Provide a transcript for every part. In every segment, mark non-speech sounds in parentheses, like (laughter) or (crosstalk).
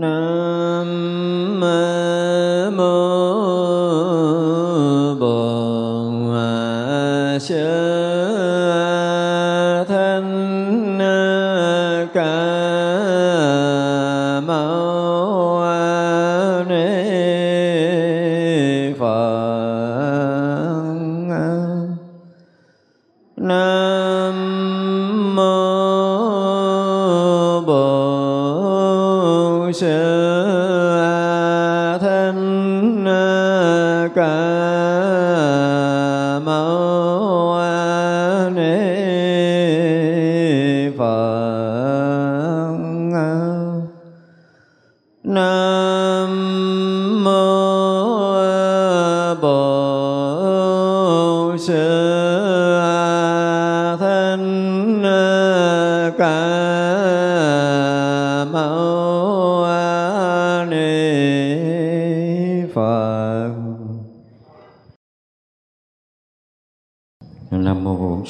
nam mô bổn sư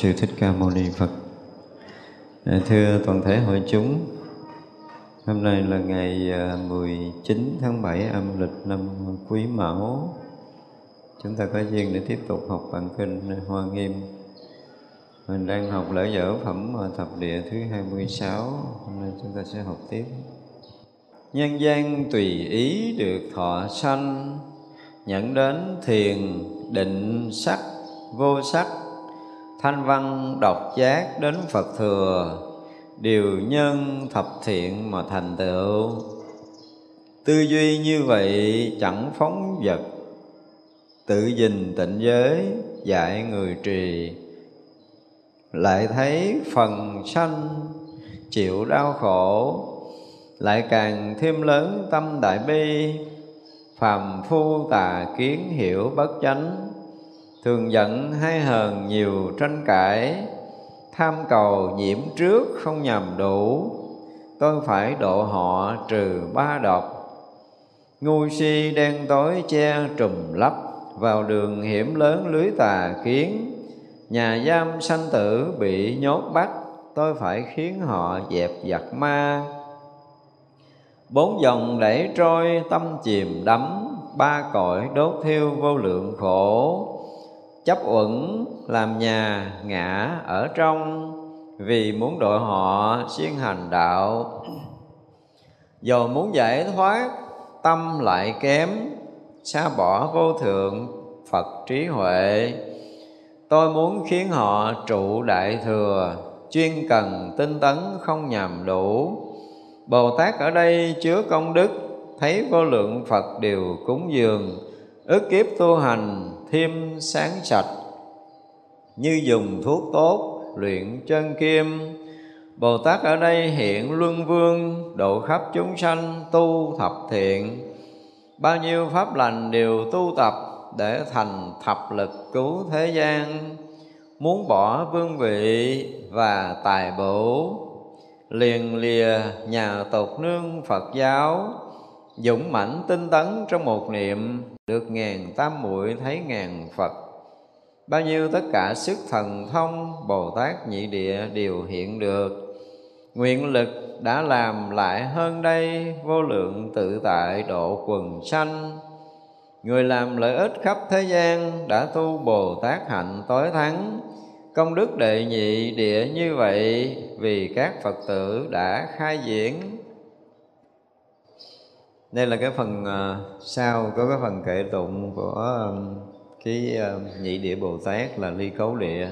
sư thích ca mâu ni phật. Dạ, thưa toàn thể hội chúng, hôm nay là ngày à, 19 tháng 7 âm lịch năm quý mão. Chúng ta có duyên để tiếp tục học bản kinh hoa nghiêm. Mình đang học lễ dở phẩm thập địa thứ 26 hôm nay chúng ta sẽ học tiếp. Nhân gian tùy ý được thọ sanh nhận đến thiền định sắc, vô sắc thanh văn độc giác đến Phật thừa, điều nhân thập thiện mà thành tựu. Tư duy như vậy chẳng phóng vật, tự gìn tịnh giới, dạy người trì. Lại thấy phần sanh, chịu đau khổ, lại càng thêm lớn tâm đại bi, phàm phu tà kiến hiểu bất chánh thường giận hay hờn nhiều tranh cãi, tham cầu nhiễm trước không nhầm đủ. Tôi phải độ họ trừ ba độc. Ngu si đen tối che trùm lấp, vào đường hiểm lớn lưới tà kiến. Nhà giam sanh tử bị nhốt bắt, tôi phải khiến họ dẹp giặc ma. Bốn dòng đẩy trôi, tâm chìm đắm, ba cõi đốt thiêu vô lượng khổ chấp uẩn, làm nhà, ngã ở trong, vì muốn độ họ siêng hành đạo. Dầu muốn giải thoát, tâm lại kém xa bỏ vô thượng, phật trí huệ. Tôi muốn khiến họ trụ đại thừa, chuyên cần tinh tấn không nhầm đủ bồ tát ở đây chứa công đức, thấy vô lượng phật đều cúng dường, ức kiếp tu hành thêm sáng sạch. Như dùng thuốc tốt, luyện chân kim, Bồ Tát ở đây hiện luân vương, độ khắp chúng sanh tu thập thiện. Bao nhiêu pháp lành đều tu tập để thành thập lực cứu thế gian. Muốn bỏ vương vị và tài bổ, Liền lìa nhà tộc nương Phật giáo, Dũng mãnh tinh tấn trong một niệm được ngàn tam muội thấy ngàn phật. Bao nhiêu tất cả sức thần thông bồ tát nhị địa đều hiện được. Nguyện lực đã làm lại hơn đây, vô lượng tự tại độ quần sanh. Người làm lợi ích khắp thế gian đã tu bồ tát hạnh tối thắng. Công đức đệ nhị địa như vậy, vì các phật tử đã khai diễn đây là cái phần uh, sau có cái phần kệ tụng của um, cái uh, nhị địa bồ tát là ly cấu địa.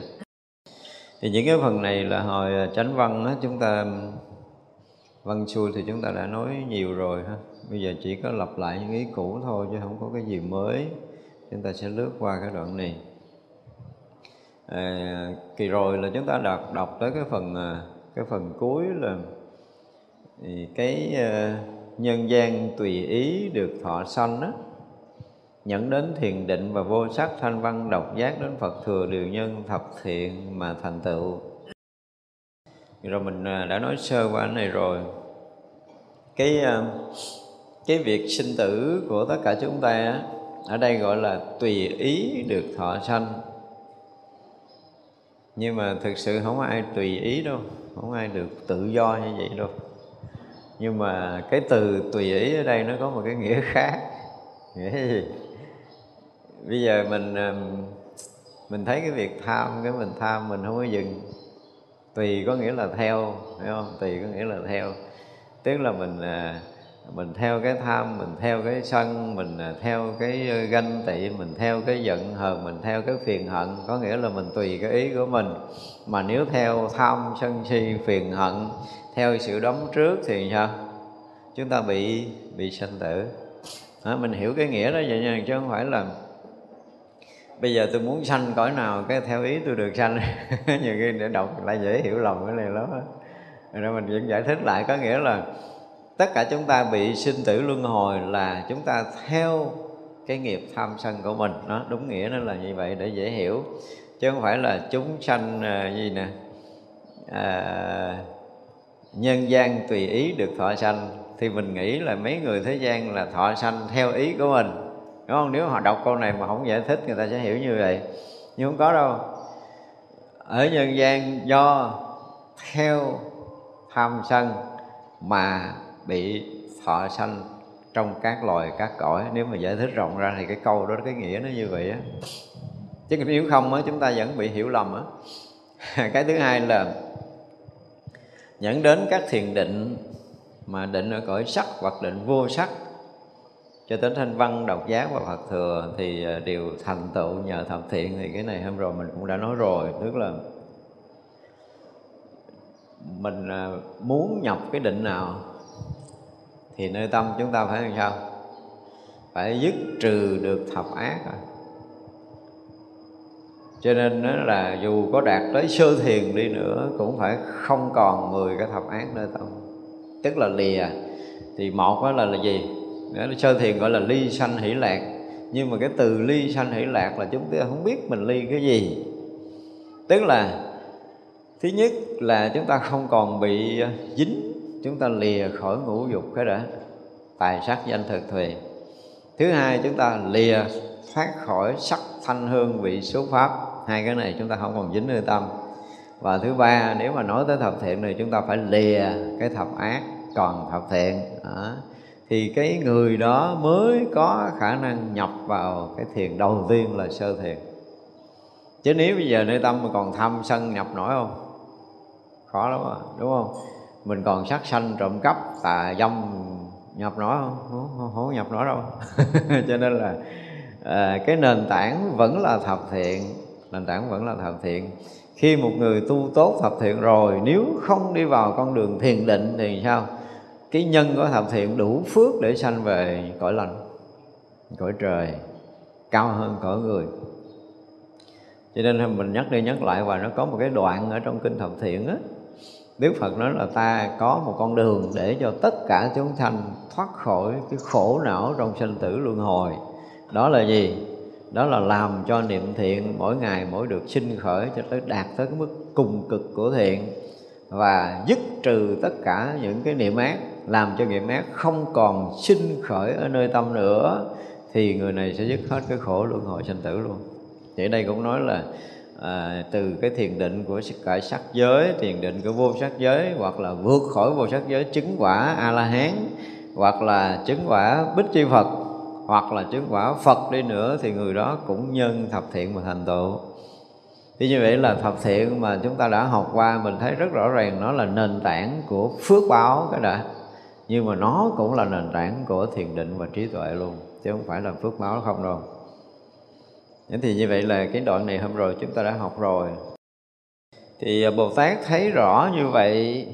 Thì những cái phần này là hồi chánh văn á, chúng ta văn xuôi thì chúng ta đã nói nhiều rồi ha. Bây giờ chỉ có lặp lại những ý cũ thôi chứ không có cái gì mới. Chúng ta sẽ lướt qua cái đoạn này. À, kỳ rồi là chúng ta đọc đọc tới cái phần cái phần cuối là cái uh, nhân gian tùy ý được thọ sanh á. Nhận đến thiền định và vô sắc thanh văn độc giác đến Phật thừa điều nhân thập thiện mà thành tựu. Rồi mình à, đã nói sơ qua cái này rồi. Cái à, cái việc sinh tử của tất cả chúng ta ở đây gọi là tùy ý được thọ sanh. Nhưng mà thực sự không ai tùy ý đâu, không ai được tự do như vậy đâu nhưng mà cái từ tùy ý ở đây nó có một cái nghĩa khác. Nghĩa gì? Bây giờ mình mình thấy cái việc tham cái mình tham mình không có dừng. Tùy có nghĩa là theo hiểu không? Tùy có nghĩa là theo. Tức là mình à, mình theo cái tham mình theo cái sân mình à, theo cái ờ, ganh tị mình theo cái giận hờn mình theo cái phiền hận. Có nghĩa là mình tùy cái ý của mình. Mà nếu theo tham sân si phiền hận theo sự đóng trước thì sao? Chúng ta bị bị sanh tử. Đó, mình hiểu cái nghĩa đó vậy nha chứ không phải là bây giờ tôi muốn sanh cõi nào cái theo ý tôi được sanh. (laughs) Nhiều khi để đọc lại dễ hiểu lầm cái này lắm rồi mình vẫn giải thích lại. Có nghĩa là tất cả chúng ta bị sinh tử luân hồi là chúng ta theo cái nghiệp tham sân của mình. Nó đúng nghĩa nó là như vậy để dễ hiểu. Chứ không phải là chúng sanh à, gì nè à, nhân gian tùy ý được thọ sanh. Thì mình nghĩ là mấy người thế gian là thọ sanh theo ý của mình. Đúng không? Nếu họ đọc câu này mà không giải thích người ta sẽ hiểu như vậy. Nhưng không có đâu. Ở nhân gian do theo tham sân mà bị thọ sanh trong các loài, các cõi. Nếu mà giải thích rộng ra thì cái câu đó, cái nghĩa nó như vậy á. Chứ nếu không á, chúng ta vẫn bị hiểu lầm á. (laughs) Cái thứ hai là dẫn đến các thiền định mà định ở cõi sắc hoặc định vô sắc. Cho đến thanh văn, độc giác và phật thừa thì à, đều thành tựu nhờ thập thiện. Thì cái này hôm rồi mình cũng đã nói rồi. Tức là mình à, muốn nhập cái định nào thì nơi tâm chúng ta phải làm sao? Phải dứt trừ được thập ác rồi. Cho nên đó là dù có đạt tới sơ thiền đi nữa, cũng phải không còn 10 cái thập ác nơi tâm. Tức là lìa. Thì một đó là là gì? Đó là sơ thiền gọi là ly sanh hỷ lạc. Nhưng mà cái từ ly sanh hỷ lạc là chúng ta không biết mình ly cái gì. Tức là, thứ nhất là chúng ta không còn bị dính chúng ta lìa khỏi ngũ dục cái đã tài sắc danh thực thùy thứ hai chúng ta lìa thoát khỏi sắc thanh hương vị số pháp. Hai cái này chúng ta không còn dính nơi tâm. Và thứ ba nếu mà nói tới thập thiện này chúng ta phải lìa cái thập ác còn thập thiện. Đó. thì cái người đó mới có khả năng nhập vào cái thiền đầu tiên là sơ thiền. Chứ nếu bây giờ nơi tâm mà còn tham sân nhập nổi không? Khó lắm à, đúng không? Mình còn sát sanh trộm cắp tà dâm nhập nó không? Không, không, không nhập nó đâu? (laughs) Cho nên là à, cái nền tảng vẫn là thập thiện nền tảng vẫn là thập thiện. Khi một người tu tốt thập thiện rồi nếu không đi vào con đường thiền định thì sao? Cái nhân của thập thiện đủ phước để sanh về cõi lành cõi trời cao hơn cõi người. Cho nên mình nhắc đi nhắc lại và nó có một cái đoạn ở trong kinh thập thiện á Đức Phật nói là ta có một con đường để cho tất cả chúng sanh thoát khỏi cái khổ não trong sinh tử luân hồi. Đó là gì? Đó là làm cho niệm thiện mỗi ngày mỗi được sinh khởi cho tới đạt tới cái mức cùng cực của thiện và dứt trừ tất cả những cái niệm ác, làm cho niệm ác không còn sinh khởi ở nơi tâm nữa thì người này sẽ dứt hết cái khổ luân hồi sinh tử luôn. Thì đây cũng nói là à, từ cái thiền định của cải sắc giới thiền định của vô sắc giới hoặc là vượt khỏi vô sắc giới chứng quả a la hán hoặc là chứng quả bích chi phật hoặc là chứng quả phật đi nữa thì người đó cũng nhân thập thiện mà thành tựu. Thì như vậy là thập thiện mà chúng ta đã học qua mình thấy rất rõ ràng nó là nền tảng của phước báo cái đã. Nhưng mà nó cũng là nền tảng của thiền định và trí tuệ luôn chứ không phải là phước báo không đâu thì như vậy là cái đoạn này hôm rồi chúng ta đã học rồi. Thì à, Bồ Tát thấy rõ như vậy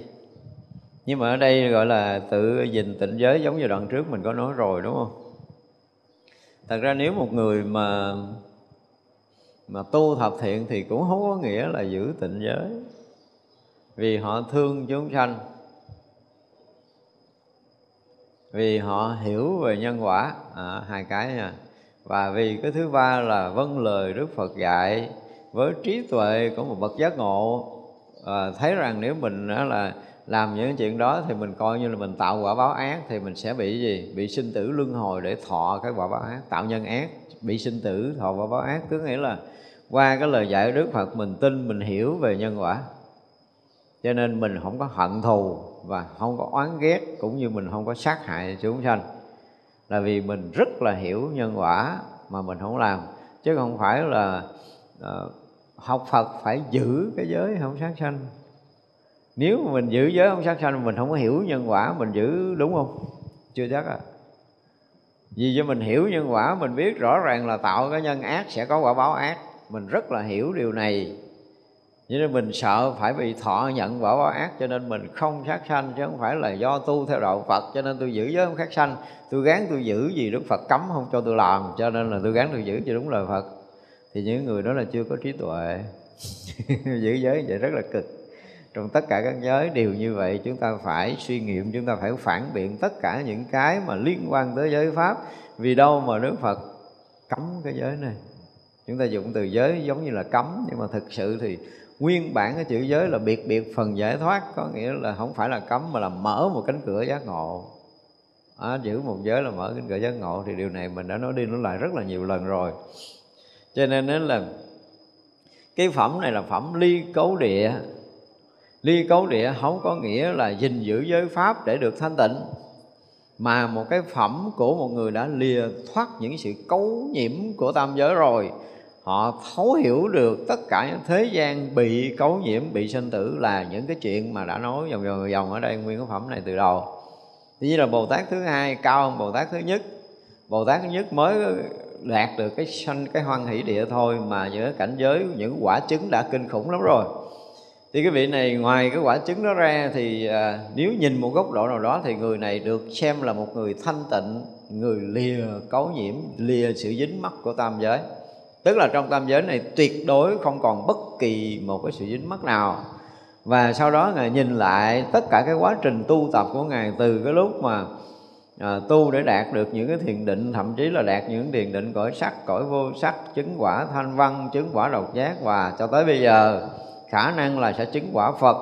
Nhưng mà ở đây gọi là tự dình tịnh giới giống như đoạn trước mình có nói rồi đúng không? Thật ra nếu một người mà mà tu thập thiện thì cũng không có nghĩa là giữ tịnh giới. Vì họ thương chúng sanh. Vì họ hiểu về nhân quả. À, Hai cái nha và vì cái thứ ba là vâng lời Đức Phật dạy với trí tuệ của một bậc giác ngộ à, thấy rằng nếu mình đó là làm những chuyện đó thì mình coi như là mình tạo quả báo ác thì mình sẽ bị gì? Bị sinh tử luân hồi để thọ cái quả báo ác tạo nhân ác bị sinh tử thọ quả báo ác. Cứ nghĩa là qua cái lời dạy của Đức Phật mình tin mình hiểu về nhân quả. Cho nên mình không có hận thù và không có oán ghét cũng như mình không có sát hại chúng sanh là vì mình rất là hiểu nhân quả mà mình không làm. Chứ không phải là uh, học Phật phải giữ cái giới không sát sanh. Nếu mà mình giữ giới không sát sanh mình không có hiểu nhân quả mình giữ đúng không? Chưa chắc à. Vì cho mình hiểu nhân quả mình biết rõ ràng là tạo cái nhân ác sẽ có quả báo ác. Mình rất là hiểu điều này cho nên mình sợ phải bị thọ nhận quả báo ác, cho nên mình không sát sanh, chứ không phải là do tu theo đạo Phật, cho nên tôi giữ giới không sát sanh. Tôi gán tôi giữ gì Đức Phật cấm không cho tôi làm, cho nên là tôi gán tôi giữ cho đúng lời Phật. Thì những người đó là chưa có trí tuệ. (laughs) Giữ giới vậy rất là cực. Trong tất cả các giới đều như vậy, chúng ta phải suy nghiệm, chúng ta phải phản biện tất cả những cái mà liên quan tới giới pháp. Vì đâu mà Đức Phật cấm cái giới này? Chúng ta dùng từ giới giống như là cấm, nhưng mà thực sự thì nguyên bản cái chữ giới là biệt biệt phần giải thoát có nghĩa là không phải là cấm mà là mở một cánh cửa giác ngộ. À, giữ một giới là mở cánh cửa giác ngộ thì điều này mình đã nói đi nói lại rất là nhiều lần rồi. Cho nên nó là cái phẩm này là phẩm ly cấu địa. Ly cấu địa không có nghĩa là gìn giữ giới pháp để được thanh tịnh mà một cái phẩm của một người đã lìa thoát những sự cấu nhiễm của tam giới rồi họ thấu hiểu được tất cả những thế gian bị cấu nhiễm bị sinh tử là những cái chuyện mà đã nói vòng vòng vòng ở đây nguyên cái phẩm này từ đầu. Tuy nhiên là Bồ Tát thứ hai cao hơn Bồ Tát thứ nhất. Bồ Tát thứ nhất mới đạt được cái sanh cái hoan hỷ địa thôi mà những cảnh giới những quả trứng đã kinh khủng lắm rồi. Thì cái vị này ngoài cái quả trứng đó ra thì à, nếu nhìn một góc độ nào đó thì người này được xem là một người thanh tịnh người lìa cấu nhiễm lìa sự dính mắc của tam giới tức là trong tam giới này tuyệt đối không còn bất kỳ một cái sự dính mắc nào. Và sau đó ngài nhìn lại tất cả cái quá trình tu tập của ngài từ cái lúc mà à, tu để đạt được những cái thiền định thậm chí là đạt những thiền định cõi sắc cõi vô sắc chứng quả thanh văn chứng quả độc giác và cho tới bây giờ khả năng là sẽ chứng quả phật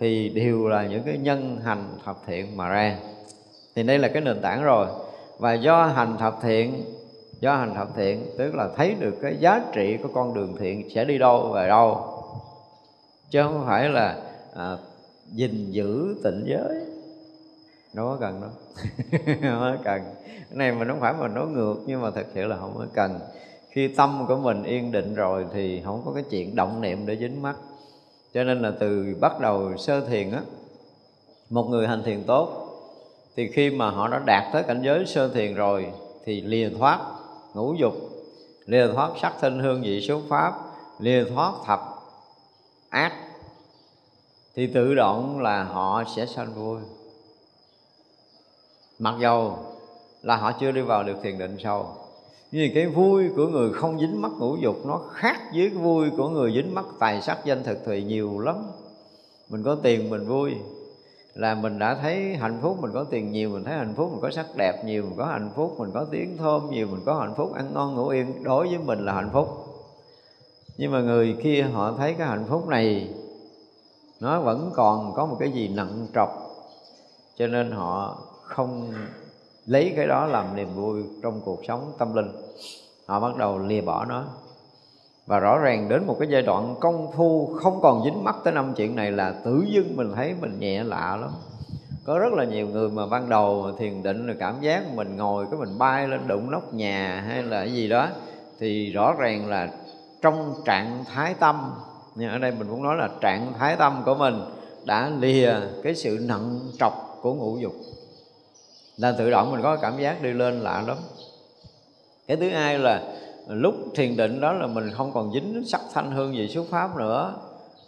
thì đều là những cái nhân hành thập thiện mà ra. Thì đây là cái nền tảng rồi. Và do hành thập thiện do hành thập thiện tức là thấy được cái giá trị của con đường thiện sẽ đi đâu về đâu. Chứ không phải là à, gìn giữ tịnh giới. Đâu có cần đâu. (laughs) Không có cần. Cái này mình không phải mình nói ngược nhưng mà thật sự là không có cần. Khi tâm của mình yên định rồi thì không có cái chuyện động niệm để dính mắt. Cho nên là từ bắt đầu sơ thiền á một người hành thiền tốt thì khi mà họ đã đạt tới cảnh giới sơ thiền rồi thì lìa thoát ngũ dục lìa thoát sắc thinh hương vị số pháp lìa thoát thập ác, thì tự động là họ sẽ sanh vui. Mặc dầu là họ chưa đi vào được thiền định sâu nhưng cái vui của người không dính mắc ngũ dục nó khác với cái vui của người dính mắc tài sắc danh thực thì nhiều lắm. Mình có tiền mình vui là mình đã thấy hạnh phúc, mình có tiền nhiều, mình thấy hạnh phúc, mình có sắc đẹp nhiều, mình có hạnh phúc, mình có tiếng thơm nhiều, mình có hạnh phúc, ăn ngon ngủ yên, đối với mình là hạnh phúc. Nhưng mà người kia họ thấy cái hạnh phúc này, nó vẫn còn có một cái gì nặng trọc, cho nên họ không lấy cái đó làm niềm vui trong cuộc sống tâm linh. Họ bắt đầu lìa bỏ nó và rõ ràng đến một cái giai đoạn công phu không còn dính mắc tới năm chuyện này là tự dưng mình thấy mình nhẹ lạ lắm. Có rất là nhiều người mà ban đầu thiền định là cảm giác mình ngồi, cái mình bay lên đụng nóc nhà hay là cái gì đó, thì rõ ràng là trong trạng thái tâm nhưng ở đây mình cũng nói là trạng thái tâm của mình đã lìa cái sự nặng trọc của ngũ dục. Là tự động mình có cảm giác đi lên lạ lắm. Cái thứ hai là lúc thiền định đó là mình không còn dính sắc thanh hương gì xuất pháp nữa.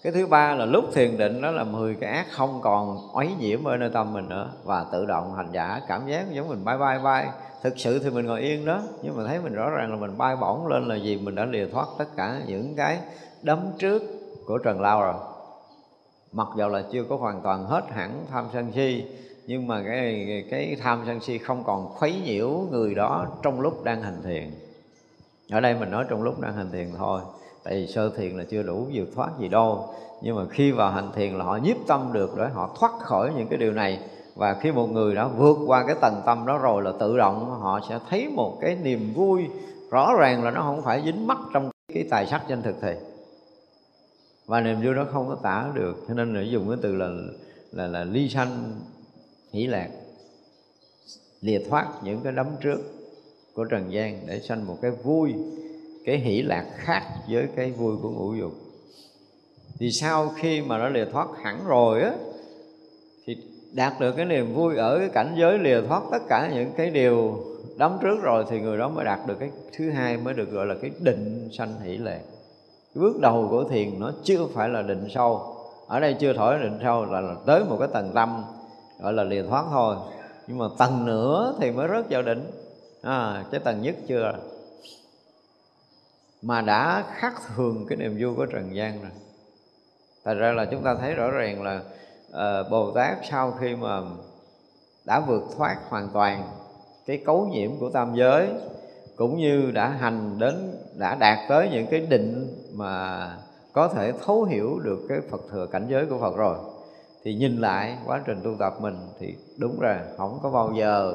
Cái thứ ba là lúc thiền định đó là 10 cái ác không còn ấy nhiễm ở nơi tâm mình nữa và tự động hành giả cảm giác giống mình bay bay bay. Thực sự thì mình ngồi yên đó, nhưng mà thấy mình rõ ràng là mình bay bổng lên là vì mình đã lìa thoát tất cả những cái đấm trước của trần lao rồi. Mặc dầu là chưa có hoàn toàn hết hẳn tham sân si, nhưng mà cái cái tham sân si không còn khuấy nhiễu người đó trong lúc đang hành thiền ở đây mình nói trong lúc đang hành thiền thôi, tại vì sơ thiền là chưa đủ vượt thoát gì đâu. Nhưng mà khi vào hành thiền là họ nhiếp tâm được để họ thoát khỏi những cái điều này. Và khi một người đã vượt qua cái tầng tâm đó rồi là tự động họ sẽ thấy một cái niềm vui rõ ràng là nó không phải dính mắc trong cái tài sắc danh thực thì và niềm vui đó không có tả được, cho nên là dùng cái từ là là là ly sanh, hỷ lạc, lìa thoát những cái đấm trước của trần gian để sanh một cái vui cái hỷ lạc khác với cái vui của ngũ dục. Thì sau khi mà nó lìa thoát hẳn rồi á thì đạt được cái niềm vui ở cái cảnh giới lìa thoát tất cả những cái điều đóng trước rồi thì người đó mới đạt được cái thứ hai mới được gọi là cái định sanh hỷ lạc. Cái bước đầu của thiền nó chưa phải là định sâu. Ở đây chưa thổi định sâu là, là tới một cái tầng tâm gọi là lìa thoát thôi. Nhưng mà tầng nữa thì mới rớt vào định à, cái tầng nhất chưa? Mà đã khác thường cái niềm vui của trần gian rồi. Thật ra là chúng ta thấy rõ ràng là uh, bồ tát sau khi mà đã vượt thoát hoàn toàn cái cấu nhiễm của tam giới cũng như đã hành đến đã đạt tới những cái định mà có thể thấu hiểu được cái Phật thừa cảnh giới của Phật rồi thì nhìn lại quá trình tu tập mình thì đúng rồi không có bao giờ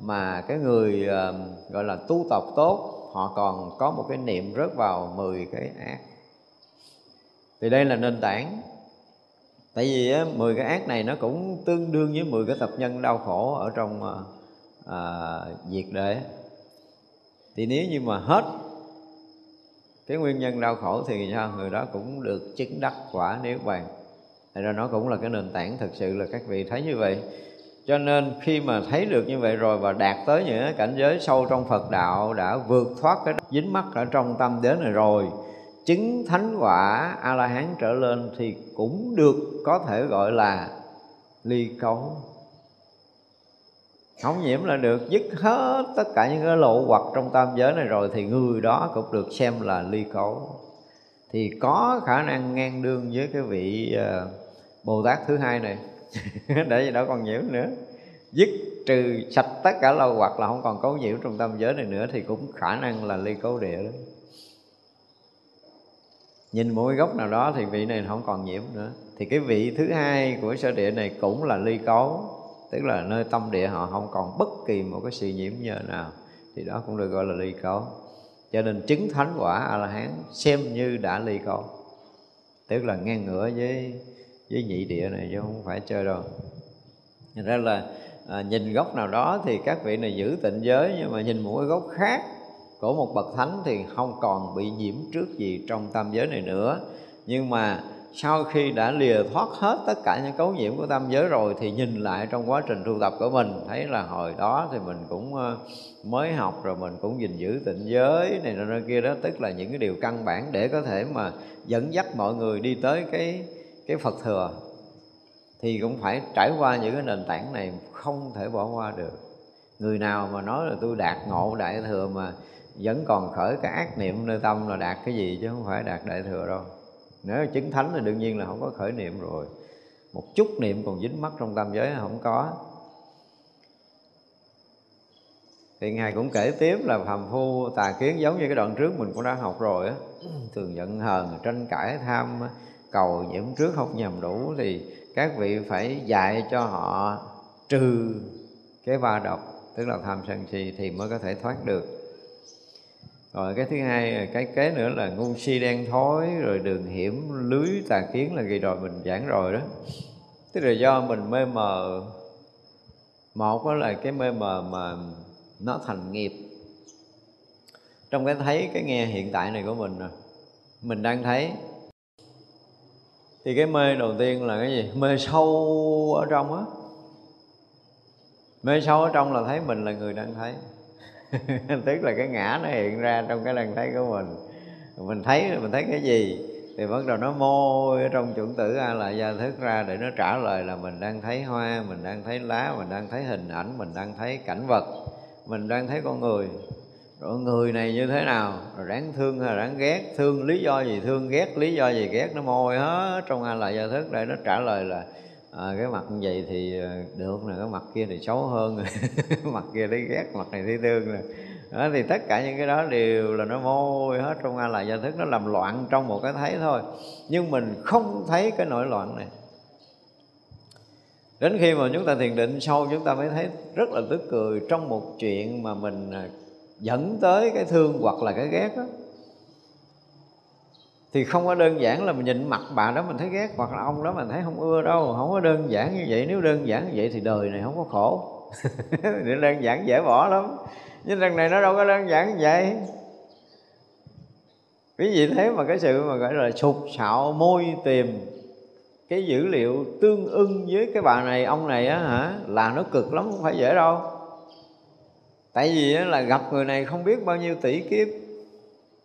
mà cái người uh, gọi là tu tập tốt họ còn có một cái niệm rớt vào 10 cái ác. Thì đây là nền tảng. Tại vì á, 10 cái ác này nó cũng tương đương với 10 cái tập nhân đau khổ ở trong uh, uh, diệt đế. Thì nếu như mà hết cái nguyên nhân đau khổ thì sao người đó cũng được chứng đắc quả nếu bàn. Thật ra nó cũng là cái nền tảng thực sự là các vị thấy như vậy cho nên khi mà thấy được như vậy rồi và đạt tới những cảnh giới sâu trong Phật đạo đã vượt thoát cái dính mắc ở trong tâm đến này rồi chứng thánh quả a la hán trở lên thì cũng được có thể gọi là ly cấu. Không nhiễm là được dứt hết tất cả những cái lộ hoặc trong tam giới này rồi thì người đó cũng được xem là ly cấu. Thì có khả năng ngang đương với cái vị uh, bồ tát thứ hai này. (laughs) để gì đó còn nhiễm nữa. Dứt trừ sạch tất cả lâu hoặc là không còn cấu nhiễm trong tâm giới này nữa thì cũng khả năng là ly cấu địa đó. Nhìn một cái gốc nào đó thì vị này không còn nhiễm nữa. Thì cái vị thứ hai của sở địa này cũng là ly cấu, tức là nơi tâm địa họ không còn bất kỳ một cái sự nhiễm nhờ nào, thì đó cũng được gọi là ly cấu. Cho nên chứng thánh quả a la hán xem như đã ly cấu, tức là ngang ngửa với với nhị địa này chứ không phải chơi đâu. Thành ra là à, nhìn góc nào đó thì các vị này giữ tịnh giới nhưng mà nhìn một cái góc khác của một bậc thánh thì không còn bị nhiễm trước gì trong tam giới này nữa. Nhưng mà sau khi đã lìa thoát hết tất cả những cấu nhiễm của tam giới rồi thì nhìn lại trong quá trình tu tập của mình thấy là hồi đó thì mình cũng mới học rồi mình cũng gìn giữ tịnh giới này nọ kia đó. Tức là những cái điều căn bản để có thể mà dẫn dắt mọi người đi tới cái cái Phật thừa thì cũng phải trải qua những cái nền tảng này, không thể bỏ qua được. Người nào mà nói là tôi đạt ngộ đại thừa mà vẫn còn khởi cái ác niệm nơi tâm là đạt cái gì chứ không phải đạt đại thừa đâu. Nếu chứng thánh thì đương nhiên là không có khởi niệm rồi. Một chút niệm còn dính mắt trong tam giới không có. Thì ngài cũng kể tiếp là phàm phu tà kiến giống như cái đoạn trước mình cũng đã học rồi á. Thường giận hờn, tranh cãi, tham cầu nhiễm trước không nhầm đủ thì các vị phải dạy cho họ trừ cái va độc, tức là tham sân si thì mới có thể thoát được. Rồi cái thứ hai, cái kế nữa là ngu si đen thối, rồi đường hiểm, lưới tà kiến là gì rồi mình giảng rồi đó. Tức là do mình mê mờ. Một đó là cái mê mờ mà nó thành nghiệp. Trong cái thấy, cái nghe hiện tại này của mình rồi mình đang thấy thì cái mê đầu tiên là cái gì? Mê sâu ở trong á. Mê sâu ở trong là thấy mình là người đang thấy. (laughs) Tức là cái ngã nó hiện ra trong cái đang thấy của mình. Mình thấy mình thấy cái gì? Thì bắt đầu nó môi ở trong chuẩn tử a lại gia thức ra để nó trả lời là mình đang thấy hoa, mình đang thấy lá, mình đang thấy hình ảnh, mình đang thấy cảnh vật, mình đang thấy con người rồi người này như thế nào? Rồi đáng thương hay là đáng ghét? Thương lý do gì? Thương ghét lý do gì? Ghét nó môi hết. Trong a lại gia thức đây nó trả lời là à, cái mặt như vậy thì à, được nè cái mặt kia thì xấu hơn. (laughs) Mặt kia thấy ghét mặt này thấy thương nè. Đó, thì tất cả những cái đó đều là nó môi hết trong a lại gia thức. Nó làm loạn trong một cái thấy thôi. Nhưng mình không thấy cái nỗi loạn này. Đến khi mà chúng ta thiền định sâu chúng ta mới thấy rất là tức cười trong một chuyện mà mình à, dẫn tới cái thương hoặc là cái ghét đó thì không có đơn giản là mình nhìn mặt bà đó mình thấy ghét hoặc là ông đó mình thấy không ưa đâu, không có đơn giản như vậy. Nếu đơn giản như vậy thì đời này không có khổ. (laughs) Đơn giản dễ bỏ lắm. Nhưng lần này nó đâu có đơn giản như vậy. Quý vị thấy mà cái sự mà gọi là sụt sạo môi tìm cái dữ liệu tương ưng với cái bà này, ông này á hả, là nó cực lắm, không phải dễ đâu tại vì là gặp người này không biết bao nhiêu tỷ kiếp.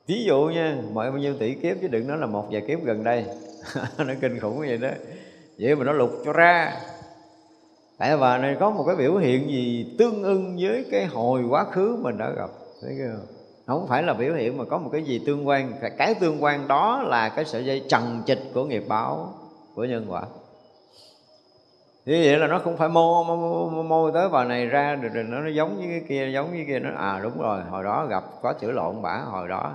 Ví dụ nha, mọi bao nhiêu tỷ kiếp chứ đừng nói là một vài kiếp gần đây. (laughs) Nó kinh khủng như vậy đó. Vậy mà nó lục cho ra. Tại bà này có một cái biểu hiện gì tương ưng với cái hồi quá khứ mình đã gặp, thấy không không phải là biểu hiện mà có một cái gì tương quan. Cái tương quan đó là cái sợi dây trần trịch của nghiệp báo của nhân quả như vậy là nó không phải mô mô, mô, mô tới bà này ra rồi, rồi nó, nó giống với cái kia giống với kia. Nó à đúng rồi hồi đó gặp có chữ lộn bả hồi đó.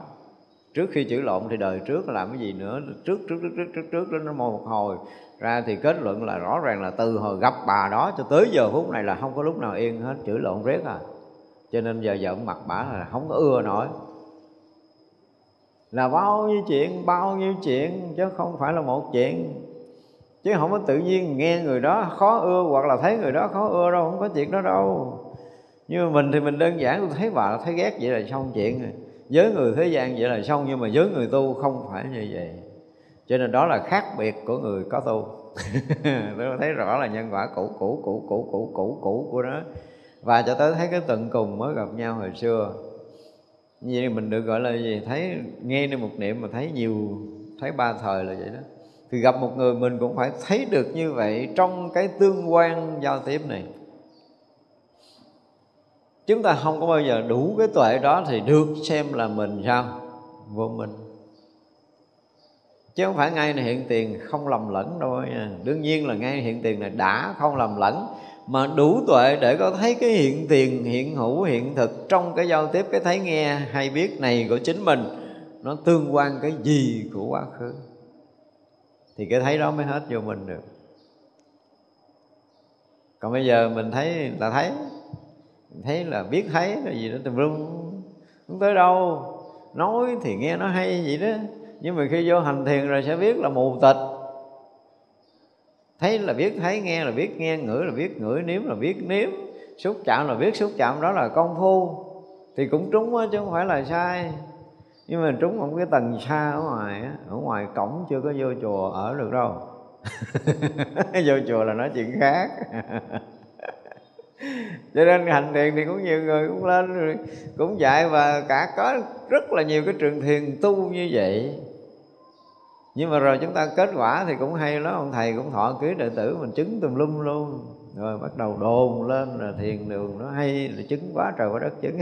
Trước khi chữ lộn thì đời trước làm cái gì nữa? Trước trước trước trước trước trước đó nó mô một hồi. Ra thì kết luận là rõ ràng là từ hồi gặp bà đó cho tới giờ phút này là không có lúc nào yên hết chữ lộn riết à. Cho nên giờ giận mặt bả là không có ưa nổi. Là bao nhiêu chuyện bao nhiêu chuyện chứ không phải là một chuyện chứ không có tự nhiên nghe người đó khó ưa hoặc là thấy người đó khó ưa đâu, không có chuyện đó đâu. Nhưng mà mình thì mình đơn giản, tôi thấy bà thấy ghét vậy là xong chuyện rồi. Với người thế gian vậy là xong, nhưng mà với người tu không phải như vậy. Cho nên đó là khác biệt của người có tu. (laughs) Tôi thấy rõ là nhân quả cũ cũ cũ cũ cũ cũ cũ của nó. Và cho tới thấy cái tận cùng mới gặp nhau hồi xưa. Như mình được gọi là gì? Thấy, nghe được một niệm mà thấy nhiều, thấy ba thời là vậy đó thì gặp một người mình cũng phải thấy được như vậy trong cái tương quan giao tiếp này. Chúng ta không có bao giờ đủ cái tuệ đó thì được xem là mình sao? Vô minh. Chứ không phải ngay này hiện tiền không lầm lẫn đâu nha. Đương nhiên là ngay hiện tiền này đã không lầm lẫn, mà đủ tuệ để có thấy cái hiện tiền, hiện hữu, hiện thực trong cái giao tiếp, cái thấy nghe hay biết này của chính mình, nó tương quan cái gì của quá khứ thì cái thấy đó mới hết vô mình được. Còn bây giờ mình thấy là thấy. Thấy là biết thấy là gì đó tùm lum. Không tới đâu. Nói thì nghe nó hay vậy đó. Nhưng mà khi vô hành thiền rồi sẽ biết là mù tịch. Thấy là biết thấy nghe là biết nghe ngửi là biết ngửi nếm là biết nếm. Xúc chạm là biết xúc chạm đó là công phu. Thì cũng trúng đó, chứ không phải là sai nhưng mà trúng một cái tầng xa ở ngoài á, ở ngoài cổng chưa có vô chùa ở được đâu. (laughs) Vô chùa là nói chuyện khác. (laughs) Cho nên hành thiền thì cũng nhiều người cũng lên cũng dạy và cả có rất là nhiều cái trường thiền tu như vậy. Nhưng mà rồi chúng ta kết quả thì cũng hay lắm, ông thầy cũng thọ ký đệ tử mình chứng tùm lum luôn. Rồi bắt đầu đồn lên là thiền đường nó hay là chứng quá trời quá đất chứng.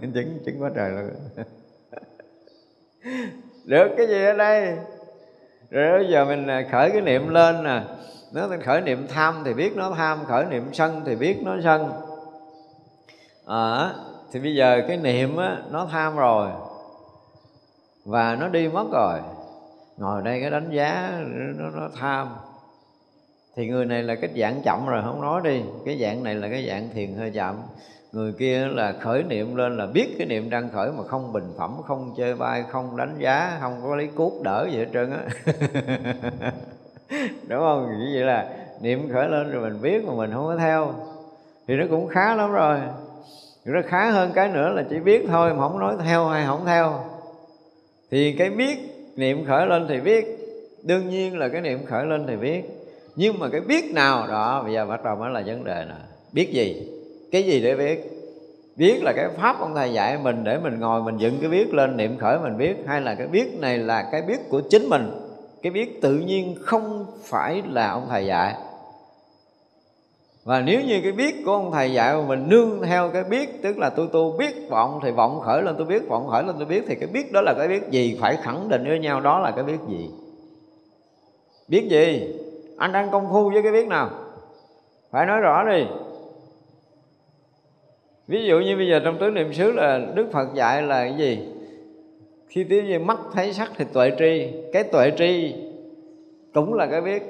(laughs) Chứng chứng quá trời luôn được cái gì ở đây? Rồi bây giờ mình à, khởi cái niệm lên nè. Nếu mình khởi niệm tham thì biết nó tham khởi niệm sân thì biết nó sân. À, thì bây giờ cái niệm á, nó tham rồi và nó đi mất rồi. Ngồi đây cái đánh giá nó, nó tham. Thì người này là cái dạng chậm rồi không nói đi. Cái dạng này là cái dạng thiền hơi chậm người kia là khởi niệm lên là biết cái niệm đang khởi mà không bình phẩm, không chơi bay không đánh giá, không có lấy cuốc đỡ gì hết trơn á. (laughs) Đúng không? Như vậy là niệm khởi lên rồi mình biết mà mình không có theo. Thì nó cũng khá lắm rồi. Nó khá hơn cái nữa là chỉ biết thôi, mà không nói theo hay không theo. Thì cái biết niệm khởi lên thì biết. Đương nhiên là cái niệm khởi lên thì biết. Nhưng mà cái biết nào, đó, bây giờ bắt đầu mới là vấn đề nè. Biết gì? Cái gì để biết? Biết là cái pháp ông thầy dạy mình để mình ngồi mình dựng cái biết lên, niệm khởi mình biết. Hay là cái biết này là cái biết của chính mình. Cái biết tự nhiên không phải là ông thầy dạy. Và nếu như cái biết của ông thầy dạy mà mình nương theo cái biết, tức là tôi tu biết vọng thì vọng khởi lên, tôi biết vọng khởi lên, tôi biết thì cái biết đó là cái biết gì? Phải khẳng định với nhau đó là cái biết gì? Biết gì? Anh đang công phu với cái biết nào? Phải nói rõ đi ví dụ như bây giờ trong tứ niệm xứ là đức phật dạy là cái gì? Khi tiếng như mắt thấy sắc thì tuệ tri. Cái tuệ tri cũng là cái biết,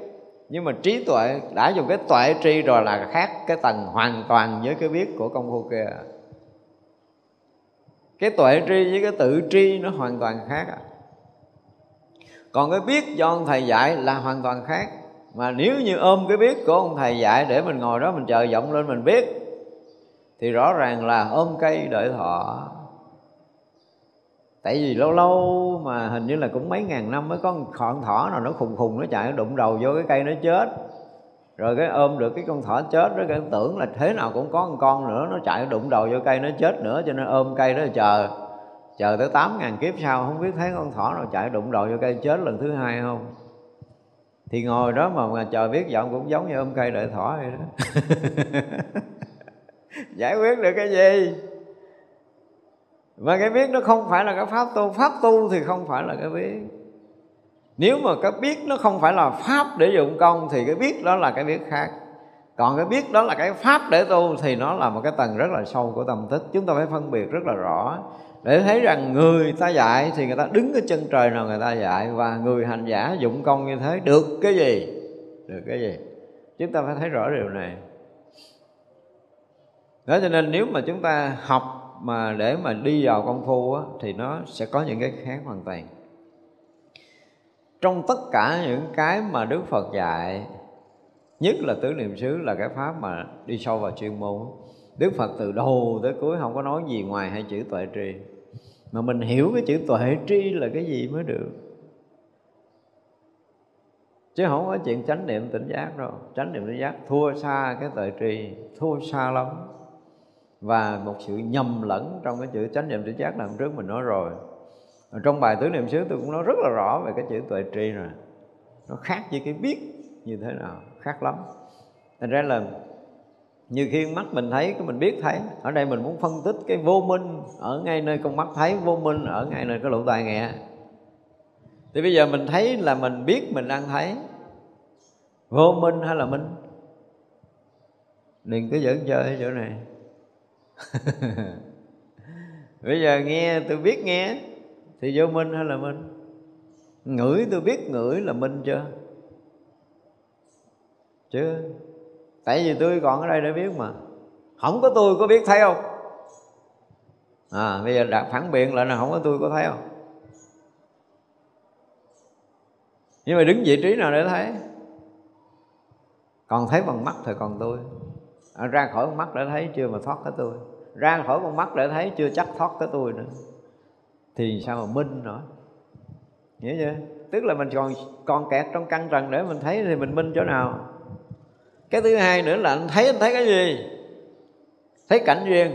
nhưng mà trí tuệ, đã dùng cái tuệ tri rồi là khác cái tầng hoàn toàn với cái biết của công phu kia. Cái tuệ tri với cái tự tri nó hoàn toàn khác à. Còn cái biết do ông thầy dạy là hoàn toàn khác. Mà nếu như ôm cái biết của ông thầy dạy để mình ngồi đó mình chờ giọng lên mình biết thì rõ ràng là ôm cây đợi thọ. Tại vì lâu lâu mà hình như là cũng mấy ngàn năm mới có con thỏ nào nó khùng khùng nó chạy nó đụng đầu vô cái cây nó chết. Rồi cái ôm được cái con thỏ chết đó cái tưởng là thế nào cũng có một con nữa nó chạy đụng đầu vô cây nó chết nữa cho nên ôm cây đó chờ chờ tới tám ngàn kiếp sau không biết thấy con thỏ nào chạy đụng đầu vô cây chết lần thứ hai không. Thì ngồi đó mà, mà chờ biết giọng cũng giống như ôm cây đợi thỏ vậy đó. (laughs) giải quyết được cái gì? Và cái biết nó không phải là cái pháp tu. Pháp tu thì không phải là cái biết. Nếu mà cái biết nó không phải là pháp để dụng công thì cái biết đó là cái biết khác. Còn cái biết đó là cái pháp để tu thì nó là một cái tầng rất là sâu của tâm thức. Chúng ta phải phân biệt rất là rõ. Để thấy rằng người ta dạy thì người ta đứng cái chân trời nào người ta dạy. Và người hành giả dụng công như thế, được cái gì? Được cái gì? Chúng ta phải thấy rõ điều này đó cho nên nếu mà chúng ta học mà để mà đi vào công phu á, thì nó sẽ có những cái khác hoàn toàn. Trong tất cả những cái mà Đức Phật dạy nhất là tứ niệm xứ là cái pháp mà đi sâu vào chuyên môn Đức Phật từ đầu tới cuối không có nói gì ngoài hai chữ tuệ tri. Mà mình hiểu cái chữ tuệ tri là cái gì mới được. Chứ không có chuyện chánh niệm tỉnh giác đâu. Chánh niệm tỉnh giác thua xa cái tuệ tri thua xa lắm và một sự nhầm lẫn trong cái chữ chánh niệm tỉnh giác làm trước mình nói rồi. Trong bài tứ niệm xứ tôi cũng nói rất là rõ về cái chữ tuệ tri rồi. Nó khác với cái biết như thế nào, khác lắm. Thành ra là như khi mắt mình thấy, cái mình biết thấy. Ở đây mình muốn phân tích cái vô minh ở ngay nơi con mắt thấy, vô minh ở ngay nơi cái lỗ tai nghe. Thì bây giờ mình thấy là mình biết mình đang thấy. Vô minh hay là minh? Đừng cứ dẫn chơi ở chỗ này. (laughs) bây giờ nghe tôi biết nghe. Thì vô minh hay là minh? Ngửi tôi biết ngửi là minh chưa? Chưa tại vì tôi còn ở đây để biết mà. Không có tôi có biết thấy không? À bây giờ đặt phản biện lại là không có tôi có thấy không? Nhưng mà đứng vị trí nào để thấy? Còn thấy bằng mắt thì còn tôi à, ra khỏi con mắt để thấy chưa mà thoát tới tôi. Ra khỏi con mắt để thấy chưa chắc thoát tới tôi nữa. Thì sao mà minh nữa? Hiểu chưa? Tức là mình còn còn kẹt trong căn trần để mình thấy thì mình minh chỗ nào? Cái thứ hai nữa là anh thấy anh thấy cái gì? Thấy cảnh duyên.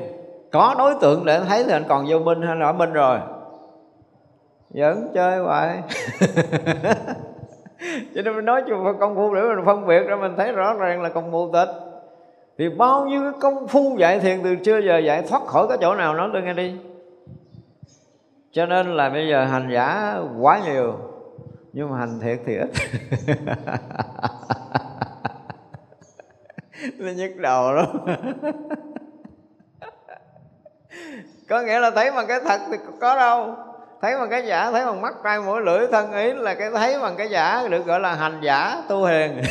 Có đối tượng để anh thấy thì anh còn vô minh hay là ở minh rồi? Vẫn chơi hoài. (laughs) Cho nên mình nói chung công phu để mình phân biệt ra mình thấy rõ ràng là công phu tịch thì bao nhiêu cái công phu dạy thiền từ xưa giờ dạy thoát khỏi cái chỗ nào nói tôi nghe đi. Cho nên là bây giờ hành giả quá nhiều, nhưng mà hành thiệt thì ít. (laughs) Nó nhức đầu lắm. (laughs) Có nghĩa là thấy bằng cái thật thì có đâu. Thấy bằng cái giả, thấy bằng mắt, tai mũi, lưỡi, thân ý là cái thấy bằng cái giả được gọi là hành giả tu hiền. (laughs)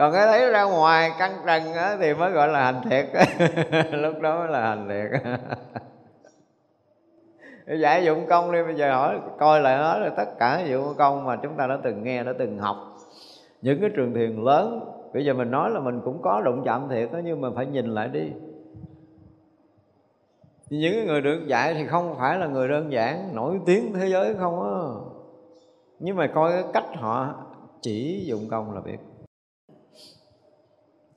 còn cái thấy ra ngoài căng trần á, thì mới gọi là hành thiệt. (laughs) Lúc đó mới là hành thiệt. (laughs) Giải dụng công đi bây giờ hỏi coi lại hết là tất cả dụng công mà chúng ta đã từng nghe đã từng học. Những cái trường thiền lớn bây giờ mình nói là mình cũng có đụng chạm thiệt đó nhưng mà phải nhìn lại đi. Những người được dạy thì không phải là người đơn giản nổi tiếng thế giới không á. Nhưng mà coi cái cách họ chỉ dụng công là biết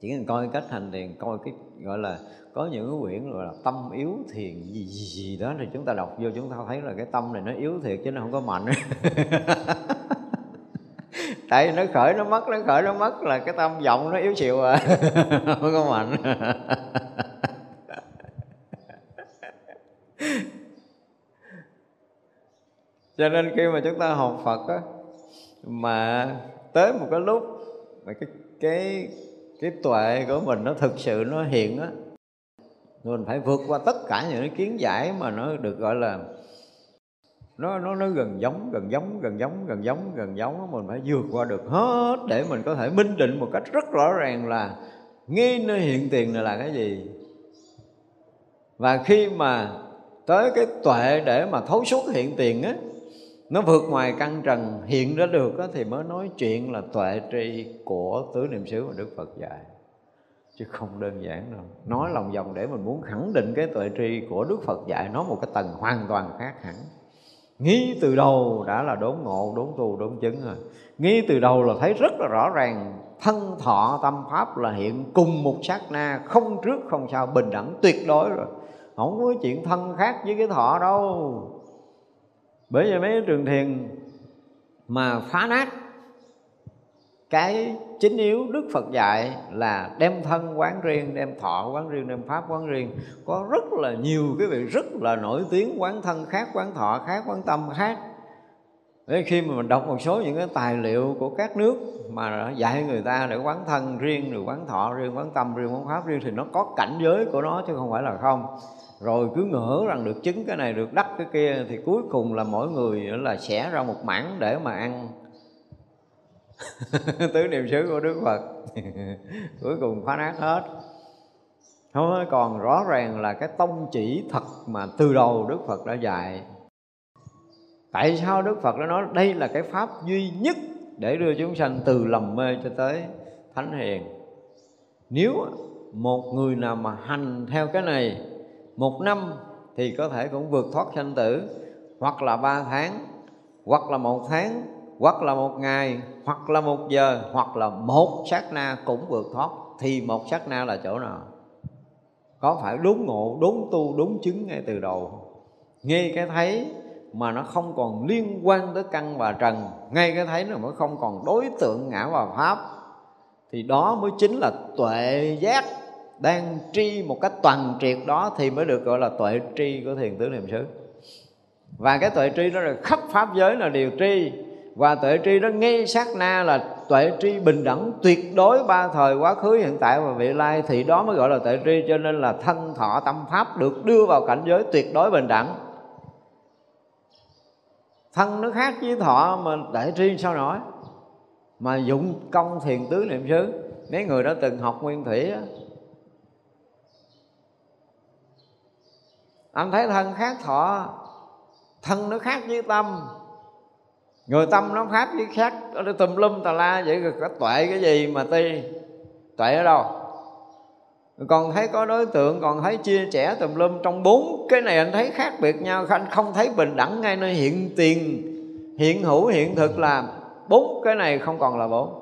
chỉ cần coi cách hành thiền coi cái gọi là có những cái quyển gọi là tâm yếu thiền gì gì, gì đó thì chúng ta đọc vô chúng ta thấy là cái tâm này nó yếu thiệt chứ nó không có mạnh. (laughs) Tại vì nó khởi nó mất nó khởi nó mất là cái tâm vọng nó yếu xìu à. (laughs) Không có mạnh. (laughs) Cho nên khi mà chúng ta học Phật á mà tới một cái lúc mà cái cái trí tuệ của mình nó thực sự nó hiện á. Mình phải vượt qua tất cả những cái kiến giải mà nó được gọi là nó nó nó gần giống gần giống gần giống gần giống gần giống mình phải vượt qua được hết để mình có thể minh định một cách rất rõ ràng là nghi nơi hiện tiền này là cái gì. Và khi mà tới cái tuệ để mà thấu suốt hiện tiền á nó vượt ngoài căn trần hiện ra được đó, thì mới nói chuyện là tuệ tri của tứ niệm xứ mà đức phật dạy. Chứ không đơn giản đâu. Nói lòng vòng để mình muốn khẳng định cái tuệ tri của đức phật dạy nó một cái tầng hoàn toàn khác hẳn. Nghĩ từ đầu đã là đốn ngộ đốn tu đốn chứng rồi. Nghĩ từ đầu là thấy rất là rõ ràng thân thọ tâm pháp là hiện cùng một sát na không trước không sau bình đẳng tuyệt đối rồi. Không có chuyện thân khác với cái thọ đâu bởi vì mấy trường thiền mà phá nát cái chính yếu đức phật dạy là đem thân quán riêng, đem thọ quán riêng, đem pháp quán riêng. Có rất là nhiều cái vị rất là nổi tiếng quán thân khác, quán thọ khác, quán tâm khác. Thế khi mà mình đọc một số những cái tài liệu của các nước mà dạy người ta để quán thân riêng, rồi quán thọ riêng, quán tâm riêng, quán pháp riêng, thì nó có cảnh giới của nó chứ không phải là không. Rồi cứ ngỡ rằng được chứng cái này, được đắc cái kia, thì cuối cùng là mỗi người là xẻ ra một mảng để mà ăn. (laughs) Tứ niệm xứ của đức phật. (laughs) Cuối cùng phá nát hết. Không còn rõ ràng là cái tông chỉ thật mà từ đầu đức phật đã dạy tại sao đức phật đã nói đây là cái pháp duy nhất để đưa chúng sanh từ lầm mê cho tới thánh hiền? Nếu một người nào mà hành theo cái này một năm thì có thể cũng vượt thoát sanh tử, hoặc là ba tháng, hoặc là một tháng, hoặc là một ngày, hoặc là một giờ, hoặc là một sát na cũng vượt thoát. Thì một sát na là chỗ nào? Có phải đúng ngộ, đúng tu, đúng chứng ngay từ đầu? Ngay cái thấy mà nó không còn liên quan tới căn và trần. Ngay cái thấy nó mới không còn đối tượng ngã và pháp. Thì đó mới chính là tuệ giác đang tri một cách toàn triệt đó thì mới được gọi là tuệ tri của thiền tứ niệm xứ. Và cái tuệ tri đó là khắp pháp giới là điều tri. Và tuệ tri đó ngay sát na là tuệ tri bình đẳng tuyệt đối ba thời quá khứ, hiện tại và vị lai. Thì đó mới gọi là tuệ tri, cho nên là thân thọ tâm pháp được đưa vào cảnh giới tuyệt đối bình đẳng thân nó khác với thọ mà đại riêng sao nổi? Mà dụng công thiền tứ niệm xứ, mấy người đã từng học nguyên thủy đó. anh thấy thân khác thọ, thân nó khác với tâm. Người tâm nó khác với khác, nó tùm lum tà la vậy, rồi có tuệ cái gì mà ti? Tuệ ở đâu? Còn thấy có đối tượng, còn thấy chia sẻ tùm lum trong bốn cái này anh thấy khác biệt nhau. Anh không thấy bình đẳng ngay nơi hiện tiền, hiện hữu, hiện thực là bốn cái này không còn là bốn.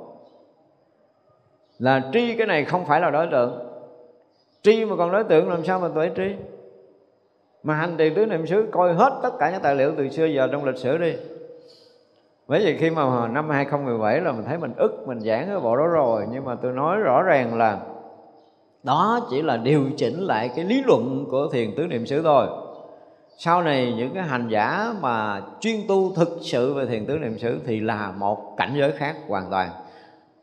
Là tri cái này không phải là đối tượng. Tri mà còn đối tượng làm sao mà tuệ tri? Mà hành trì tứ niệm xứ coi hết tất cả những tài liệu từ xưa giờ trong lịch sử đi. Bởi vì khi mà năm 2017 là mình thấy mình ức, mình giảng cái bộ đó rồi. Nhưng mà tôi nói rõ ràng là đó chỉ là điều chỉnh lại cái lý luận của thiền tứ niệm xứ thôi. Sau này những cái hành giả mà chuyên tu thực sự về thiền tứ niệm xứ thì là một cảnh giới khác hoàn toàn.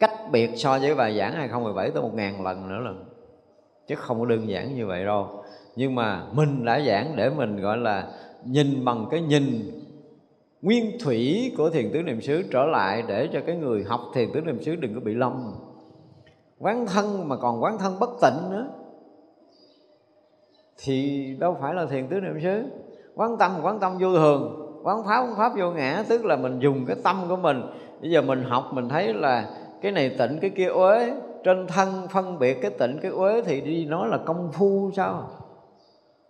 Cách biệt so với bài giảng 2017 tới một ngàn lần nữa lần chứ không có đơn giản như vậy đâu. Nhưng mà mình đã giảng để mình gọi là nhìn bằng cái nhìn nguyên thủy của thiền tứ niệm xứ trở lại để cho cái người học thiền tứ niệm xứ đừng có bị lâm quán thân mà còn quán thân bất tịnh nữa. Thì đâu phải là thiền tứ niệm xứ. Quán tâm quán tâm vô thường. Quán pháp quán pháp vô ngã, tức là mình dùng cái tâm của mình. Bây giờ mình học, mình thấy là cái này tịnh, cái kia uế. Trên thân phân biệt cái tịnh, cái uế thì đi nói là công phu sao?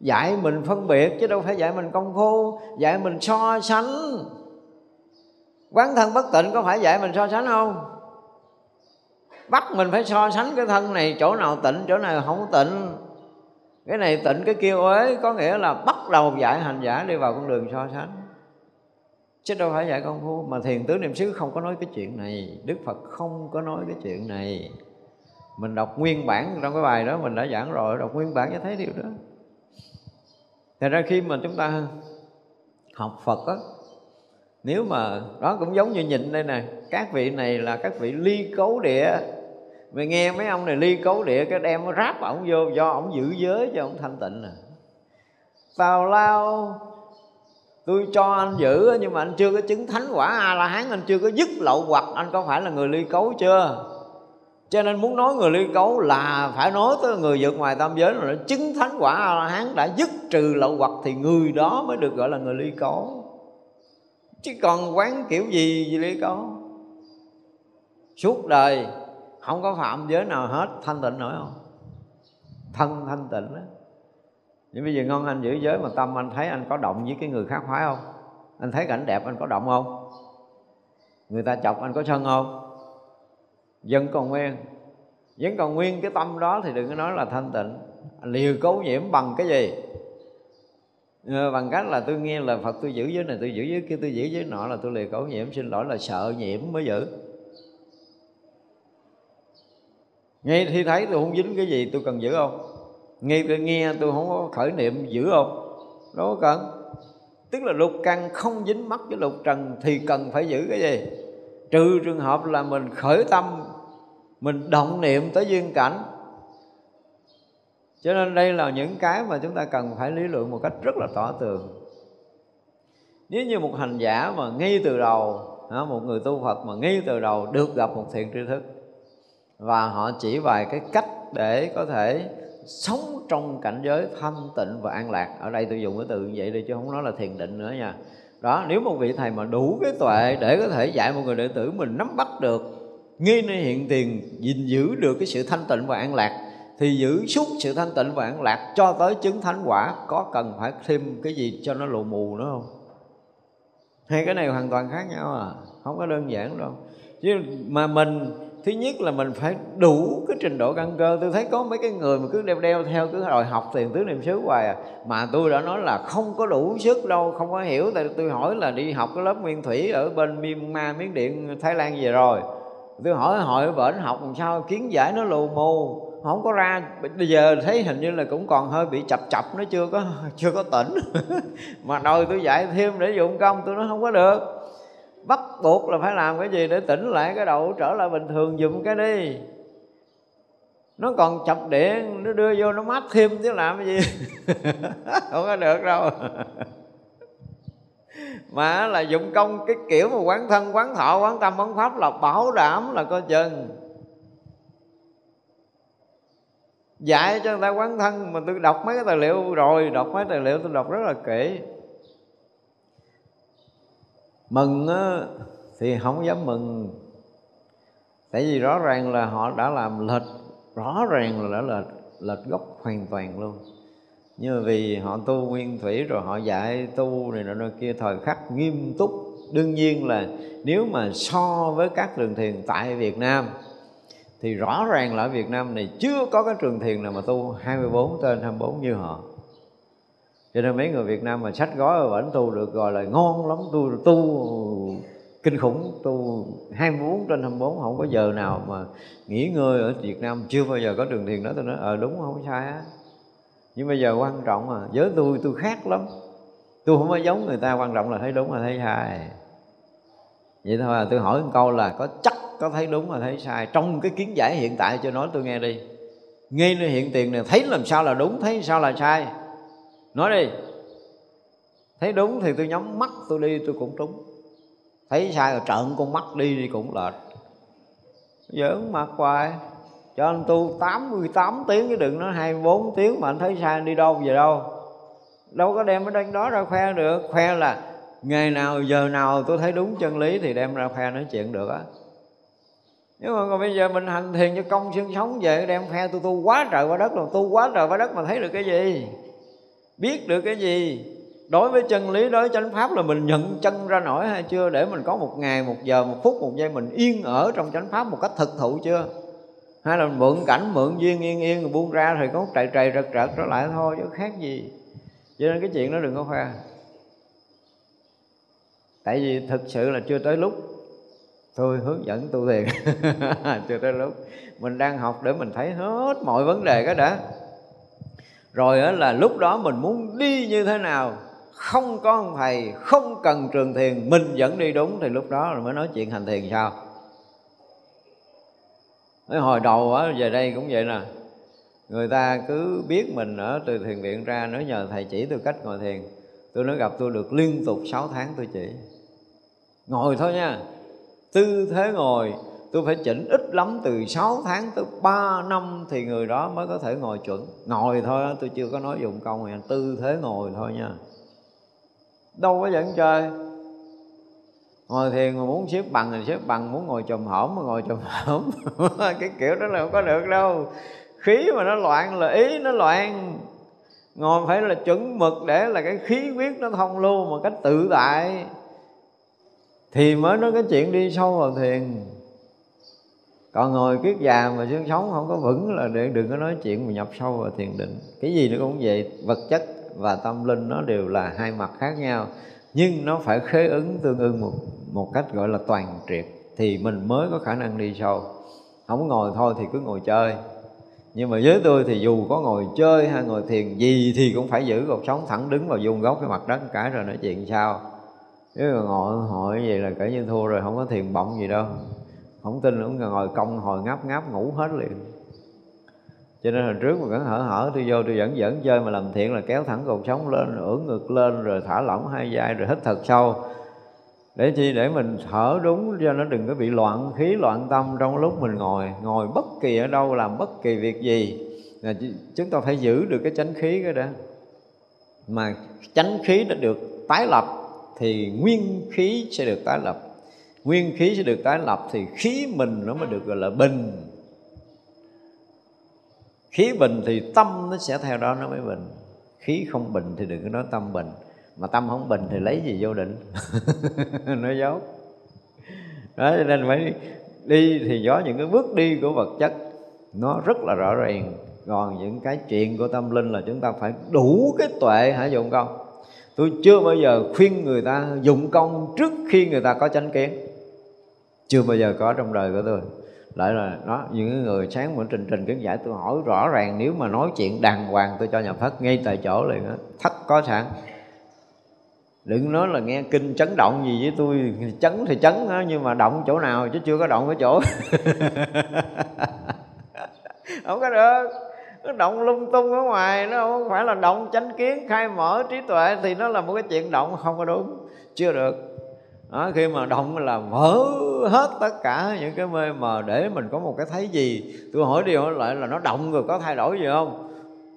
Dạy mình phân biệt chứ đâu phải dạy mình công phu. Dạy mình so sánh. Quán thân bất tịnh có phải dạy mình so sánh không? Bắt mình phải so sánh cái thân này, chỗ nào tịnh, chỗ nào không tịnh. Cái này tịnh, cái kia uế, có nghĩa là bắt đầu dạy hành giả đi vào con đường so sánh. Chứ đâu phải dạy công phu, mà thiền tứ niệm xứ không có nói cái chuyện này. Đức phật không có nói cái chuyện này. Mình đọc nguyên bản trong cái bài đó, mình đã giảng rồi, đọc nguyên bản cho thấy điều đó. Thật ra khi mà chúng ta học Phật á, Nếu mà đó cũng giống như nhìn đây nè, Các vị này là các vị ly cấu địa mày nghe mấy ông này ly cấu địa Cái đem ráp ổng vô, Do ổng giữ giới cho ổng thanh tịnh à. nè Tào lao, Tôi cho anh giữ, Nhưng mà anh chưa có chứng thánh quả A-la-hán, Anh chưa có dứt lậu hoặc, Anh có phải là người ly cấu chưa? Cho nên muốn nói người ly cấu là phải nói tới người vượt ngoài tam giới là chứng thánh quả a la hán đã dứt trừ lậu hoặc thì người đó mới được gọi là người ly cấu. Chứ còn quán kiểu gì gì ly cấu? Suốt đời không có phạm giới nào hết, thanh tịnh nổi không? Thân, thanh tịnh đó. Nhưng bây giờ ngon anh giữ giới mà tâm anh thấy anh có động với cái người khác khoái không? Anh thấy cảnh đẹp anh có động không? Người ta chọc anh có sân không? Vẫn còn nguyên. Vẫn còn nguyên cái tâm đó thì đừng có nói là thanh tịnh. Liều cấu nhiễm bằng cái gì? Ờ, bằng cách là tôi nghe là phật, tôi giữ giới này, tôi giữ giới kia, tôi giữ giới nọ là tôi liều cấu nhiễm, xin lỗi là sợ nhiễm mới giữ. Ngay khi thấy tôi không dính cái gì, tôi cần giữ không? Ngay tôi nghe tôi không có khởi niệm giữ không? Đâu có cần. Tức là lục căn không dính mắt với lục trần thì cần phải giữ cái gì? Trừ trường hợp là mình khởi tâm, mình động niệm tới duyên cảnh. Cho nên đây là những cái mà chúng ta cần phải lý luận một cách rất là tỏ tường. Nếu như một hành giả mà ngay từ đầu một người tu Phật mà ngay từ đầu được gặp một thiện tri thức và họ chỉ vài cái cách để có thể sống trong cảnh giới thanh tịnh và an lạc. Ở đây tôi dùng cái từ như vậy đi, chứ không nói là thiền định nữa nha. Đó, nếu một vị thầy mà đủ cái tuệ để có thể dạy một người đệ tử mình nắm bắt được, nghi nơi hiện tiền, gìn giữ được cái sự thanh tịnh và an lạc, thì giữ suốt sự thanh tịnh và an lạc cho tới chứng thánh quả, có cần phải thêm cái gì cho nó lù mù nữa không? Hai cái này hoàn toàn khác nhau à không có đơn giản đâu. Chứ mà mình thứ nhất là mình phải đủ cái trình độ căn cơ. Tôi thấy có mấy cái người mà cứ đeo đeo theo, cứ đòi học tiền tứ niệm xứ hoài à. Mà tôi đã nói là không có đủ sức đâu, không có hiểu. Tại tôi hỏi là đi học cái lớp nguyên thủy ở bên Myanmar, Miến Điện, Thái Lan về rồi. Tôi hỏi hỏi bển học làm sao? Kiến giải nó lù mù, không có ra. Bây giờ thấy hình như là cũng còn hơi bị chập chập, nó chưa có (laughs) chưa có tỉnh. (laughs) Mà đòi tôi dạy thêm để dụng công, tôi nói không có được bắt buộc là phải làm cái gì để tỉnh lại cái đầu, trở lại bình thường dùm cái đi. Nó còn chập điện, nó đưa vô, nó mát thêm chứ làm cái gì? (laughs) Không có được đâu. (laughs) Mà là dụng công cái kiểu mà quán thân, quán thọ, quán tâm, quán pháp là bảo đảm là coi chừng. Dạy cho người ta quán thân mà tôi đọc mấy cái tài liệu, rồi đọc mấy tài liệu tôi đọc rất là kỹ mừng á, thì không dám mừng. Tại vì rõ ràng là họ đã làm lệch rõ ràng là đã lệch lệch gốc hoàn toàn luôn. Nhưng mà vì họ tu nguyên thủy rồi họ dạy tu này nọ kia thời khắc nghiêm túc. Đương nhiên là nếu mà so với các trường thiền tại Việt Nam thì rõ ràng là ở Việt Nam này chưa có cái trường thiền nào mà tu 24 trên 24 như họ cho nên mấy người Việt Nam mà sách gói vẫn tu được gọi là ngon lắm, tu tu kinh khủng, tu 24 trên 24 không có giờ nào mà nghỉ ngơi ở Việt Nam. Chưa bao giờ có đường thiền đó, tôi nói ờ đúng, không sai á. Nhưng bây giờ quan trọng mà với tôi tôi khác lắm. Tôi không có giống người ta, quan trọng là thấy đúng là thấy sai. Vậy thôi à tôi hỏi một câu là có chắc có thấy đúng là thấy sai? Trong cái kiến giải hiện tại cho nói tôi nghe đi. Ngay nơi hiện tiền này, thấy làm sao là đúng, thấy sao là sai? Nói đi. Thấy đúng thì tôi nhắm mắt, tôi đi, tôi cũng trúng. Thấy sai rồi trợn con mắt đi thì cũng lệch. Giỡn mặt hoài. Cho anh tu 88 tiếng chứ đừng nói 24 tiếng mà anh thấy sai anh đi đâu về đâu. Đâu có đem ở đây đó ra khoe được. Khoe là ngày nào, giờ nào tôi thấy đúng chân lý thì đem ra khoe nói chuyện được á. Nhưng mà còn bây giờ mình hành thiền cho công xương sống về, đem khoe tôi tu quá trời quá đất rồi tu quá trời quá đất mà thấy được cái gì? Biết được cái gì? Đối với chân lý, đối với chánh pháp là mình nhận chân ra nổi hay chưa? Để mình có một ngày, một giờ, một phút, một giây mình yên ở trong chánh pháp một cách thực thụ chưa? Hay là mượn cảnh, mượn duyên, yên yên rồi buông ra thì có trầy trầy rật rật trở lại thôi, chứ khác gì. Cho nên cái chuyện đó đừng có khoe. Tại vì thực sự là chưa tới lúc tôi hướng dẫn tu thiền. (laughs) Chưa tới lúc. Mình đang học để mình thấy hết mọi vấn đề cái đã rồi là lúc đó mình muốn đi như thế nào, không có ông thầy, không cần trường thiền, mình vẫn đi đúng, thì lúc đó mới nói chuyện hành thiền sao? Nói hồi đầu á về đây cũng vậy nè, người ta cứ biết mình ở từ thiền viện ra, nói nhờ thầy chỉ tôi cách ngồi thiền, tôi nói gặp tôi được liên tục 6 tháng tôi chỉ. Ngồi thôi nha, tư thế ngồi tôi phải chỉnh ít lắm, từ 6 tháng tới 3 năm thì người đó mới có thể ngồi chuẩn. Ngồi thôi tôi chưa có nói dụng công này, tư thế ngồi thôi nha. Đâu có dẫn chơi ngồi thiền mà muốn xếp bằng thì xếp bằng, muốn ngồi chồm hổm mà ngồi chồm hổm. (laughs) Cái kiểu đó là không có được đâu. Khí mà nó loạn là ý nó loạn. Ngồi phải là chuẩn mực để là cái khí huyết nó thông lưu một cách tự tại. Thì mới nói cái chuyện đi sâu vào thiền còn ngồi kiết già mà xương sống không có vững là đừng đừng có nói chuyện mà nhập sâu vào thiền định. Cái gì nó cũng vậy, vật chất và tâm linh nó đều là hai mặt khác nhau, nhưng nó phải khế ứng tương ưng một một cách gọi là toàn triệt thì mình mới có khả năng đi sâu. Không ngồi thôi thì cứ ngồi chơi. Nhưng mà với tôi thì dù có ngồi chơi hay ngồi thiền gì thì cũng phải giữ cuộc sống thẳng đứng vào vuông góc cái mặt đất cái rồi nói chuyện sao. Chứ mà ngồi hỏi vậy là kể như thua rồi, không có thiền bọng gì đâu không tin cũng ngồi công hồi ngáp ngáp, ngủ hết liền. Cho nên hồi trước mà vẫn hở hở, tôi vô tôi vẫn dẫn chơi mà làm thiện là kéo thẳng cột sống lên, ưỡn ngực lên, rồi thả lỏng hai vai, rồi hít thật sâu. Để chi? Để mình thở đúng, cho nó đừng có bị loạn khí, loạn tâm trong lúc mình ngồi. Ngồi bất kỳ ở đâu, làm bất kỳ việc gì là chúng ta phải giữ được cái chánh khí cái đó mà chánh khí đã được tái lập thì nguyên khí sẽ được tái lập nguyên khí sẽ được tái lập thì khí mình nó mới được gọi là bình. Khí bình thì tâm nó sẽ theo đó, nó mới bình. Khí không bình thì đừng có nói tâm bình. Mà tâm không bình thì lấy gì vô định? (laughs) Nói dấu đó, cho nên phải đi thì do những cái bước đi của vật chất, nó rất là rõ ràng. Còn những cái chuyện của tâm linh là chúng ta phải đủ cái tuệ hả dụng công. Tôi chưa bao giờ khuyên người ta dụng công trước khi người ta có chánh kiến chưa bao giờ có trong đời của tôi. Lại là nó, những người sáng mà trình trình kiến giải tôi hỏi rõ ràng, nếu mà nói chuyện đàng hoàng, tôi cho nhà Phật ngay tại chỗ liền á. Thất có sẵn. Đừng nói là nghe kinh chấn động gì với tôi, chấn thì chấn á, nhưng mà động chỗ nào chứ chưa có động cái chỗ. (laughs) Không có được. Nó động lung tung ở ngoài, nó không phải là động chánh kiến, khai mở trí tuệ, thì nó là một cái chuyện động không có đúng. Chưa được đó, khi mà động là vỡ hết tất cả những cái mê mờ để mình có một cái thấy gì tôi hỏi đi hỏi lại là nó động rồi có thay đổi gì không?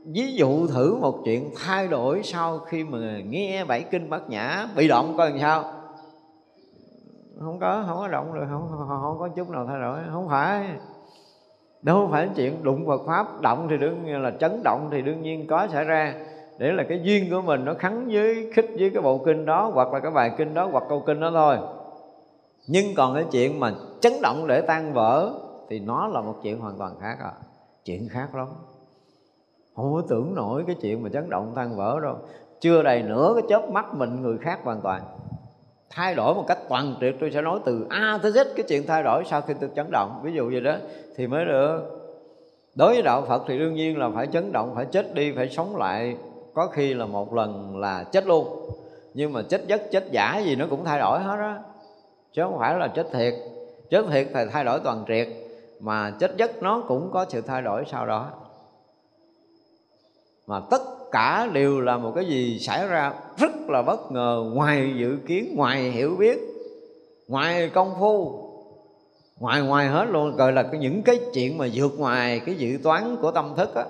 Ví dụ thử một chuyện thay đổi sau khi mà nghe bảy kinh bát nhã bị động coi làm sao? Không có không có động được không, không, không có chút nào thay đổi không phải. Đâu phải chuyện đụng Phật pháp động thì đương nhiên là chấn động thì đương nhiên có xảy ra để là cái duyên của mình nó khắn với, khích với cái bộ kinh đó hoặc là cái bài kinh đó hoặc câu kinh đó thôi. Nhưng còn cái chuyện mà chấn động để tan vỡ thì nó là một chuyện hoàn toàn khác à. Chuyện khác lắm. Không có tưởng nổi cái chuyện mà chấn động tan vỡ đâu. Chưa đầy nửa cái chớp mắt mình người khác hoàn toàn. Thay đổi một cách toàn triệt tôi sẽ nói từ A tới Z cái chuyện thay đổi sau khi tôi chấn động. Ví dụ vậy đó, thì mới được. Đối với đạo Phật thì đương nhiên là phải chấn động, phải chết đi, phải sống lại có khi là một lần là chết luôn. Nhưng mà chết giấc, chết giả gì nó cũng thay đổi hết đó chứ không phải là chết thiệt. Chết thiệt thì thay đổi toàn triệt, mà chết giấc nó cũng có sự thay đổi sau đó. Mà tất cả đều là một cái gì xảy ra rất là bất ngờ, ngoài dự kiến, ngoài hiểu biết, ngoài công phu, ngoài ngoài hết luôn. Gọi là những cái chuyện mà vượt ngoài cái dự toán của tâm thức á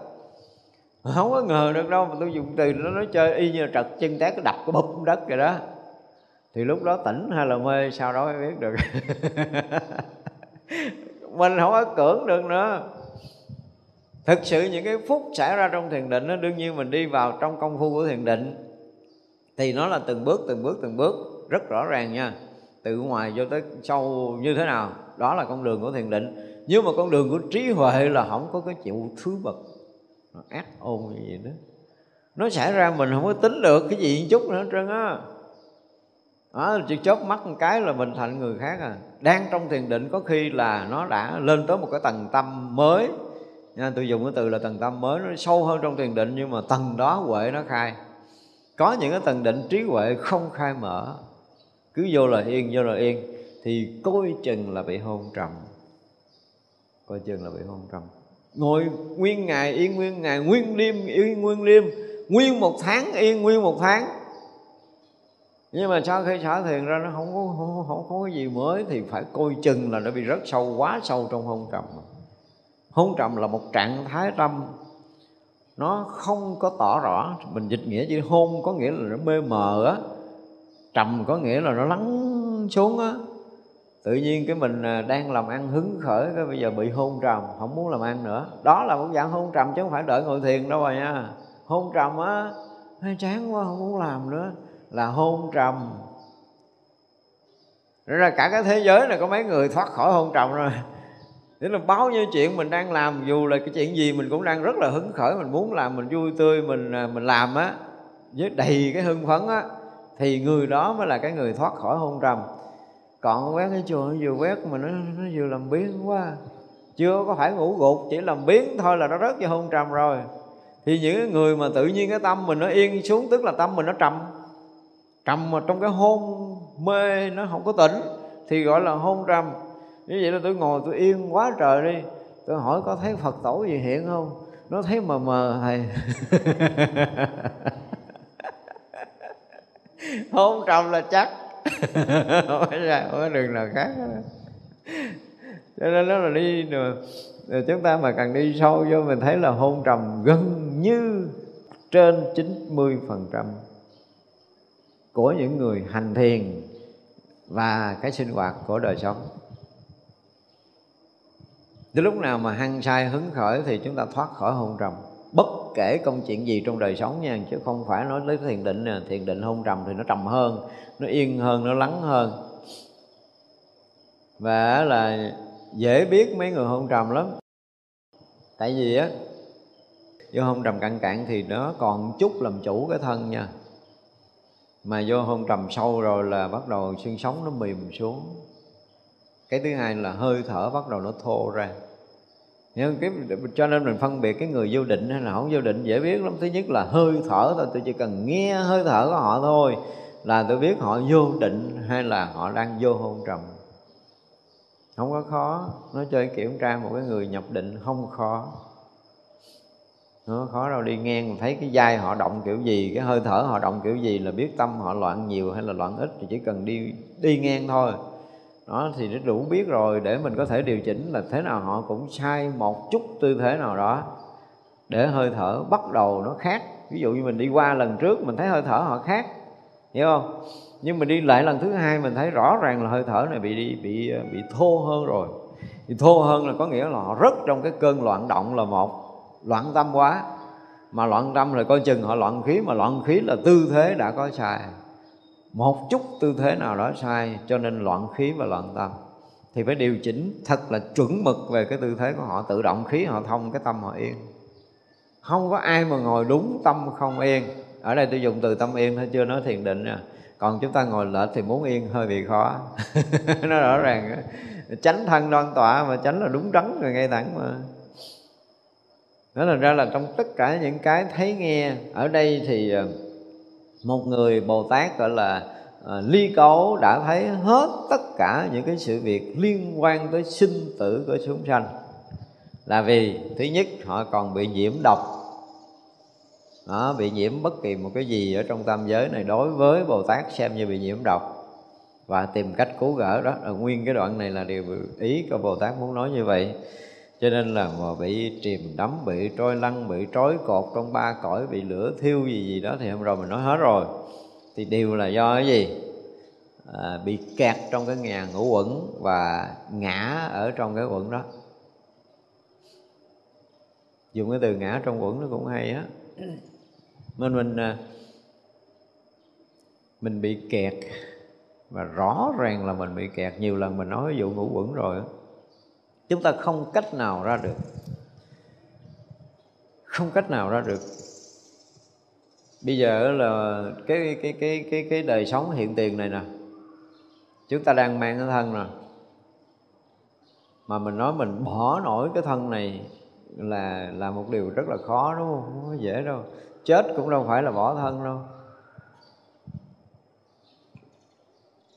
không có ngờ được đâu mà tôi dùng từ nó nói chơi y như là trật chân té, cái đập cái bụp đất rồi đó. Thì lúc đó tỉnh hay là mê, sau đó mới biết được. (laughs) Mình không có cưỡng được nữa. Thực sự những cái phút xảy ra trong thiền định nó đương nhiên mình đi vào trong công phu của thiền định, thì nó là từng bước từng bước từng bước, rất rõ ràng nha. Từ ngoài vô tới sâu như thế nào, đó là con đường của thiền định. Nhưng mà con đường của trí huệ là không có cái chịu thứ bậc nó ác ôn như vậy đó. Nó xảy ra mình không có tính được cái gì chút nữa hết trơn á. Đó chỉ chớp mắt một cái là mình thành người khác à. Đang trong thiền định có khi là nó đã lên tới một cái tầng tâm mới. Nha, tôi dùng cái từ là tầng tâm mới, nó sâu hơn trong thiền định nhưng mà tầng đó huệ nó khai. Có những cái tầng định trí huệ không khai mở. Cứ vô là yên, vô là yên, thì coi chừng là bị hôn trầm. Coi chừng là bị hôn trầm ngồi nguyên ngày yên nguyên ngày nguyên đêm yên nguyên đêm nguyên một tháng yên nguyên một tháng. Nhưng mà sau khi xả thiền ra nó không có không, không có cái gì mới thì phải coi chừng là nó bị rất sâu quá sâu trong hôn trầm. Hôn trầm là một trạng thái tâm. Nó không có tỏ rõ. Mình dịch nghĩa chỉ hôn có nghĩa là nó mê mờ á. Trầm có nghĩa là nó lắng xuống á tự nhiên cái mình à, đang làm ăn hứng khởi cái bây giờ bị hôn trầm không muốn làm ăn nữa. Đó là một dạng hôn trầm chứ không phải đợi ngồi thiền đâu rồi nha. Hôn trầm á hay chán quá không muốn làm nữa. Là hôn trầm. Ra cả cái thế giới này có mấy người thoát khỏi hôn trầm rồi. Thế là bao nhiêu chuyện mình đang làm Dù là cái chuyện gì mình cũng đang rất là hứng khởi Mình muốn làm, mình vui tươi, mình à, mình làm á Với đầy cái hưng phấn á Thì người đó mới là cái người thoát khỏi hôn trầm. Còn quét cái chùa nó vừa quét mà nó, nó vừa làm biến quá. Chưa có phải ngủ gục Chỉ làm biến thôi là nó rớt vô hôn trầm rồi. Thì những người mà tự nhiên cái tâm mình nó yên xuống Tức là tâm mình nó trầm. Trầm mà trong cái hôn mê nó không có tỉnh Thì gọi là hôn trầm. Như vậy là tôi ngồi tôi yên quá trời đi. Tôi hỏi có thấy phật tổ gì hiện không? Nó thấy mờ mờ thầy (laughs) hôn trầm là chắc không ra không có đường nào khác. Cho nên nó là đi rồi chúng ta mà cần đi sâu vô, mình thấy là hôn trầm gần như trên 90% của những người hành thiền và cái sinh hoạt của đời sống. Đến lúc nào mà hăng say hứng khởi thì chúng ta thoát khỏi hôn trầm. Bất kể công chuyện gì trong đời sống nha Chứ không phải nói tới thiền định nè Thiền định hôn trầm thì nó trầm hơn Nó yên hơn, nó lắng hơn. Và là dễ biết mấy người hôn trầm lắm. Tại vì á Vô hôn trầm cạn cạn thì nó còn chút làm chủ cái thân nha. Mà vô hôn trầm sâu rồi là bắt đầu xương sống nó mềm xuống. Cái thứ hai là hơi thở bắt đầu nó thô ra nhưng cái, cho nên mình phân biệt cái người vô định hay là không vô định dễ biết lắm. Thứ nhất là hơi thở thôi, tôi chỉ cần nghe hơi thở của họ thôi là tôi biết họ vô định hay là họ đang vô hôn trầm. Không có khó. Nó chơi kiểm tra một cái người nhập định không khó. Nó khó đâu, đi ngang thấy cái vai họ động kiểu gì, cái hơi thở họ động kiểu gì là biết tâm họ loạn nhiều hay là loạn ít thì chỉ cần đi đi ngang thôi đó, thì nó đủ biết rồi, để mình có thể điều chỉnh là thế nào họ cũng sai một chút tư thế nào đó. Để hơi thở bắt đầu nó khác. Ví dụ như mình đi qua lần trước, mình thấy hơi thở họ khác, hiểu không? Nhưng mình đi lại lần thứ hai, mình thấy rõ ràng là hơi thở này bị đi, bị ờ, bị thô hơn rồi. Thì thô hơn là có nghĩa là họ rất trong cái cơn loạn động là một, loạn tâm quá. Mà loạn tâm là coi chừng họ loạn khí, mà loạn khí là tư thế đã có sai một chút tư thế nào đó sai, cho nên loạn khí và loạn tâm. Thì phải điều chỉnh, thật là chuẩn mực về cái tư thế của họ, tự động khí họ thông, cái tâm họ yên. Không có ai mà ngồi đúng tâm không yên. Ở đây tôi dùng từ tâm yên thôi chưa nói thiền định nha. Còn chúng ta ngồi lệch thì muốn yên hơi bị khó. (laughs) Nó rõ ràng tránh thân đoan tọa mà tránh là đúng đắn rồi ngay thẳng mà. Đó là ra là trong tất cả những cái thấy nghe, ở đây thì ờ, một người bồ tát gọi là à, ly cấu đã thấy hết tất cả những cái sự việc liên quan tới sinh tử của chúng sanh. Là vì thứ nhất họ còn bị nhiễm độc. Đó, bị nhiễm bất kỳ một cái gì ở trong tam giới này đối với bồ tát xem như bị nhiễm độc. Và tìm cách cứu gỡ đó. Là nguyên cái đoạn này là điều ý của bồ tát muốn nói như vậy cho nên là mà bị chìm đắm bị trôi lăn bị trói cột trong ba cõi bị lửa thiêu gì gì đó thì hôm rồi mình nói hết rồi. Thì đều là do cái gì? À, bị kẹt trong cái nhà ngũ quẩn và ngã ở trong cái quẩn đó. Dùng cái từ ngã trong quẩn nó cũng hay á. Nên mình à, mình bị kẹt và rõ ràng là mình bị kẹt. Nhiều lần mình nói ví dụ ngũ quẩn rồi đó chúng ta không cách nào ra được. Không cách nào ra được. Bây giờ là cái cái cái cái cái đời sống hiện tiền này nè. Chúng ta đang mang cái thân nè. Mà mình nói mình bỏ nổi cái thân này là là một điều rất là khó, đúng không? Không có dễ đâu. Chết cũng đâu phải là bỏ thân đâu.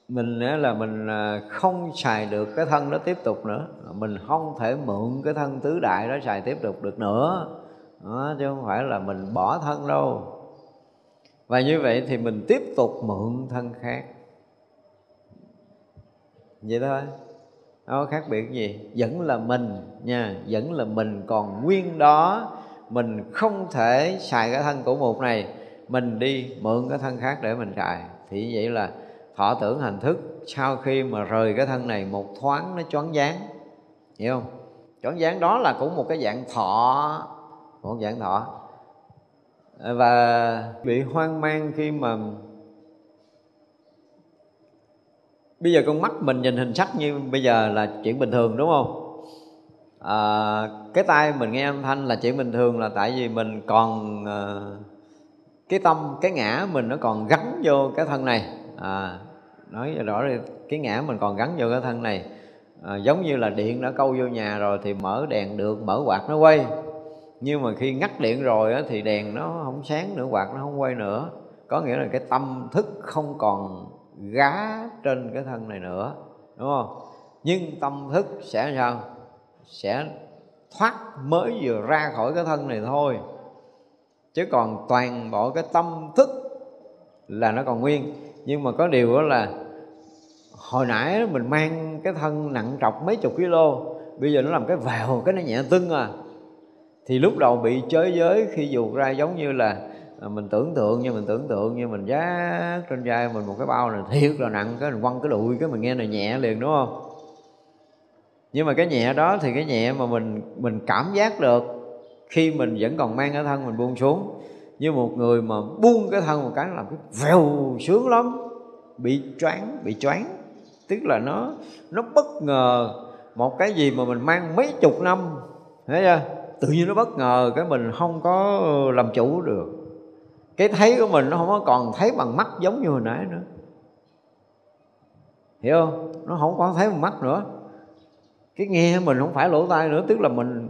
Mình là mình à, không xài được cái thân đó tiếp tục nữa. Mình không thể mượn cái thân tứ đại đó xài tiếp tục được nữa. Đó, chứ không phải là mình bỏ thân đâu. Và như vậy thì mình tiếp tục mượn thân khác. Vậy thôi. Nó khác biệt gì. Vẫn là mình nha. Vẫn là mình. Còn nguyên đó mình không thể xài cái thân của một này. Mình đi mượn cái thân khác để mình xài. Thì vậy là thọ tưởng hành thức sau khi mà rời cái thân này một thoáng nó choáng váng. Hiểu không? Choáng váng đó là cũng một cái dạng thọ. Một dạng thọ. Và bị hoang mang khi mà bây giờ con mắt mình nhìn hình sắc như bây giờ là chuyện bình thường đúng không? À, cái tai mình nghe âm thanh là chuyện bình thường là tại vì mình còn à, cái tâm cái ngã mình nó còn gắn vô cái thân này à, nói rõ rồi cái ngã mình còn gắn vô cái thân này. À, giống như là điện đã câu vô nhà rồi thì mở đèn được mở quạt nó quay. Nhưng mà khi ngắt điện rồi á, thì đèn nó không sáng nữa quạt nó không quay nữa. Có nghĩa là cái tâm thức không còn gá trên cái thân này nữa đúng không? Nhưng tâm thức sẽ sao? Sẽ thoát mới vừa ra khỏi cái thân này thôi. Chứ còn toàn bộ cái tâm thức là nó còn nguyên nhưng mà có điều đó là hồi nãy mình mang cái thân nặng trọc mấy chục kg bây giờ nó làm cái vào cái nó nhẹ tưng à. Thì lúc đầu bị chới giới khi dù ra giống như là à, mình tưởng tượng như mình tưởng tượng như mình giá trên vai mình một cái bao này thiệt là nặng, cái mình quăng cái đùi, cái mình nghe này nhẹ liền, đúng không? Nhưng mà cái nhẹ đó thì cái nhẹ mà mình mình cảm giác được khi mình vẫn còn mang cái thân mình buông xuống như một người mà buông cái thân một cái làm cái vèo sướng lắm, bị choáng bị choáng. Tức là nó nó bất ngờ một cái gì mà mình mang mấy chục năm, thấy chưa? Tự nhiên nó bất ngờ, cái mình không có làm chủ được. Cái thấy của mình nó không có còn thấy bằng mắt giống như hồi nãy nữa. Hiểu không? Nó không có thấy bằng mắt nữa. Cái nghe mình không phải lỗ tai nữa, tức là mình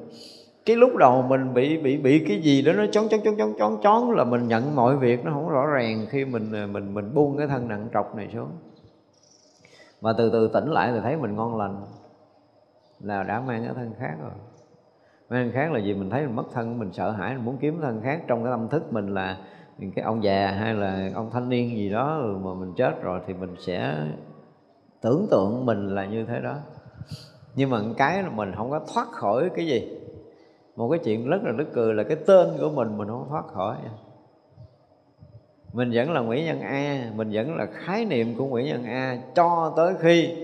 cái lúc đầu mình bị bị bị cái gì đó nó chón chón chón chón chón chón là mình nhận mọi việc nó không rõ ràng khi mình ờ, mình mình buông cái thân nặng trọc này xuống. Và từ từ tỉnh lại thì thấy mình ngon lành, là đã mang cái thân khác rồi. Mang thân khác là gì mình thấy mình mất thân, mình sợ hãi, mình muốn kiếm thân khác. Trong cái tâm thức mình là cái ông già hay là ông thanh niên gì đó ừ, mà mình chết rồi thì mình sẽ tưởng tượng mình là như thế đó. Nhưng mà cái là mình không có thoát khỏi cái gì một cái chuyện rất là nức cười là cái tên của mình mình không thoát khỏi. Mình vẫn là Nguyễn Nhân A, mình vẫn là khái niệm của Nguyễn Nhân A cho tới khi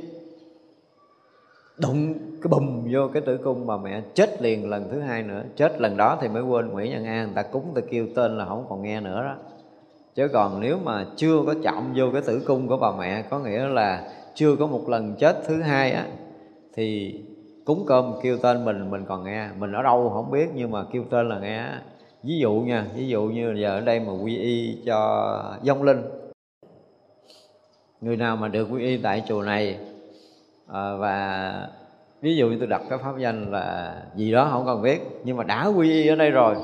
đụng cái bùm vô cái tử cung bà mẹ chết liền lần thứ hai nữa. Chết lần đó thì mới quên Nguyễn Nhân A, người ta cúng ta kêu tên là không còn nghe nữa đó. Chứ còn nếu mà chưa có chạm vô cái tử cung của bà mẹ, có nghĩa là chưa có một lần chết thứ hai á, thì cúng cơm kêu tên mình mình còn nghe. Mình ở đâu không biết nhưng mà kêu tên là nghe. Ví dụ nha ví dụ như giờ ở đây mà quy y cho vong linh. Người nào mà được quy y tại chùa này à, và ví dụ như tôi đặt cái pháp danh là gì đó không cần biết nhưng mà đã quy y ở đây rồi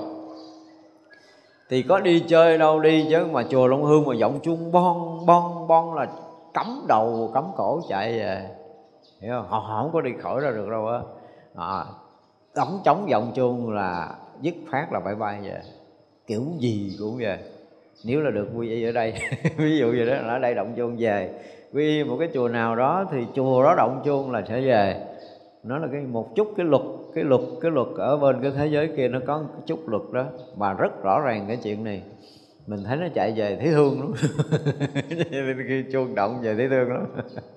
thì có đi chơi đâu đi chứ mà chùa Long Hương mà giọng chuông bon bon bon là cắm đầu cắm cổ chạy về hiểu không? Họ, họ không có đi khỏi ra được đâu á. Ờ, à, đóng chống giọng chuông là dứt phát là phải bay về. Kiểu gì cũng về. Nếu là được quy y ở đây. (laughs) Ví dụ vậy đó là ở đây động chuông về. Quy y một cái chùa nào đó thì chùa đó động chuông là sẽ về. Nó là cái một chút cái luật cái luật cái luật ở bên cái thế giới kia nó có một chút luật đó. Mà rất rõ ràng cái chuyện này. Mình thấy nó chạy về thấy thương lắm. (laughs) Khi chuông động về thấy thương lắm. (laughs)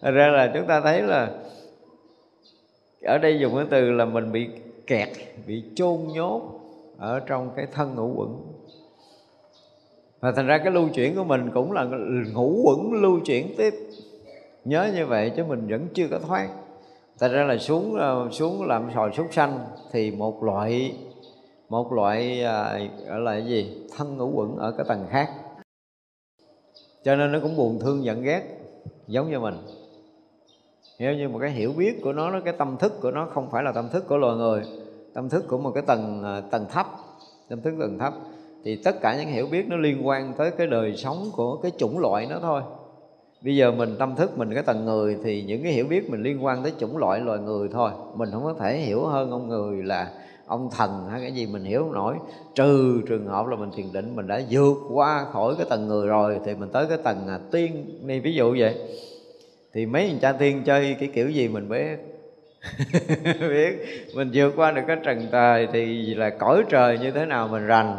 Thật ra là chúng ta thấy là ở đây dùng cái từ là mình bị kẹt bị chôn nhốt ở trong cái thân ngũ quẩn. Và thành ra cái lưu chuyển của mình cũng là ngũ quẩn lưu chuyển tiếp. Nhớ như vậy chứ mình vẫn chưa có thoát. Thành ra là xuống ờ, xuống làm sòi súc sanh thì một loại một loại à, gọi là cái gì? Thân ngũ quẩn ở cái tầng khác. Cho nên nó cũng buồn thương giận ghét giống như mình. Hiểu như một cái hiểu biết của nó, nó cái tâm thức của nó không phải là tâm thức của loài người tâm thức của một cái tầng à, tầng thấp tâm thức tầng thấp thì tất cả những hiểu biết nó liên quan tới cái đời sống của cái chủng loại nó thôi. Bây giờ mình tâm thức mình cái tầng người thì những cái hiểu biết mình liên quan tới chủng loại loài người thôi. Mình không có thể hiểu hơn ông người là ông thần hay cái gì mình hiểu không nổi. Trừ trường hợp là mình thiền định mình đã vượt qua khỏi cái tầng người rồi thì mình tới cái tầng à, tiên này ví dụ vậy. Thì mấy anh cha tiên chơi cái kiểu gì mình biết? (laughs) Biết. Mình vượt qua được cái trần trời thì là cõi trời như thế nào mình rành.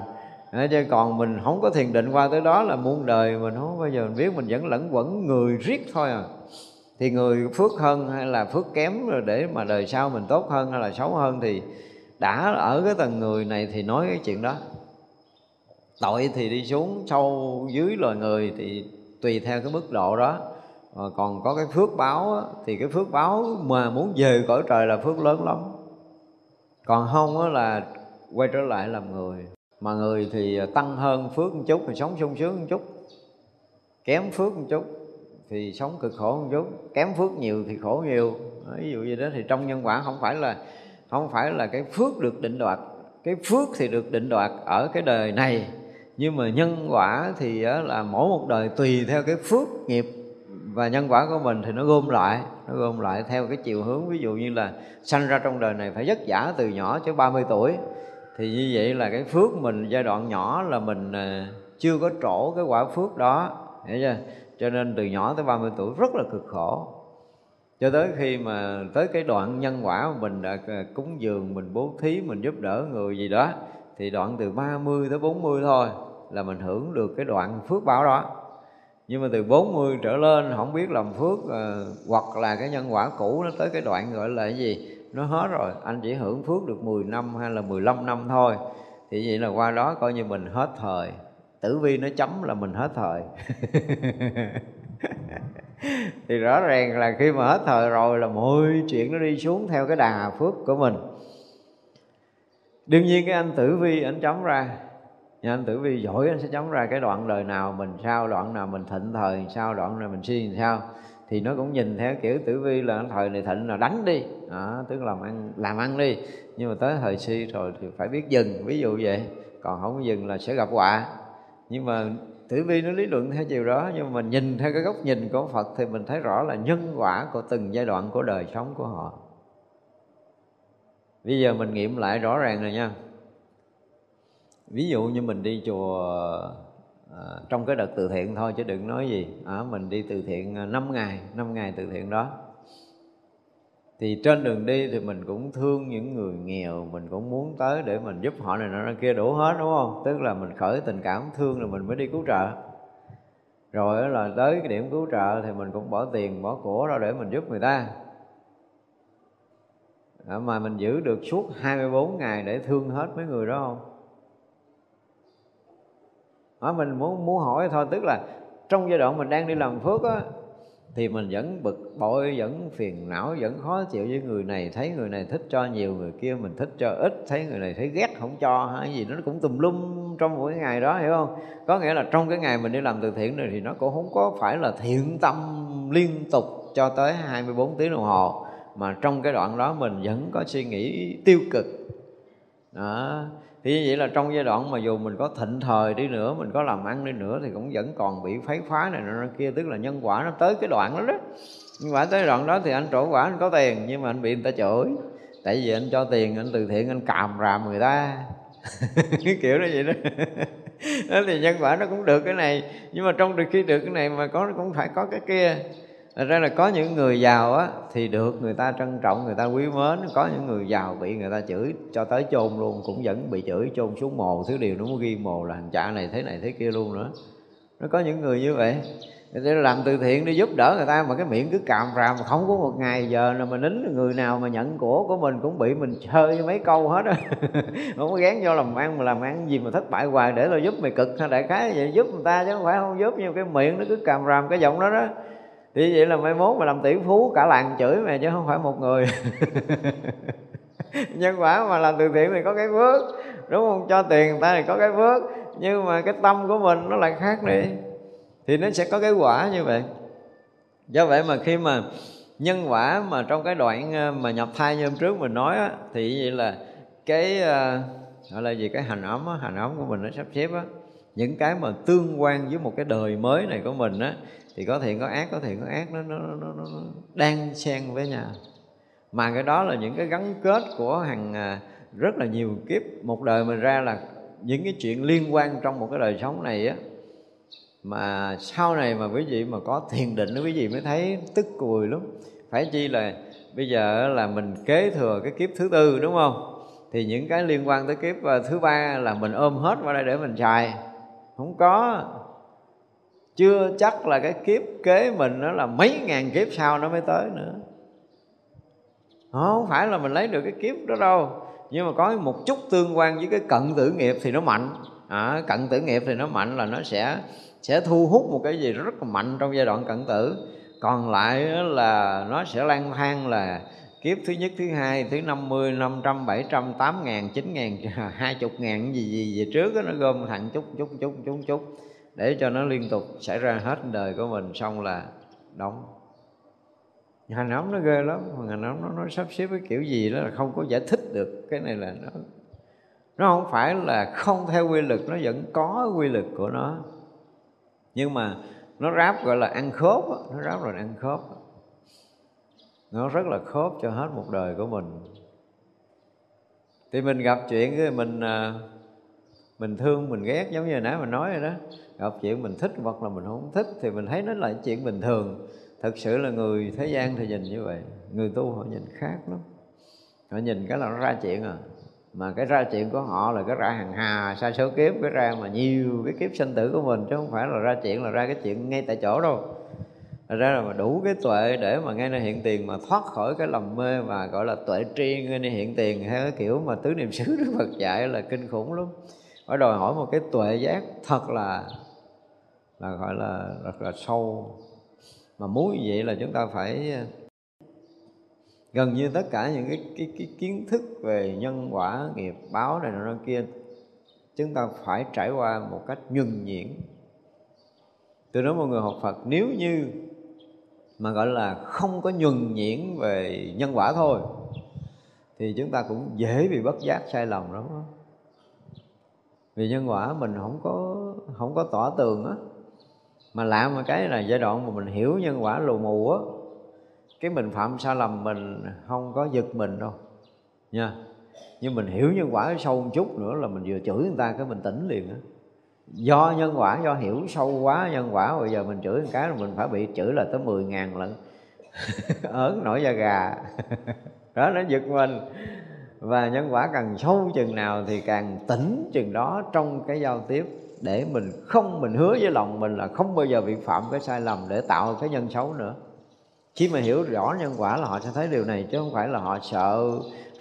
Chứ còn mình không có thiền định qua tới đó là muôn đời mình không bao giờ mình biết. Mình vẫn lẫn quẩn người riết thôi à. Thì người phước hơn hay là phước kém rồi để mà đời sau mình tốt hơn hay là xấu hơn thì đã ở cái tầng người này thì nói cái chuyện đó. Tội thì đi xuống sâu dưới loài người thì tùy theo cái mức độ đó. Mà còn có cái phước báo á, thì cái phước báo mà muốn về cõi trời là phước lớn lắm. Còn không á là quay trở lại làm người. Mà người thì tăng hơn phước một chút thì sống sung sướng một chút. Kém phước một chút thì sống cực khổ một chút. Kém phước nhiều thì khổ nhiều. Ví dụ như đó thì trong nhân quả không phải là không phải là cái phước được định đoạt. Cái phước thì được định đoạt ở cái đời này. Nhưng mà nhân quả thì là mỗi một đời tùy theo cái phước nghiệp và nhân quả của mình thì nó gom lại, nó gom lại theo cái chiều hướng. Ví dụ như là sanh ra trong đời này phải vất vả từ nhỏ cho 30 tuổi, thì như vậy là cái phước mình giai đoạn nhỏ là mình à, chưa có trổ cái quả phước đó. Hiểu chưa? Cho nên từ nhỏ tới 30 tuổi rất là cực khổ cho tới khi mà tới cái đoạn nhân quả mà mình đã à, cúng dường mình bố thí mình giúp đỡ người gì đó thì đoạn từ 30 tới 40 thôi là mình hưởng được cái đoạn phước báo đó. Nhưng mà từ 40 trở lên không biết làm phước à, hoặc là cái nhân quả cũ nó tới cái đoạn gọi là cái gì nó hết rồi. Anh chỉ hưởng phước được 10 năm hay là 15 năm thôi. Thì vậy là qua đó coi như mình hết thời. Tử vi nó chấm là mình hết thời. (laughs) thì rõ ràng là khi mà hết thời rồi là mọi chuyện nó đi xuống theo cái đà phước của mình. Đương nhiên cái anh tử vi anh chấm ra. Nhưng anh tử vi giỏi anh sẽ chấm ra cái đoạn đời nào mình sao đoạn nào mình thịnh thời sao đoạn nào mình suy sao. Thì nó cũng nhìn theo kiểu tử vi là thời này thịnh là đánh đi. Đó, tức là làm ăn làm ăn đi. Nhưng mà tới thời suy rồi thì phải biết dừng. Ví dụ vậy còn không dừng là sẽ gặp họa. Nhưng mà tử vi nó lý luận theo chiều đó nhưng mà mình nhìn theo cái góc nhìn của Phật thì mình thấy rõ là nhân quả của từng giai đoạn của đời sống của họ. Bây giờ mình nghiệm lại rõ ràng rồi nha. Ví dụ như mình đi chùa à, trong cái đợt từ thiện thôi chứ đừng nói gì. À, mình đi từ thiện à, 5 ngày 5 ngày từ thiện đó thì trên đường đi thì mình cũng thương những người nghèo mình cũng muốn tới để mình giúp họ này nọ kia đủ hết đúng không? Tức là mình khởi tình cảm thương rồi mình mới đi cứu trợ. Rồi là tới cái điểm cứu trợ thì mình cũng bỏ tiền bỏ của ra để mình giúp người ta. À, mà mình giữ được suốt 24 ngày để thương hết mấy người đó không? À, mình muốn muốn hỏi thôi tức là trong giai đoạn mình đang đi làm phước á thì mình vẫn bực bội, vẫn phiền não, vẫn khó chịu với người này. Thấy người này thích cho nhiều, người kia mình thích cho ít. Thấy người này thấy ghét, không cho hay gì nó cũng tùm lum trong mỗi ngày đó, hiểu không? Có nghĩa là trong cái ngày mình đi làm từ thiện này thì nó cũng không có phải là thiện tâm liên tục cho tới 24 tiếng đồng hồ. Mà trong cái đoạn đó mình vẫn có suy nghĩ tiêu cực. Đó thì như vậy là trong giai đoạn mà dù mình có thịnh thời đi nữa, mình có làm ăn đi nữa thì cũng vẫn còn bị phái phá này nọ kia, tức là nhân quả nó tới cái đoạn đó đó. Nhưng quả tới đoạn đó thì anh trổ quả, anh có tiền, nhưng mà anh bị người ta chửi. Tại vì anh cho tiền, anh từ thiện, anh càm ràm người ta. (laughs) Cái kiểu đó vậy đó. (laughs) Đó thì nhân quả nó cũng được cái này, nhưng mà trong khi được cái này mà có, cũng phải có cái kia. Thật ra là có những người giàu á thì được người ta trân trọng, người ta quý mến. Có những người giàu bị người ta chửi cho tới chôn luôn Cũng vẫn bị chửi chôn xuống mồ. Thứ điều nó mới ghi mồ là thằng cha này thế này thế kia luôn nữa. Nó có những người như vậy. Để làm từ thiện đi giúp đỡ người ta mà cái miệng cứ càm ràm mà không có một ngày giờ nào mà nín người nào mà nhận của của mình cũng bị mình chơi mấy câu hết á. (laughs) Không có gán vô làm ăn mà làm ăn gì mà thất bại hoài để tao giúp mày cực. Hay đại khái vậy? Giúp người ta chứ không phải không giúp nhưng cái miệng nó cứ càm ràm cái giọng đó đó thì vậy là mai mốt mà làm tỷ phú cả làng chửi mày chứ không phải một người. (laughs) Nhân quả mà làm từ thiện thì có cái phước đúng không? Cho tiền người ta thì có cái phước nhưng mà cái tâm của mình nó lại khác đi. Thì nó sẽ có cái quả như vậy. Do vậy mà khi mà nhân quả mà trong cái đoạn ờ, mà nhập thai như hôm trước mình nói á, thì vậy là cái ờ, gọi là gì? Cái hành ấm á, hành ấm của mình nó sắp xếp á. Những cái mà tương quan với một cái đời mới này của mình á thì có thiện có ác có thiện có ác nó nó nó, nó, nó đang xen với nhau. Mà cái đó là những cái gắn kết của hàng à, rất là nhiều kiếp. Một đời mình ra là những cái chuyện liên quan trong một cái đời sống này á mà sau này mà quý vị mà có thiền định quý vị mới thấy tức cùi lắm. Phải chi là bây giờ là mình kế thừa cái kiếp thứ tư đúng không? Thì những cái liên quan tới kiếp à, thứ ba là mình ôm hết qua đây để mình xài. Không có chưa chắc là cái kiếp kế mình nó là mấy ngàn kiếp sau nó mới tới nữa. Không phải là mình lấy được cái kiếp đó đâu. Nhưng mà có một chút tương quan với cái cận tử nghiệp thì nó mạnh. À, cận tử nghiệp thì nó mạnh là nó sẽ sẽ thu hút một cái gì rất là mạnh trong giai đoạn cận tử. Còn lại là nó sẽ lang thang là kiếp thứ nhất thứ hai thứ năm mươi năm trăm bảy trăm tám ngàn chín ngàn (laughs) hai chục ngàn gì gì về trước đó, nó gom thẳng chút chút chút chút chút để cho nó liên tục xảy ra hết đời của mình xong là đóng. Hành ống nó ghê lắm hành ống nó, nó sắp xếp cái kiểu gì đó là không có giải thích được. Cái này là nó nó không phải là không theo quy luật nó vẫn có quy luật của nó. Nhưng mà nó ráp gọi là ăn khớp nó ráp rồi ăn khớp. Nó rất là khớp cho hết một đời của mình. Thì mình gặp chuyện cái mình à, mình thương, mình ghét, giống như nãy mình nói rồi đó. Gặp chuyện mình thích hoặc là mình không thích thì mình thấy nó là chuyện bình thường. Thực sự là người thế gian thì nhìn như vậy, người tu họ nhìn khác lắm. Họ nhìn cái là nó ra chuyện à. Mà cái ra chuyện của họ là cái ra hàng hà, sa số kiếp, cái ra mà nhiều cái kiếp sinh tử của mình, chứ không phải là ra chuyện, là ra cái chuyện ngay tại chỗ đâu. Thật ra là mà đủ cái tuệ để mà ngay nơi hiện tiền mà thoát khỏi cái lầm mê và gọi là tuệ tri ngay nơi hiện tiền hay cái kiểu mà tứ niệm xứ Đức Phật dạy là kinh khủng lắm phải đòi hỏi một cái tuệ giác thật là là gọi là rất là sâu mà muốn như vậy là chúng ta phải ờ, gần như tất cả những cái, cái, cái kiến thức về nhân quả nghiệp báo này nọ kia chúng ta phải trải qua một cách nhuần nhuyễn tôi nói mọi người học Phật nếu như mà gọi là không có nhuần nhuyễn về nhân quả thôi thì chúng ta cũng dễ bị bất giác sai lầm lắm đó vì nhân quả mình không có không có tỏ tường á. Mà lạ một cái là giai đoạn mà mình hiểu nhân quả lù mù á, cái mình phạm sai lầm mình không có giật mình đâu, nha. Nhưng mình hiểu nhân quả sâu một chút nữa là mình vừa chửi người ta cái mình tỉnh liền á. Do nhân quả, do hiểu sâu quá nhân quả, bây giờ mình chửi một cái là mình phải bị chửi là tới 10 ngàn lần. (laughs) Ớn nổi da gà. (laughs) Đó, nó giật mình và nhân quả càng sâu chừng nào thì càng tỉnh chừng đó trong cái giao tiếp, để mình không, mình hứa với lòng mình là không bao giờ bị phạm cái sai lầm để tạo cái nhân xấu nữa. Khi mà hiểu rõ nhân quả là họ sẽ thấy điều này, chứ không phải là họ sợ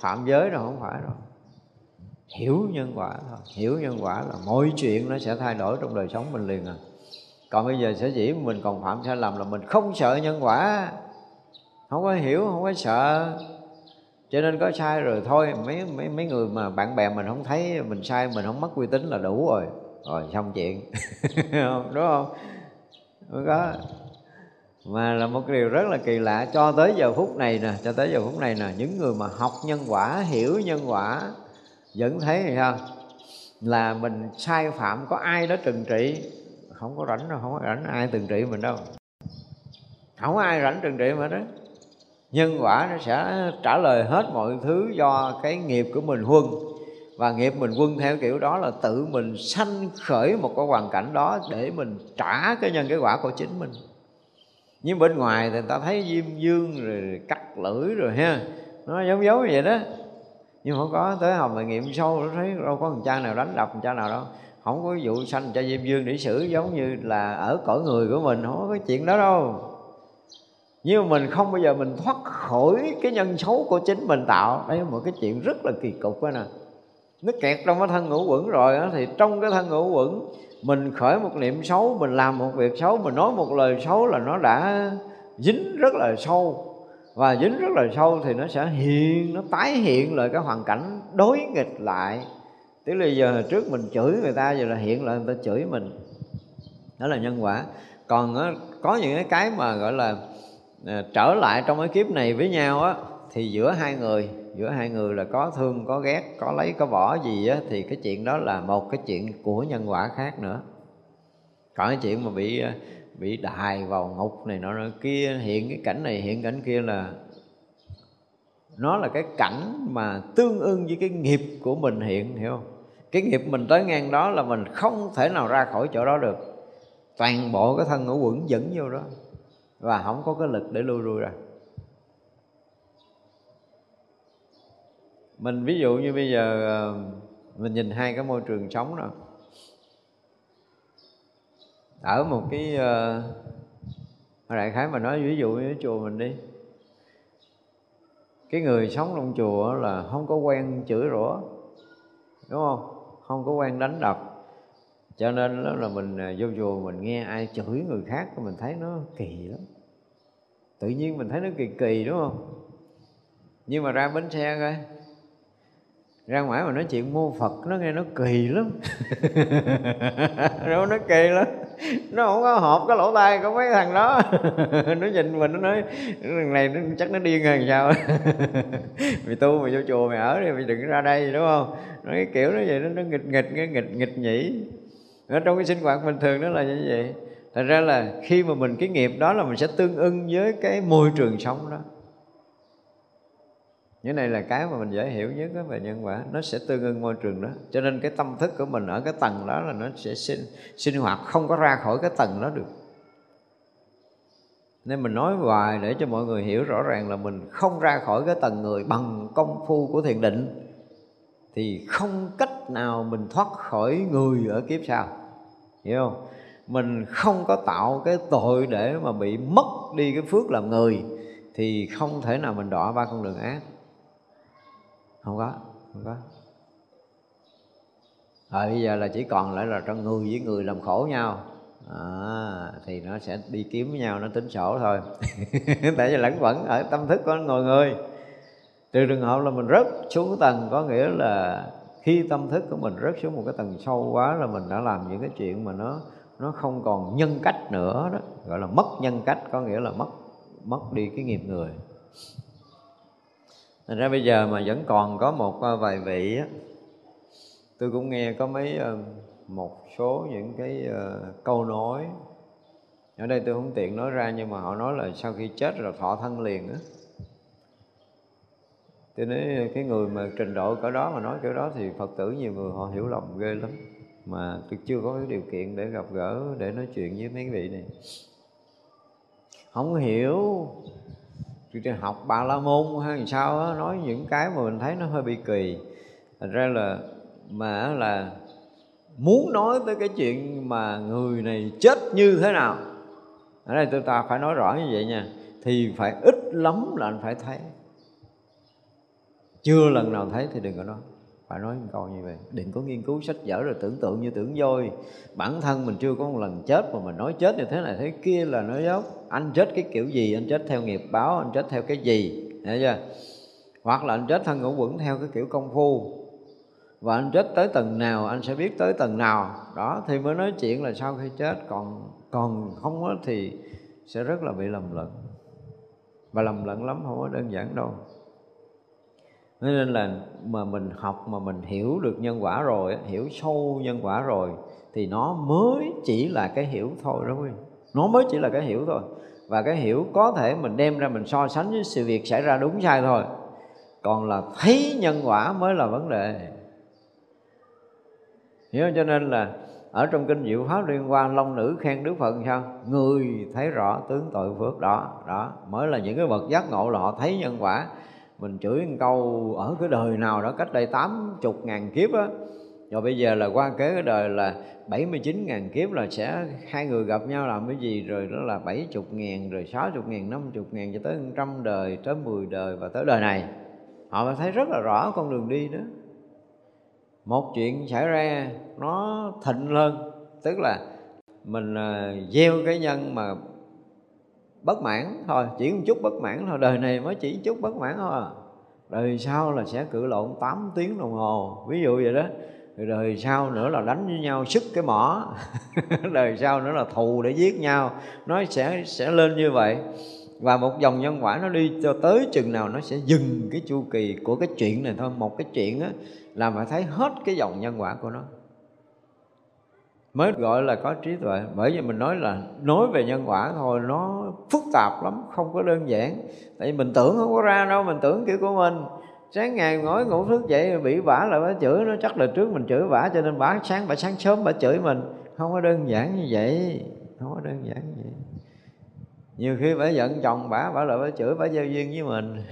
phạm giới đâu, không phải rồi hiểu nhân quả thôi. Hiểu nhân quả là mọi chuyện nó sẽ thay đổi trong đời sống mình liền à. Còn bây giờ sở dĩ mình còn phạm sai lầm là mình không sợ nhân quả. Không có hiểu, không có sợ cho nên có sai rồi thôi. Mấy mấy mấy người mà bạn bè mình không thấy, mình sai, mình không mất uy tín là đủ rồi. Rồi, xong chuyện. (laughs) Đúng không? Không có. Mà là một điều rất là kỳ lạ. Cho tới giờ phút này nè, cho tới giờ phút này nè, những người mà học nhân quả, hiểu nhân quả, vẫn thấy thì sao? Là mình sai phạm có ai đó trừng trị. Không có rảnh đâu, không có rảnh ai trừng trị mình đâu. Không có ai rảnh trừng trị mà đó nhân quả nó sẽ trả lời hết mọi thứ do cái nghiệp của mình huân. Và nghiệp mình quân theo kiểu đó là tự mình sanh khởi một cái hoàn cảnh đó để mình trả cái nhân cái quả của chính mình. Nhưng bên ngoài thì người ta thấy diêm dương rồi cắt lưỡi rồi ha, nó giống giống như vậy đó. Nhưng không có tới hồng mà nghiệm sâu, nó thấy đâu có thằng cha nào đánh đập thằng cha nào đâu. Không có vụ sanh cha diêm dương để xử, giống như là ở cõi người của mình, không có cái chuyện đó đâu nhưng mà mình không bao giờ mình thoát khỏi cái nhân xấu của chính mình tạo. Đây là một cái chuyện rất là kỳ cục đó nè. Nó kẹt trong cái thân ngũ quẩn rồi đó, thì trong cái thân ngũ quẩn mình khởi một niệm xấu mình làm một việc xấu mình nói một lời xấu là nó đã dính rất là sâu. Và dính rất là sâu thì nó sẽ hiện nó tái hiện lại cái hoàn cảnh đối nghịch lại. Tức là giờ trước mình chửi người ta giờ là hiện lại người ta chửi mình. Đó là nhân quả. Còn có những cái cái mà gọi là Ờ, trở lại trong cái kiếp này với nhau á, thì giữa hai người, giữa hai người là có thương, có ghét, có lấy, có bỏ gì á, thì cái chuyện đó là một cái chuyện của nhân quả khác nữa. Còn cái chuyện mà bị ờ, bị đài vào ngục này nọ kia, hiện cái cảnh này, hiện cảnh kia là nó là cái cảnh mà tương ưng với cái nghiệp của mình hiện, hiểu không? Cái nghiệp mình tới ngang đó là mình không thể nào ra khỏi chỗ đó được. Toàn bộ cái thân ngũ quẩn dẫn vô đó và không có cái lực để lui lui ra. Mình ví dụ như bây giờ ờ, mình nhìn hai cái môi trường sống đó. Ở một cái ờ, đại khái mà nói ví dụ như chùa mình đi. Cái người sống trong chùa là không có quen chửi rủa, đúng không? Không có quen đánh đập cho nên đó là mình à, vô chùa mình nghe ai chửi người khác mình thấy nó kỳ lắm. Tự nhiên mình thấy nó kỳ kỳ đúng không? Nhưng mà ra bến xe coi. Ra ngoài mà nói chuyện mô phật nó nghe nó kỳ lắm. (laughs) Nó nó kỳ lắm. Nó không có hộp cái lỗ tai của mấy thằng đó. (laughs) Nó nhìn mình nó nói thằng này nó, chắc nó điên rồi sao? (laughs) Mày tu mày vô chùa mày ở đi mày đừng ra đây đúng không? Nó cái kiểu nó vậy nó, nó nghịch nghịch cái nghịch nghịch nhỉ ở trong cái sinh hoạt bình thường nó là như vậy. Thành ra là khi mà mình cái nghiệp đó là mình sẽ tương ưng với cái môi trường sống đó. Những này là cái mà mình dễ hiểu nhất đó về nhân quả. Nó sẽ tương ưng môi trường đó. Cho nên cái tâm thức của mình ở cái tầng đó là nó sẽ sinh, sinh hoạt không có ra khỏi cái tầng đó được. Nên mình nói hoài để cho mọi người hiểu rõ ràng là mình không ra khỏi cái tầng người bằng công phu của thiền định thì không cách nào mình thoát khỏi người ở kiếp sau hiểu không? Mình không có tạo cái tội để mà bị mất đi cái phước làm người thì không thể nào mình đọa ba con đường ác. Không có không có. Rồi bây giờ là chỉ còn lại là trong người với người làm khổ nhau. À, thì nó sẽ đi kiếm với nhau nó tính sổ thôi. (laughs) Tại vì lẫn quẩn ở tâm thức của ngồi người. Trừ trường hợp là mình rớt xuống tầng có nghĩa là khi tâm thức của mình rớt xuống một cái tầng sâu quá là mình đã làm những cái chuyện mà nó nó không còn nhân cách nữa đó gọi là mất nhân cách có nghĩa là mất mất đi cái nghiệp người. Thành ra bây giờ mà vẫn còn có một à, vài vị á, tôi cũng nghe có mấy à, một số những cái à, câu nói. Ở đây tôi không tiện nói ra nhưng mà họ nói là sau khi chết rồi thọ thân liền á thế nên cái người mà trình độ cỡ đó mà nói kiểu đó thì phật tử nhiều người họ hiểu lầm ghê lắm. Mà tôi chưa có cái điều kiện để gặp gỡ để nói chuyện với mấy vị này. Không hiểu. Tôi học bà la môn hay sao đó, nói những cái mà mình thấy nó hơi bị kỳ. Thành ra là mà là muốn nói tới cái chuyện mà người này chết như thế nào. Ở đây tôi ta phải nói rõ như vậy nha. Thì phải ít lắm là anh phải thấy chưa lần nào thấy thì đừng có nói. Phải nói một câu như vậy. Đừng có nghiên cứu sách vở rồi tưởng tượng như tưởng voi. Bản thân mình chưa có một lần chết mà mình nói chết như thế này thế kia là nói dốc. Anh chết cái kiểu gì? Anh chết theo nghiệp báo, anh chết theo cái gì? Hiểu chưa? Hoặc là anh chết thân ngũ quẩn theo cái kiểu công phu. Và anh chết tới tầng nào, anh sẽ biết tới tầng nào. Đó, thì mới nói chuyện là sau khi chết. Còn còn không á thì sẽ rất là bị lầm lẫn. Và lầm lẫn lắm không có đơn giản đâu nên là mà mình học mà mình hiểu được nhân quả rồi hiểu sâu nhân quả rồi, thì nó mới chỉ là cái hiểu thôi đó quý nó mới chỉ là cái hiểu thôi. Và cái hiểu có thể mình đem ra mình so sánh với sự việc xảy ra đúng sai thôi. Còn là thấy nhân quả mới là vấn đề. Hiểu không? cho nên là ở trong kinh diệu pháp liên quan, long nữ khen đức phật sao? Người thấy rõ tướng tội phước đó đó, mới là những cái bậc giác ngộ là họ thấy nhân quả mình chửi một câu, ở cái đời nào đó cách đây tám chục ngàn kiếp á? Rồi bây giờ là qua kế cái đời là 79 ngàn kiếp là sẽ hai người gặp nhau làm cái gì? Rồi đó là 70 ngàn, rồi 60 ngàn 50 ngàn cho tới trăm đời, tới 10 đời và tới đời này. Họ mới thấy rất là rõ con đường đi đó. Một chuyện xảy ra, nó thịnh lên, tức là mình à, gieo cái nhân mà bất mãn thôi, chỉ một chút bất mãn thôi, đời này mới chỉ chút bất mãn thôi à. đời sau là sẽ cự lộn 8 tiếng đồng hồ, ví dụ vậy đó. Rồi đời sau nữa là đánh với nhau sức cái mỏ. (laughs) Đời sau nữa là thù để giết nhau. Nó sẽ sẽ lên như vậy. Và một dòng nhân quả nó đi cho tới chừng nào nó sẽ dừng cái chu kỳ của cái chuyện này thôi. Một cái chuyện á, là phải thấy hết cái dòng nhân quả của nó mới gọi là có trí tuệ. Bởi vì mình nói là nói về nhân quả thôi, nó phức tạp lắm, không có đơn giản. Tại vì mình tưởng không có ra đâu, mình tưởng kiểu của mình. Sáng ngày ngồi ngủ thức dậy bị bả là bả chửi, nó chắc là trước mình chửi bả cho nên bả sáng bả sáng sớm bả chửi mình. Không có đơn giản như vậy, không có đơn giản như vậy. Nhiều khi bả giận chồng bả bả lại bả chửi bả giao duyên với mình.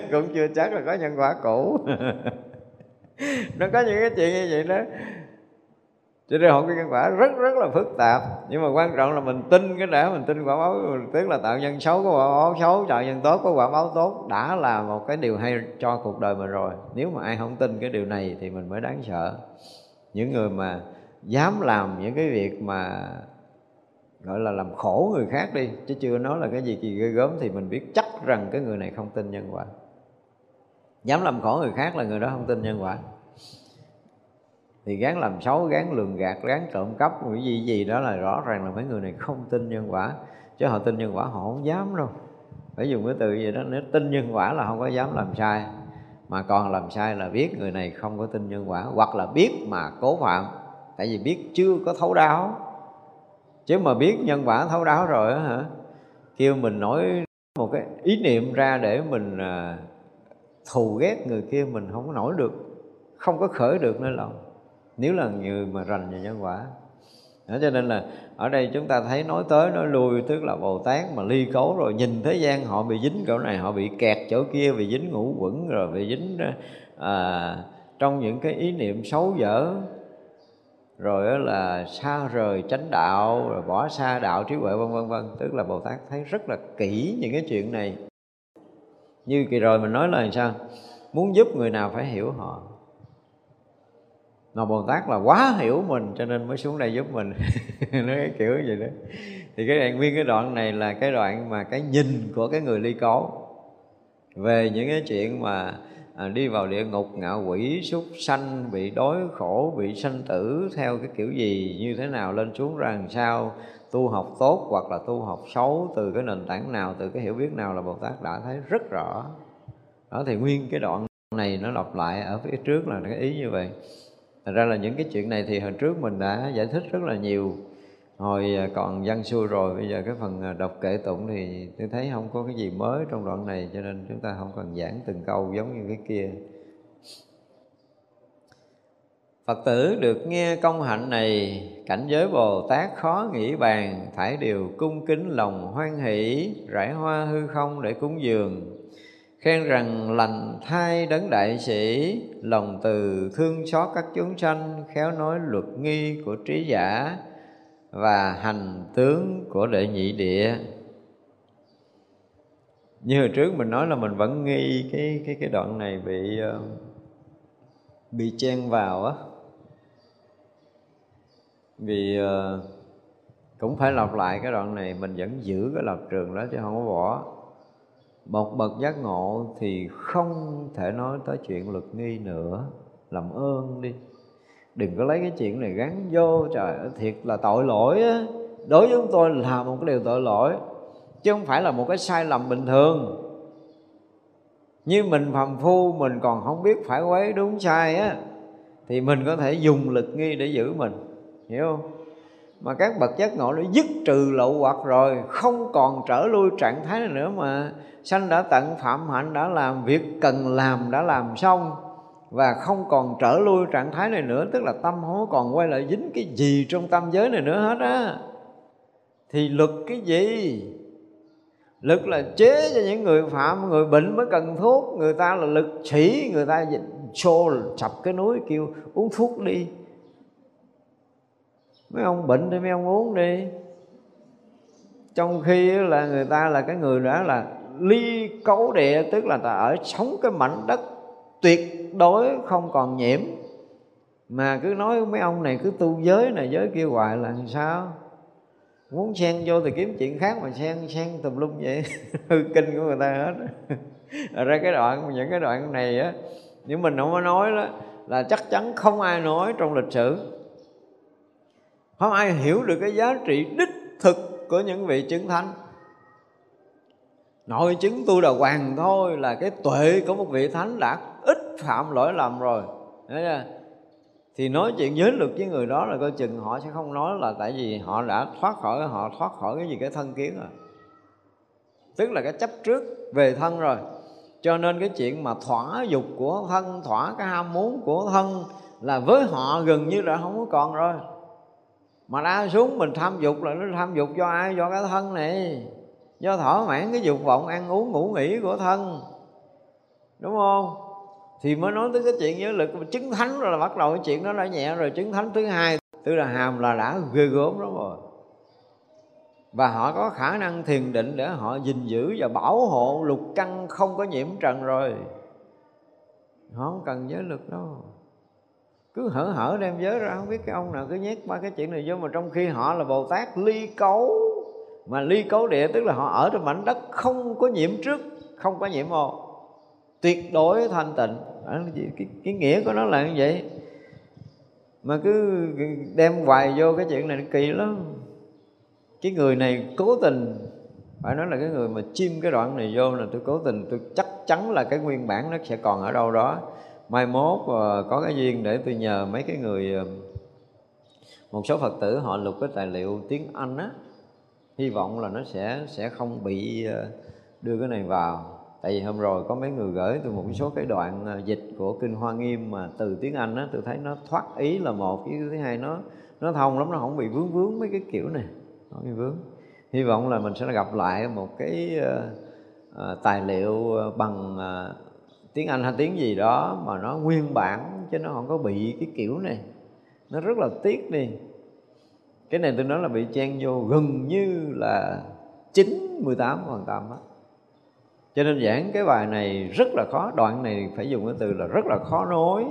(laughs) Cũng chưa chắc là có nhân quả cũ. (laughs) Nó có những cái chuyện như vậy đó cho nên học cái nhân quả rất rất là phức tạp. Nhưng mà quan trọng là mình tin cái đã, mình tin quả báo, tức là tạo nhân xấu có quả báo xấu, tạo nhân tốt có quả báo tốt, đã là một cái điều hay cho cuộc đời mình rồi. Nếu mà ai không tin cái điều này thì mình mới đáng sợ. Những người mà dám làm những cái việc mà, gọi là làm khổ người khác đi, chứ chưa nói là cái gì kỳ ghê gớm, thì mình biết chắc rằng cái người này không tin nhân quả. Dám làm khổ người khác là người đó không tin nhân quả thì gán làm xấu, gán lường gạt, gán trộm cắp cái gì gì đó là rõ ràng là mấy người này không tin nhân quả. Chứ họ tin nhân quả họ không dám đâu. Phải dùng cái từ gì đó, nếu tin nhân quả là không có dám làm sai. Mà còn làm sai là biết người này không có tin nhân quả, hoặc là biết mà cố phạm. Tại vì biết chưa có thấu đáo. Chứ mà biết nhân quả thấu đáo rồi á hả? Kêu mình nói một cái ý niệm ra để mình à, thù ghét người kia, mình không có nổi được. Không có khởi được nơi lòng nếu là người mà rành về nhân quả. Đó, cho nên là ở đây chúng ta thấy nói tới nói lui tức là bồ tát mà ly cấu rồi nhìn thế gian họ bị dính chỗ này họ bị kẹt chỗ kia bị dính ngũ quẩn rồi bị dính ờ, à, trong những cái ý niệm xấu dở. Rồi là xa rời chánh đạo rồi bỏ xa đạo trí huệ vân vân vân. Tức là bồ tát thấy rất là kỹ những cái chuyện này. Như kỳ rồi mình nói là sao? Muốn giúp người nào phải hiểu họ mà bồ tát là quá hiểu mình cho nên mới xuống đây giúp mình. (laughs) Nói cái kiểu gì đó. Thì cái đoạn nguyên cái đoạn này là cái đoạn mà cái nhìn của cái người ly cố về những cái chuyện mà à, đi vào địa ngục ngạo quỷ súc sanh bị đói khổ bị sanh tử theo cái kiểu gì như thế nào lên xuống ra làm sao tu học tốt hoặc là tu học xấu từ cái nền tảng nào từ cái hiểu biết nào là bồ tát đã thấy rất rõ. Đó thì nguyên cái đoạn này nó lặp lại ở phía trước là cái ý như vậy. Thật ra là những cái chuyện này thì hồi trước mình đã giải thích rất là nhiều. Hồi à, còn văn xuôi rồi, bây giờ cái phần à, đọc kệ tụng thì tôi thấy không có cái gì mới trong đoạn này Cho nên chúng ta không cần giảng từng câu giống như cái kia. Phật tử được nghe công hạnh này Cảnh giới Bồ Tát khó nghĩ bàn Thải đều cung kính lòng hoan hỷ Rải hoa hư không để cúng dường khen rằng lành thai đấng đại sĩ, lòng từ thương xót các chúng sanh, khéo nói luật nghi của trí giả và hành tướng của đệ nhị địa. Như hồi trước mình nói là mình vẫn nghi cái cái cái đoạn này bị um, bị chen vào á. Vì ờ, cũng phải lặp lại cái đoạn này, mình vẫn giữ cái lập trường đó chứ không có bỏ một bậc giác ngộ thì không thể nói tới chuyện luật nghi nữa. Làm ơn đi. Đừng có lấy cái chuyện này gắn vô. Trời thiệt là tội lỗi á. Đối với chúng tôi là một cái điều tội lỗi, chứ không phải là một cái sai lầm bình thường. Như mình phàm phu, mình còn không biết phải quấy đúng sai á, thì mình có thể dùng lực nghi để giữ mình. Hiểu không? Mà các bậc giác ngộ đã dứt trừ lậu hoặc rồi, không còn trở lui trạng thái này nữa mà sanh đã tận phạm hạnh, đã làm việc cần làm, đã làm xong và không còn trở lui trạng thái này nữa, tức là tâm không còn quay lại dính cái gì trong tâm giới này nữa hết á. Thì luật cái gì? Lực là chế cho những người phạm, người bệnh mới cần thuốc, người ta là lực chỉ, người ta xô sập cái núi kêu uống thuốc đi mấy ông bệnh thì mấy ông uống đi. Trong khi là người ta là cái người đó là ly cấu địa, tức là ta ở sống cái mảnh đất tuyệt đối không còn nhiễm. Mà cứ nói mấy ông này cứ tu giới này, giới kia hoài là sao? Muốn xen vô thì kiếm chuyện khác mà xen xen tùm lum vậy. (laughs) Hư kinh của người ta hết. (laughs) Ra cái đoạn, những cái đoạn này á, nếu mình không có nói đó, là chắc chắn không ai nói trong lịch sử không ai hiểu được cái giá trị đích thực của những vị chứng thánh. Nội chứng tu đà hoàng thôi là cái tuệ của một vị thánh đã ít phạm lỗi lầm rồi. Thì nói chuyện giới luật với người đó là coi chừng họ sẽ không nói là tại vì họ đã thoát khỏi, họ thoát khỏi cái gì, cái thân kiến rồi. Tức là cái chấp trước về thân rồi. Cho nên cái chuyện mà thỏa dục của thân, thỏa cái ham muốn của thân là với họ gần như là không có còn rồi mà đa xuống mình tham dục là nó tham dục do ai? Do cái thân này. Do thỏa mãn cái dục vọng ăn uống ngủ nghỉ của thân. Đúng không? Thì mới nói tới cái chuyện giới lực. Mà chứng thánh rồi là bắt đầu cái chuyện đó đã nhẹ rồi. Chứng thánh thứ hai, tức là hàm là đã ghê gớm lắm rồi. Và họ có khả năng thiền định để họ gìn giữ và bảo hộ lục căn không có nhiễm trần rồi. Họ không cần giới lực đâu cứ hở hở đem giới ra không biết cái ông nào cứ nhét ba cái chuyện này vô mà trong khi họ là bồ tát ly cấu. Mà ly cấu địa tức là họ ở trong mảnh đất không có nhiễm trước không có nhiễm ô. Tuyệt đối thanh tịnh. Cái, cái nghĩa của nó là như vậy. Mà cứ đem hoài vô cái chuyện này kỳ lắm. Cái người này cố tình phải nói là cái người mà chim cái đoạn này vô là tôi cố tình tôi chắc chắn là cái nguyên bản nó sẽ còn ở đâu đó mai mốt ờ, có cái duyên để tôi nhờ mấy cái người ờ, một số phật tử họ lục cái tài liệu tiếng anh á. Hy vọng là nó sẽ sẽ không bị ờ, đưa cái này vào. Tại vì hôm rồi có mấy người gửi tôi một số cái đoạn dịch của kinh hoa nghiêm mà từ tiếng anh á tôi thấy nó thoát ý là một cái thứ hai nó nó thông lắm nó không bị vướng vướng mấy cái kiểu này. Không bị vướng. Hy vọng là mình sẽ gặp lại một cái uh, uh, tài liệu bằng uh, tiếng Anh hay tiếng gì đó mà nó nguyên bản chứ nó không có bị cái kiểu này. Nó rất là tiếc đi. Cái này tôi nói là bị chen vô gần như là 98 phần trăm á. Cho nên giảng cái bài này rất là khó đoạn này phải dùng cái từ là rất là khó nói.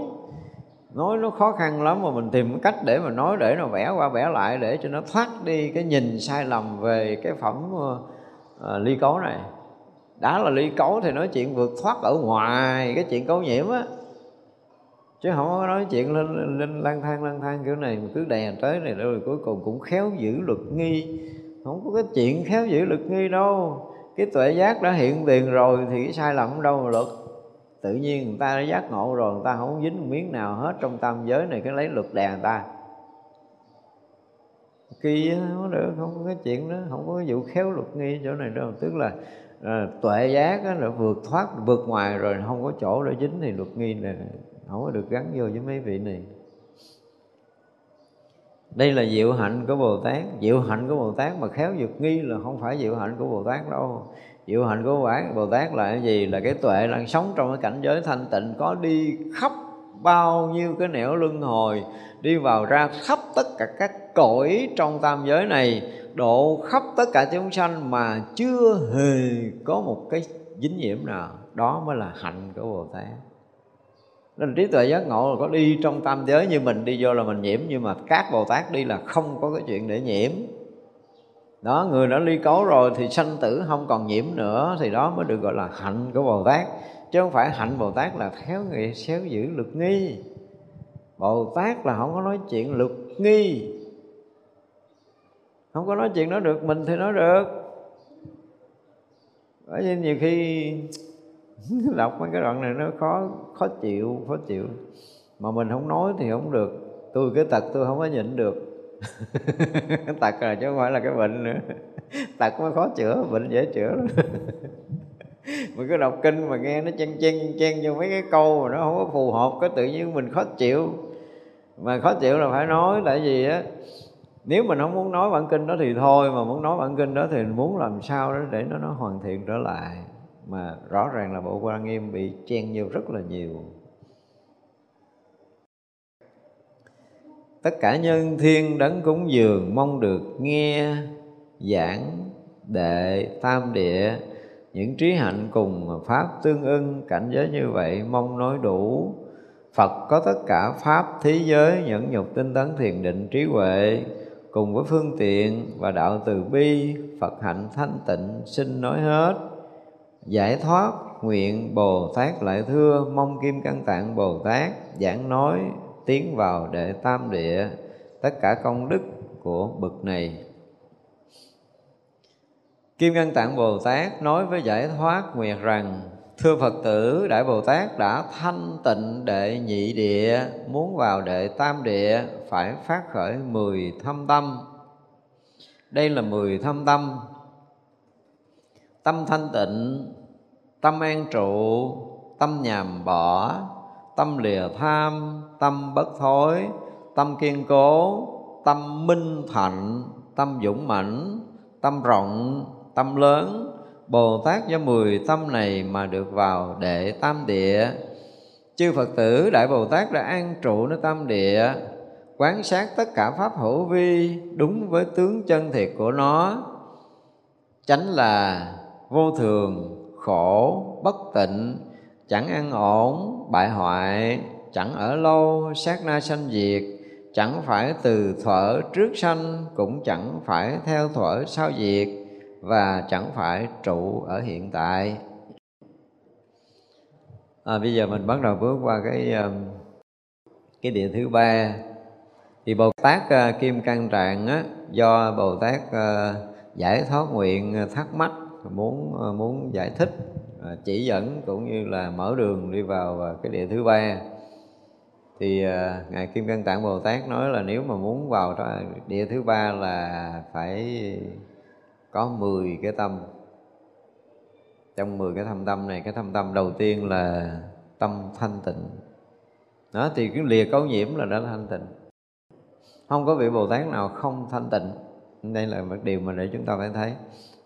Nói nó khó khăn lắm mà mình tìm cách để mà nói để nó vẽ qua vẽ lại để cho nó thoát đi cái nhìn sai lầm về cái phẩm uh, ly cấu này đã là ly cấu thì nói chuyện vượt thoát ở ngoài, cái chuyện cấu nhiễm á. Chứ không có nói chuyện lên lên lang thang lang thang kiểu này mà cứ đè tới này rồi cuối cùng cũng khéo giữ luật nghi. Không có cái chuyện khéo giữ luật nghi đâu. Cái tuệ giác đã hiện tiền rồi thì cái sai lầm đâu mà luật. Tự nhiên người ta đã giác ngộ rồi, người ta không dính miếng nào hết trong tam giới này cái lấy luật đè người ta. Kỳ không được, không có cái chuyện đó, không có vụ khéo luật nghi chỗ này đâu. Tức là à, tuệ giác đó, là vượt thoát vượt ngoài rồi không có chỗ để dính thì luật nghi này không có được gắn vô với mấy vị này. Đây là diệu hạnh của Bồ Tát. Diệu hạnh của Bồ Tát mà khéo vượt nghi là không phải diệu hạnh của Bồ Tát đâu. Diệu hạnh của Bồ Tát là cái gì? Là cái tuệ đang sống trong cái cảnh giới thanh tịnh Có đi khắp bao nhiêu cái nẻo luân hồi Đi vào ra khắp tất cả các cõi trong tam giới này độ khắp tất cả chúng sanh mà chưa hề có một cái dính nhiễm nào, đó mới là hạnh của bồ tát. Nên trí tuệ giác ngộ là có đi trong tam giới như mình, đi vô là mình nhiễm, nhưng mà các bồ tát đi là không có cái chuyện để nhiễm. Đó, người đã ly cấu rồi thì sanh tử, không còn nhiễm nữa, thì đó mới được gọi là hạnh của bồ tát. Chứ không phải hạnh bồ tát là khéo người xéo giữ lực nghi. Bồ tát là không có nói chuyện lực nghi không có nói chuyện đó được, mình thì nói được. Bởi vì nhiều khi (laughs) đọc mấy cái đoạn này nó khó khó chịu khó chịu. Mà mình không nói thì không được. Tôi cái tật tôi không có nhịn được. (laughs) Tật là chứ không phải là cái bệnh nữa. (laughs) Tật mới khó chữa, bệnh dễ chữa lắm. Mình cứ đọc kinh mà nghe nó chen chen chen vô mấy cái câu mà nó không có phù hợp, cái tự nhiên mình khó chịu. Mà khó chịu là phải nói, tại vì á nếu mình không muốn nói bản kinh đó thì thôi, mà muốn nói bản kinh đó thì muốn làm sao đó để nó nó hoàn thiện trở lại. Mà rõ ràng là bộ quan nghiêm bị chen vô rất là nhiều. Tất cả nhân thiên đấng cúng dường mong được nghe, giảng đệ tam địa, những trí hạnh cùng pháp tương ưng. Cảnh giới như vậy mong nói đủ. Phật có tất cả pháp, thế giới, nhẫn nhục, tinh tấn, thiền định, trí huệ cùng với phương tiện và đạo từ bi, Phật hạnh thanh tịnh xin nói hết. Giải thoát nguyện Bồ Tát lại thưa, mong kim căn tạng Bồ Tát giảng nói, tiến vào đệ tam địa, tất cả công đức của bậc này. Kim căn Tạng Bồ Tát nói với giải thoát nguyệt rằng Thưa Phật tử, Đại Bồ Tát đã thanh tịnh đệ nhị địa, muốn vào đệ tam địa phải phát khởi mười thâm tâm. Đây là mười thâm tâm. Tâm thanh tịnh, tâm an trụ, tâm nhàm bỏ, tâm lìa tham, tâm bất thối, tâm kiên cố, tâm minh thạnh, tâm dũng mãnh, tâm rộng, tâm lớn, Bồ Tát do mười tâm này mà được vào đệ tam địa. Chư Phật tử Đại Bồ Tát đã an trụ nơi tam địa Quán sát tất cả Pháp hữu vi đúng với tướng chân thiệt của nó. Tránh là vô thường, khổ, bất tịnh Chẳng an ổn, bại hoại Chẳng ở lâu, sát na sanh diệt Chẳng phải từ thuở trước sanh Cũng chẳng phải theo thuở sau diệt và chẳng phải trụ ở hiện tại. À, bây giờ mình bắt đầu bước qua cái um, cái địa thứ ba. Thì bồ tát uh, kim cang trạng á, do bồ tát uh, giải thoát nguyện à, thắc mắc muốn uh, muốn giải thích chỉ dẫn cũng như là mở đường đi vào cái địa thứ ba. Thì uh, ngài kim cang tạng bồ tát nói là nếu mà muốn vào địa thứ ba là phải có 10 cái tâm. Trong 10 cái thâm tâm này, cái thâm tâm đầu tiên là tâm thanh tịnh. Đó thì cái lìa cấu nhiễm là đã thanh tịnh. Không có vị bồ tát nào không thanh tịnh. Đây là một điều mà để chúng ta phải thấy.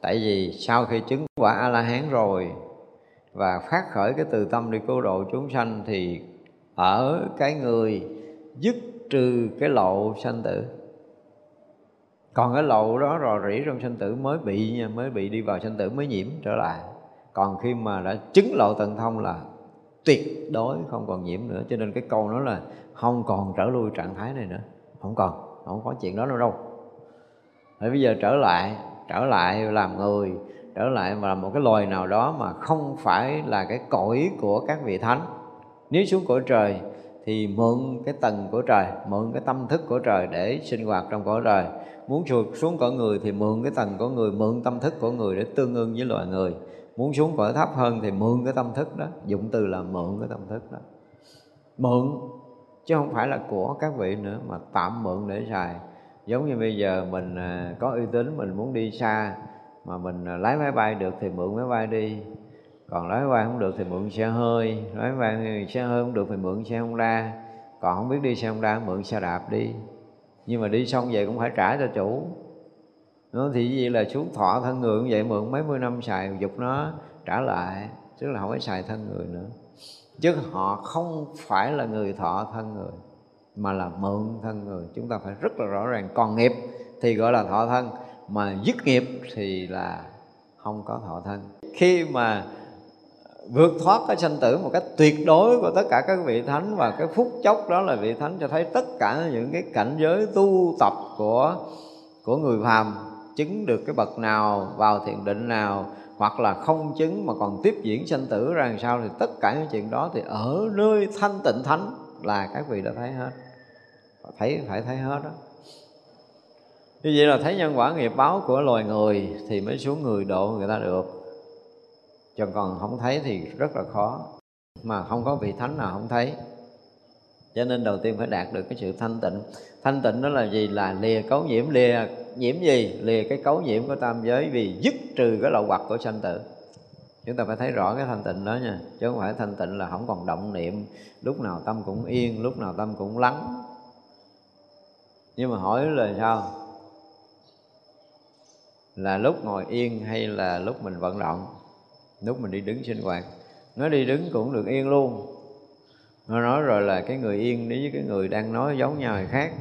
Tại vì sau khi chứng quả a la hán rồi và phát khởi cái từ tâm đi cứu độ chúng sanh thì ở cái người dứt trừ cái lộ sanh tử còn cái lộ đó rò rỉ trong sanh tử mới bị nha, mới bị đi vào sanh tử mới nhiễm trở lại. Còn khi mà đã chứng lộ tận thông là tuyệt đối không còn nhiễm nữa. Cho nên cái câu đó là không còn trở lui trạng thái này nữa. Không còn, không có chuyện đó nữa đâu. Thế bây giờ trở lại trở lại làm người, trở lại mà làm một cái loài nào đó mà không phải là cái cõi của các vị thánh. Nếu xuống cõi trời thì mượn cái tầng của trời, mượn cái tâm thức của trời để sinh hoạt trong cõi trời muốn xuống cõi người thì mượn cái tầng của người, mượn tâm thức của người để tương ưng với loài người. Muốn xuống cõi thấp hơn thì mượn cái tâm thức đó. Dụng từ là mượn cái tâm thức đó. Mượn, chứ không phải là của các vị nữa, mà tạm mượn để xài. Giống như bây giờ mình à, có uy tín, mình muốn đi xa, mà mình à, lái máy bay được thì mượn máy bay đi. Còn lái máy bay không được thì mượn xe hơi. Lái máy bay xe hơi không được thì mượn xe Honda. Còn không biết đi xe Honda, mượn xe đạp đi nhưng mà đi xong vậy cũng phải trả cho chủ. Nó thì gì là xuống thọ thân người cũng vậy, mượn mấy mươi năm xài dục nó trả lại tức là không phải xài thân người nữa. Chứ họ không phải là người thọ thân người, mà là mượn thân người. Chúng ta phải rất là rõ ràng. Còn nghiệp thì gọi là thọ thân, mà dứt nghiệp thì là không có thọ thân. Khi mà vượt thoát cái sanh tử một cách tuyệt đối của tất cả các vị thánh. Và cái phút chốc đó là vị thánh cho thấy tất cả những cái cảnh giới tu tập của của người phàm chứng được cái bậc nào, vào thiền định nào, hoặc là không chứng mà còn tiếp diễn sanh tử ra làm sao. Thì tất cả những chuyện đó thì ở nơi thanh tịnh thánh là các vị đã thấy hết. Thấy, phải thấy hết đó. Như vậy là thấy nhân quả nghiệp báo của loài người thì mới xuống người độ người ta được chứ còn không thấy thì rất là khó. Mà không có vị thánh nào không thấy. Cho nên đầu tiên phải đạt được cái sự thanh tịnh. Thanh tịnh đó là gì? Là lìa cấu nhiễm. Lìa nhiễm gì? Lìa cái cấu nhiễm của tam giới vì dứt trừ cái lậu hoặc của sanh tử. Chúng ta phải thấy rõ cái thanh tịnh đó nha. Chứ không phải thanh tịnh là không còn động niệm. Lúc nào tâm cũng yên, lúc nào tâm cũng lắng. Nhưng mà hỏi là sao? Là lúc ngồi yên hay là lúc mình vận động? Lúc mình đi đứng sinh hoạt. Nó đi đứng cũng được yên luôn. Nó nói rồi là cái người yên đối với cái người đang nói giống nhau hay khác.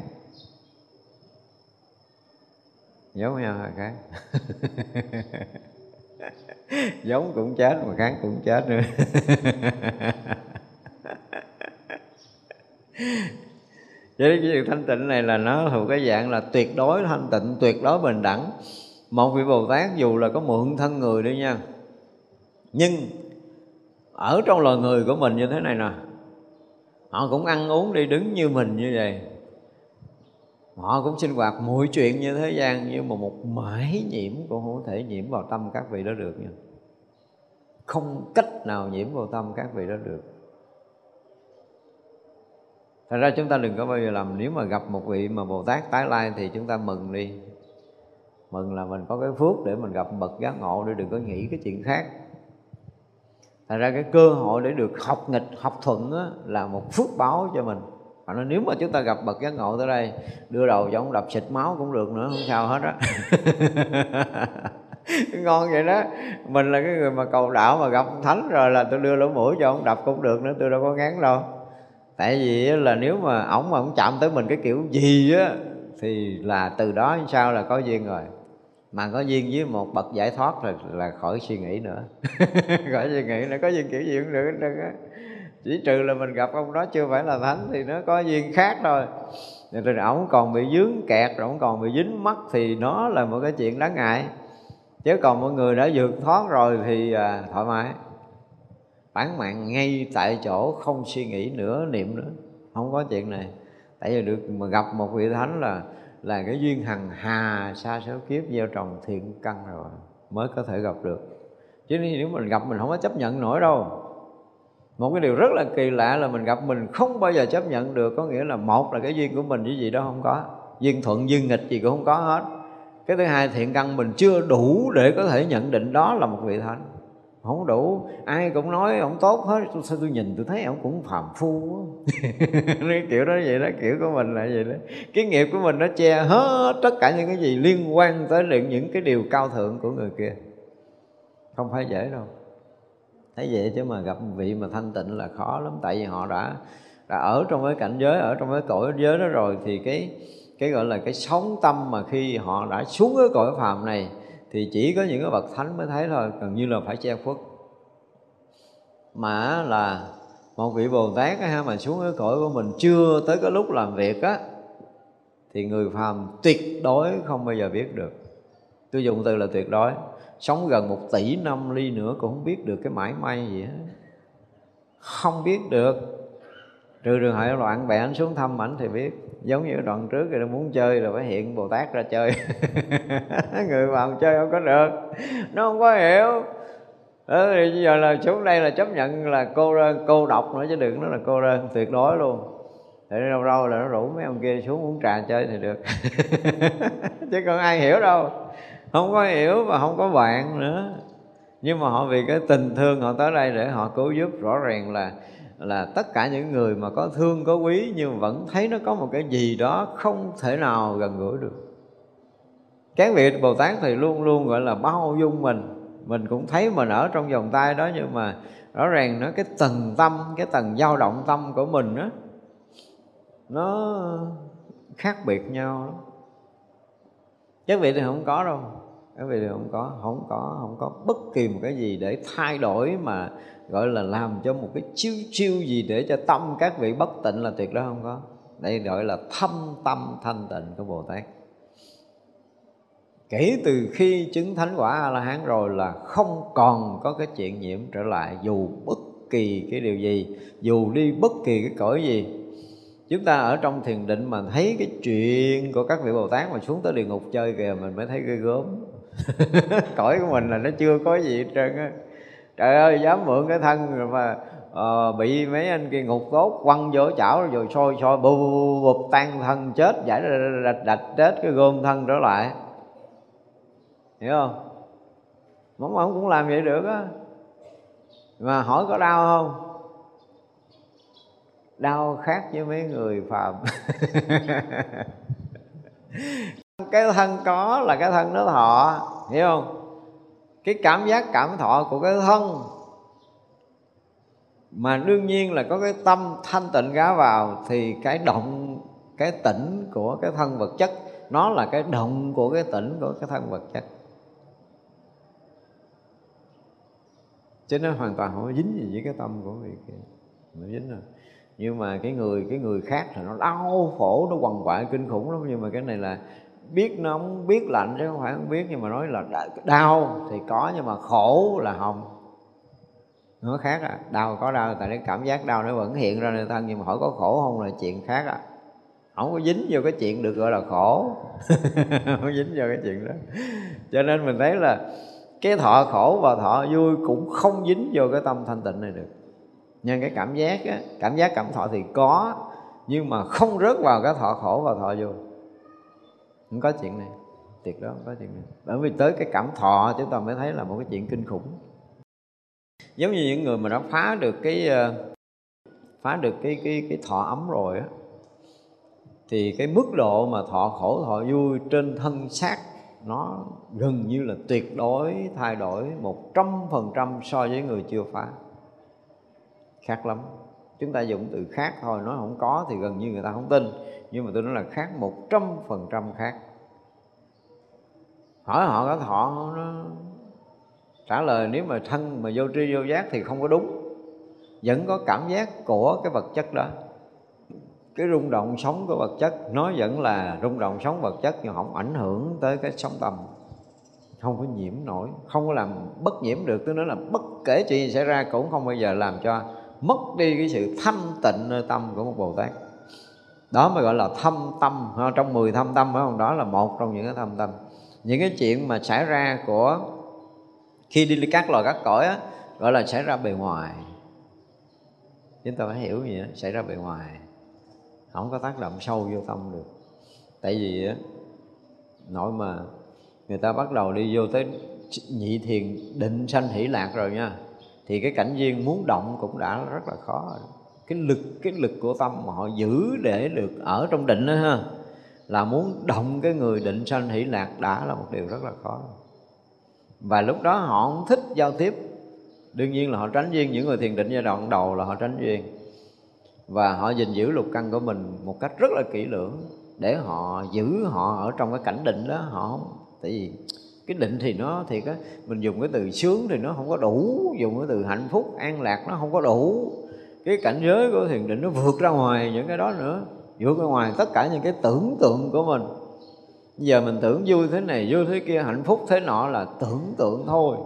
Giống nhau hay khác. (laughs) Giống cũng chết mà khác cũng chết nữa. (laughs) Vậy cái việc thanh tịnh này là nó thuộc cái dạng là tuyệt đối thanh tịnh, tuyệt đối bình đẳng. Một vị bồ tát dù là có mượn thân người đi nha nhưng ở trong loài người của mình như thế này nè, họ cũng ăn uống đi đứng như mình như vậy. Họ cũng sinh hoạt mọi chuyện như thế gian nhưng mà một mãi nhiễm cũng không thể nhiễm vào tâm các vị đó được nha. Không cách nào nhiễm vào tâm các vị đó được. Thật ra chúng ta đừng có bao giờ làm, Nếu mà gặp một vị mà Bồ Tát tái lai Thì chúng ta mừng đi. Mừng là mình có cái phước để mình gặp bậc giác ngộ Để đừng có nghĩ cái chuyện khác thành ra cái cơ hội để được học nghịch, học thuận á, Là một phước báo cho mình. Mà nói nếu mà chúng ta gặp bậc giác ngộ tới đây đưa đầu cho ông đập xịt máu cũng được nữa không sao hết á. (laughs) Ngon vậy đó. Mình là cái người mà cầu đạo mà gặp thánh rồi là tôi đưa lỗ mũi cho ông đập cũng được nữa tôi đâu có ngán đâu. Tại vì là nếu mà ổng mà ổng chạm tới mình cái kiểu gì á thì là từ đó sao là có duyên rồi mà có duyên với một bậc giải thoát rồi là khỏi suy nghĩ nữa. (laughs) Khỏi suy nghĩ nữa có duyên kiểu gì cũng được hết trơn á. Chỉ trừ là mình gặp ông đó chưa phải là thánh thì nó có duyên khác thôi. Rồi ổng còn bị dướng kẹt rồi ổng còn bị dính mắt thì nó là một cái chuyện đáng ngại. Chứ còn mọi người đã vượt thoát rồi thì à, thoải mái. Bản mạng ngay tại chỗ không suy nghĩ nữa niệm nữa. Không có chuyện này. Tại vì được mà gặp một vị thánh là là cái duyên hằng hà xa số kiếp gieo trồng thiện căn rồi, mới có thể gặp được. Chứ nếu mình gặp mình không có chấp nhận nổi đâu. Một cái điều rất là kỳ lạ là mình gặp mình không bao giờ chấp nhận được, có nghĩa là một là cái duyên của mình với gì đó không có, duyên thuận, duyên nghịch gì cũng không có hết. Cái thứ hai, thiện căn mình chưa đủ để có thể nhận định đó là một vị thánh không đủ. Ai cũng nói ông tốt hết. Tôi sao tôi nhìn tôi thấy ông cũng phàm phu (laughs) cái kiểu đó vậy đó, kiểu của mình là vậy đó. Cái nghiệp của mình nó che hết tất cả những cái gì liên quan tới những cái điều cao thượng của người kia. Không phải dễ đâu. Thấy vậy chứ mà gặp vị mà thanh tịnh là khó lắm. Tại vì họ đã đã ở trong cái cảnh giới, ở trong cái cõi giới đó rồi thì cái cái gọi là cái sống tâm mà khi họ đã xuống cái cõi phàm này thì chỉ có những cái bậc thánh mới thấy thôi, gần như là phải che khuất. Mà là một vị bồ tát ha, mà xuống cái cõi của mình chưa tới cái lúc làm việc á, thì người phàm tuyệt đối không bao giờ biết được. Tôi dùng từ là tuyệt đối. Sống gần một tỷ năm ly nữa cũng không biết được cái mãi may gì hết. Không biết được trừ trường hợp loạn bạn bè anh xuống thăm ảnh thì biết. Giống như đoạn trước thì muốn chơi là phải hiện bồ tát ra chơi. (laughs) Người vào chơi không có được. Nó không có hiểu. Đó, thì bây giờ là xuống đây là chấp nhận là cô đơn cô độc nữa chứ đừng nói là cô đơn tuyệt đối luôn. Thì đâu đâu là nó rủ mấy ông kia xuống uống trà chơi thì được. (laughs) Chứ còn ai hiểu đâu. Không có hiểu và không có bạn nữa. Nhưng mà họ vì cái tình thương họ tới đây để họ cứu giúp rõ ràng là là tất cả những người mà có thương, có quý nhưng vẫn thấy nó có một cái gì đó không thể nào gần gũi được. Các vị bồ tát thì luôn luôn gọi là bao dung mình. Mình cũng thấy mình ở trong vòng tay đó nhưng mà rõ ràng nó cái tầng tâm, cái tầng dao động tâm của mình đó nó khác biệt nhau lắm. Các vị thì không có đâu. Các vị thì không có không có không có bất kỳ một cái gì để thay đổi mà gọi là làm cho một cái chiêu chiêu gì để cho tâm các vị bất tịnh là tuyệt đó không có. Đây gọi là thâm tâm thanh tịnh của bồ tát. Kể từ khi chứng thánh quả a la hán rồi là không còn có cái chuyện nhiễm trở lại, dù bất kỳ cái điều gì, dù đi bất kỳ cái cõi gì. Chúng ta ở trong thiền định mà thấy cái chuyện của các vị bồ tát mà xuống tới địa ngục chơi kìa, mình mới thấy ghê gớm. (laughs) Cõi của mình là nó chưa có gì hết trơn á trời ơi dám mượn cái thân rồi mà uh, bị mấy anh kia ngục tốt quăng vô chảo rồi sôi sôi bụp bụp tan thân chết giải đạch đạch chết cái gom thân trở lại. Hiểu không? Mong ông cũng làm vậy được á. Mà hỏi có đau không? Đau khác với mấy người phàm. (laughs) Cái thân có là cái thân nó thọ hiểu không? Cái cảm giác cảm thọ của cái thân mà đương nhiên là có cái tâm thanh tịnh gá vào thì cái động, cái tỉnh của cái thân vật chất, nó là cái động của cái tỉnh của cái thân vật chất. Chứ nó hoàn toàn không có dính gì với cái tâm của người kia. Nó dính rồi. Nhưng mà cái người cái người khác thì nó đau khổ, nó quằn quại, kinh khủng lắm. Nhưng mà cái này là biết nóng biết lạnh chứ không phải không biết nhưng mà nói là đau thì có nhưng mà khổ là không. Nó khác à đau có đau tại cái cảm giác đau nó vẫn hiện ra nơi thân nhưng mà hỏi có khổ không là chuyện khác à không có dính vô cái chuyện được gọi là khổ. (laughs) Không dính vô cái chuyện đó. Cho nên mình thấy là cái thọ khổ và thọ vui cũng không dính vô cái tâm thanh tịnh này được. Nhưng cái cảm giác á, cảm giác cảm thọ thì có nhưng mà không rớt vào cái thọ khổ và thọ vui không có chuyện này. Tuyệt đó không có chuyện này. Bởi vì tới cái cảm thọ, chúng ta mới thấy là một cái chuyện kinh khủng. Giống như những người mà đã phá được cái ờ, phá được cái cái cái thọ ấm rồi á, thì cái mức độ mà thọ khổ, thọ vui trên thân xác nó gần như là tuyệt đối thay đổi một trăm phần trăm so với người chưa phá. Khác lắm. Chúng ta dùng từ khác thôi, nói không có thì gần như người ta không tin nhưng mà tôi nói là khác một trăm phần trăm khác. Hỏi họ có thọ nó trả lời, nếu mà thân mà vô tri vô giác thì không có đúng. Vẫn có cảm giác của cái vật chất đó. Cái rung động sống của vật chất nó vẫn là rung động sống vật chất nhưng không ảnh hưởng tới cái sống tâm. Không có nhiễm nổi, không có làm bất nhiễm được. Tôi nói là bất kể chuyện gì xảy ra cũng không bao giờ làm cho mất đi cái sự thanh tịnh nơi tâm của một bồ tát đó mới gọi là thâm tâm trong 10 thâm tâm phải không? Đó là một trong những cái thâm tâm. Những cái chuyện mà xảy ra của khi đi các loài các cõi á, gọi là xảy ra bề ngoài. Chúng ta phải hiểu gì đó xảy ra bề ngoài. Không có tác động sâu vô tâm được. Tại vì á nội mà người ta bắt đầu đi vô tới nhị thiền định sanh hỷ lạc rồi nha thì cái cảnh duyên muốn động cũng đã rất là khó rồi cái lực cái lực của tâm mà họ giữ để được ở trong định đó ha, là muốn động cái người định sanh hỷ lạc đã là một điều rất là khó. Và lúc đó họ không thích giao tiếp. Đương nhiên là họ tránh duyên những người thiền định giai đoạn đầu là họ tránh duyên. Và họ gìn giữ lục căn của mình một cách rất là kỹ lưỡng để họ giữ họ ở trong cái cảnh định đó. Họ tại vì cái định thì nó thì á, mình dùng cái từ sướng thì nó không có đủ, dùng cái từ hạnh phúc, an lạc nó không có đủ cái cảnh giới của thiền định nó vượt ra ngoài những cái đó nữa. Vượt ra ngoài tất cả những cái tưởng tượng của mình. Giờ mình tưởng vui thế này, vui thế kia, hạnh phúc thế nọ là tưởng tượng thôi.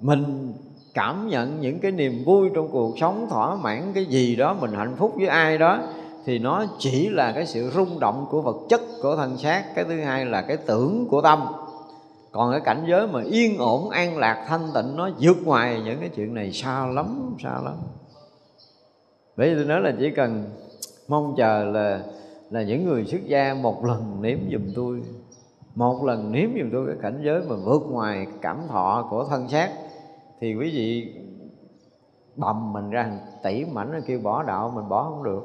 Mình cảm nhận những cái niềm vui trong cuộc sống, thỏa mãn cái gì đó, mình hạnh phúc với ai đó, thì nó chỉ là cái sự rung động của vật chất của thân xác. Cái thứ hai là cái tưởng của tâm. Còn cái cảnh giới mà yên ổn, an lạc, thanh tịnh, nó vượt ngoài những cái chuyện này, xa lắm xa lắm bởi vì tôi nói là chỉ cần mong chờ là là những người xuất gia một lần nếm giùm tôi. Một lần nếm giùm tôi cái cảnh giới mà vượt ngoài cảm thọ của thân xác, thì quý vị bầm mình ra tỷ mảnh rồi kêu bỏ đạo, mình bỏ không được.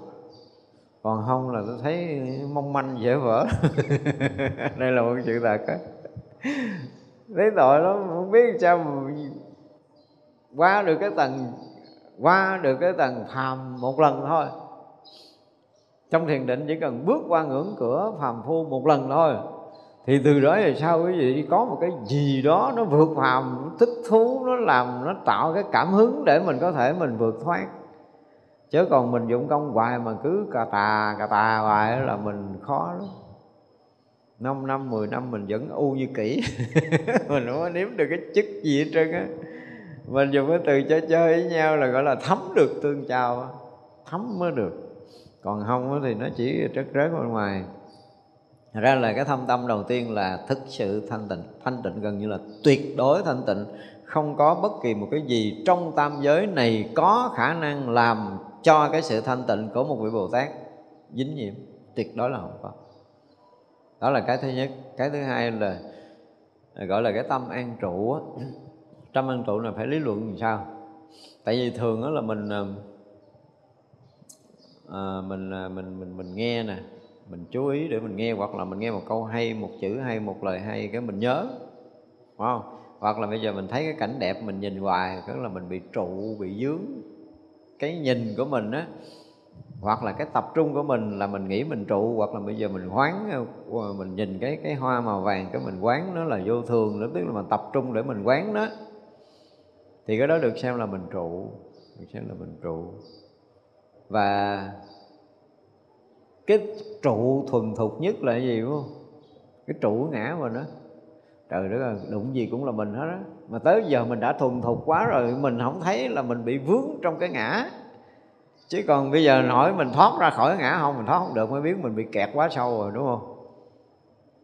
Còn không là tôi thấy mong manh dễ vỡ. (laughs) Đây là một sự thật á. Thấy tội lắm, không biết sao mà qua được cái tầng qua được cái tầng phàm một lần thôi. Trong thiền định chỉ cần bước qua ngưỡng cửa phàm phu một lần thôi. Thì từ đó về sau quý vị có một cái gì đó nó vượt phàm thích thú, nó làm, nó tạo cái cảm hứng để mình có thể mình vượt thoát. Chứ còn mình dụng công hoài mà cứ cà tà cà tà hoài là mình khó lắm. Năm năm, mười năm mình vẫn u như kỹ (laughs) mình không có nếm được cái chức gì hết trơn á mình dùng cái từ chơi chơi với nhau là gọi là thấm được tương chào. Thấm mới được. Còn không thì nó chỉ trớt rớt bên ngoài. Thật ra là cái thâm tâm đầu tiên là thực sự thanh tịnh. Thanh tịnh gần như là tuyệt đối thanh tịnh. Không có bất kỳ một cái gì trong tam giới này Có khả năng làm cho cái sự thanh tịnh của một vị Bồ Tát Dính nhiễm. Tuyệt đối là không có. Đó là cái thứ nhất. Cái thứ hai là, gọi là cái tâm an trụ á trăm an trụ là phải lý luận làm sao? Tại vì thường đó là mình à, mình, à, mình mình mình nghe nè mình chú ý để mình nghe hoặc là mình nghe một câu hay một chữ hay một lời hay cái mình nhớ phải không? Hoặc là bây giờ mình thấy cái cảnh đẹp mình nhìn hoài tức là mình bị trụ bị dướng cái nhìn của mình á hoặc là cái tập trung của mình là mình nghĩ mình trụ hoặc là bây giờ mình quán mình nhìn cái cái hoa màu vàng cái mình quán nó là vô thường nữa tức là mình tập trung để mình quán đó thì cái đó được xem là mình trụ, được xem là mình trụ. Và cái trụ thuần thục nhất là cái gì, đúng không? Cái trụ ngã mình đó trời đất ơi, đụng gì cũng là mình hết á. Mà tới giờ mình đã thuần thục quá rồi, mình không thấy là mình bị vướng trong cái ngã. Chứ còn bây giờ hỏi mình thoát ra khỏi ngã không, mình thoát không được, mới biết mình bị kẹt quá sâu rồi, đúng không?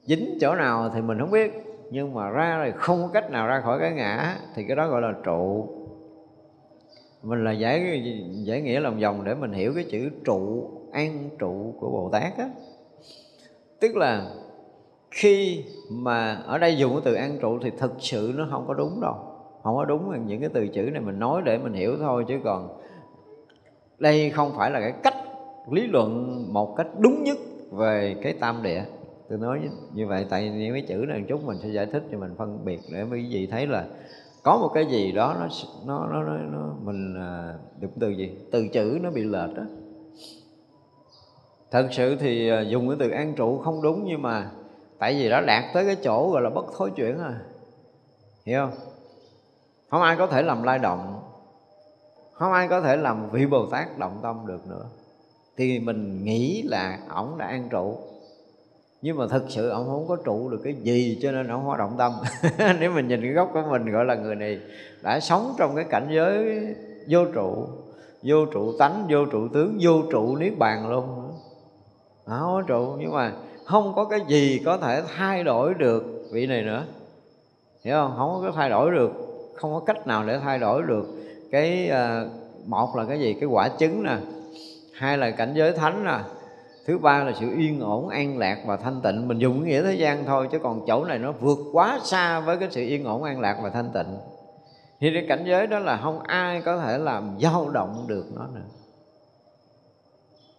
Dính chỗ nào thì mình không biết nhưng mà ra rồi không có cách nào ra khỏi cái ngã, thì cái đó gọi là trụ. Mình là giải giải nghĩa lòng vòng để mình hiểu cái chữ trụ, an trụ của bồ tát á. Tức là khi mà ở đây dùng cái từ an trụ thì thực sự nó không có đúng đâu. Không có đúng những cái từ chữ này mình nói để mình hiểu thôi, chứ còn đây không phải là cái cách lý luận một cách đúng nhất về cái tam địa tôi nói như vậy tại những cái chữ này chút mình sẽ giải thích cho mình phân biệt để quý vị thấy là có một cái gì đó nó nó nó, nó, nó mình à, được từ gì? Từ chữ nó bị lệch đó thật sự thì à, dùng cái từ an trụ không đúng nhưng mà tại vì nó đạt tới cái chỗ gọi là bất thối chuyển à hiểu không? Không ai có thể làm lai động. Không ai có thể làm vị bồ tát động tâm được nữa. Thì mình nghĩ là ổng đã an trụ nhưng mà thực sự ông không có trụ được cái gì cho nên ông không có động tâm. (laughs) Nếu mình nhìn cái gốc của mình gọi là người này đã sống trong cái cảnh giới vô trụ vô trụ tánh vô trụ tướng vô trụ niết bàn luôn. Không có trụ nhưng mà không có cái gì có thể thay đổi được vị này nữa. Hiểu không? Không có thay đổi được không có cách nào để thay đổi được cái uh, một là cái gì? Cái quả trứng nè hai là cảnh giới thánh nè thứ ba là sự yên ổn an lạc và thanh tịnh. Mình dùng nghĩa thế gian thôi chứ còn chỗ này nó vượt quá xa với cái sự yên ổn an lạc và thanh tịnh. Thì cái cảnh giới đó là không ai có thể làm dao động được nó nữa.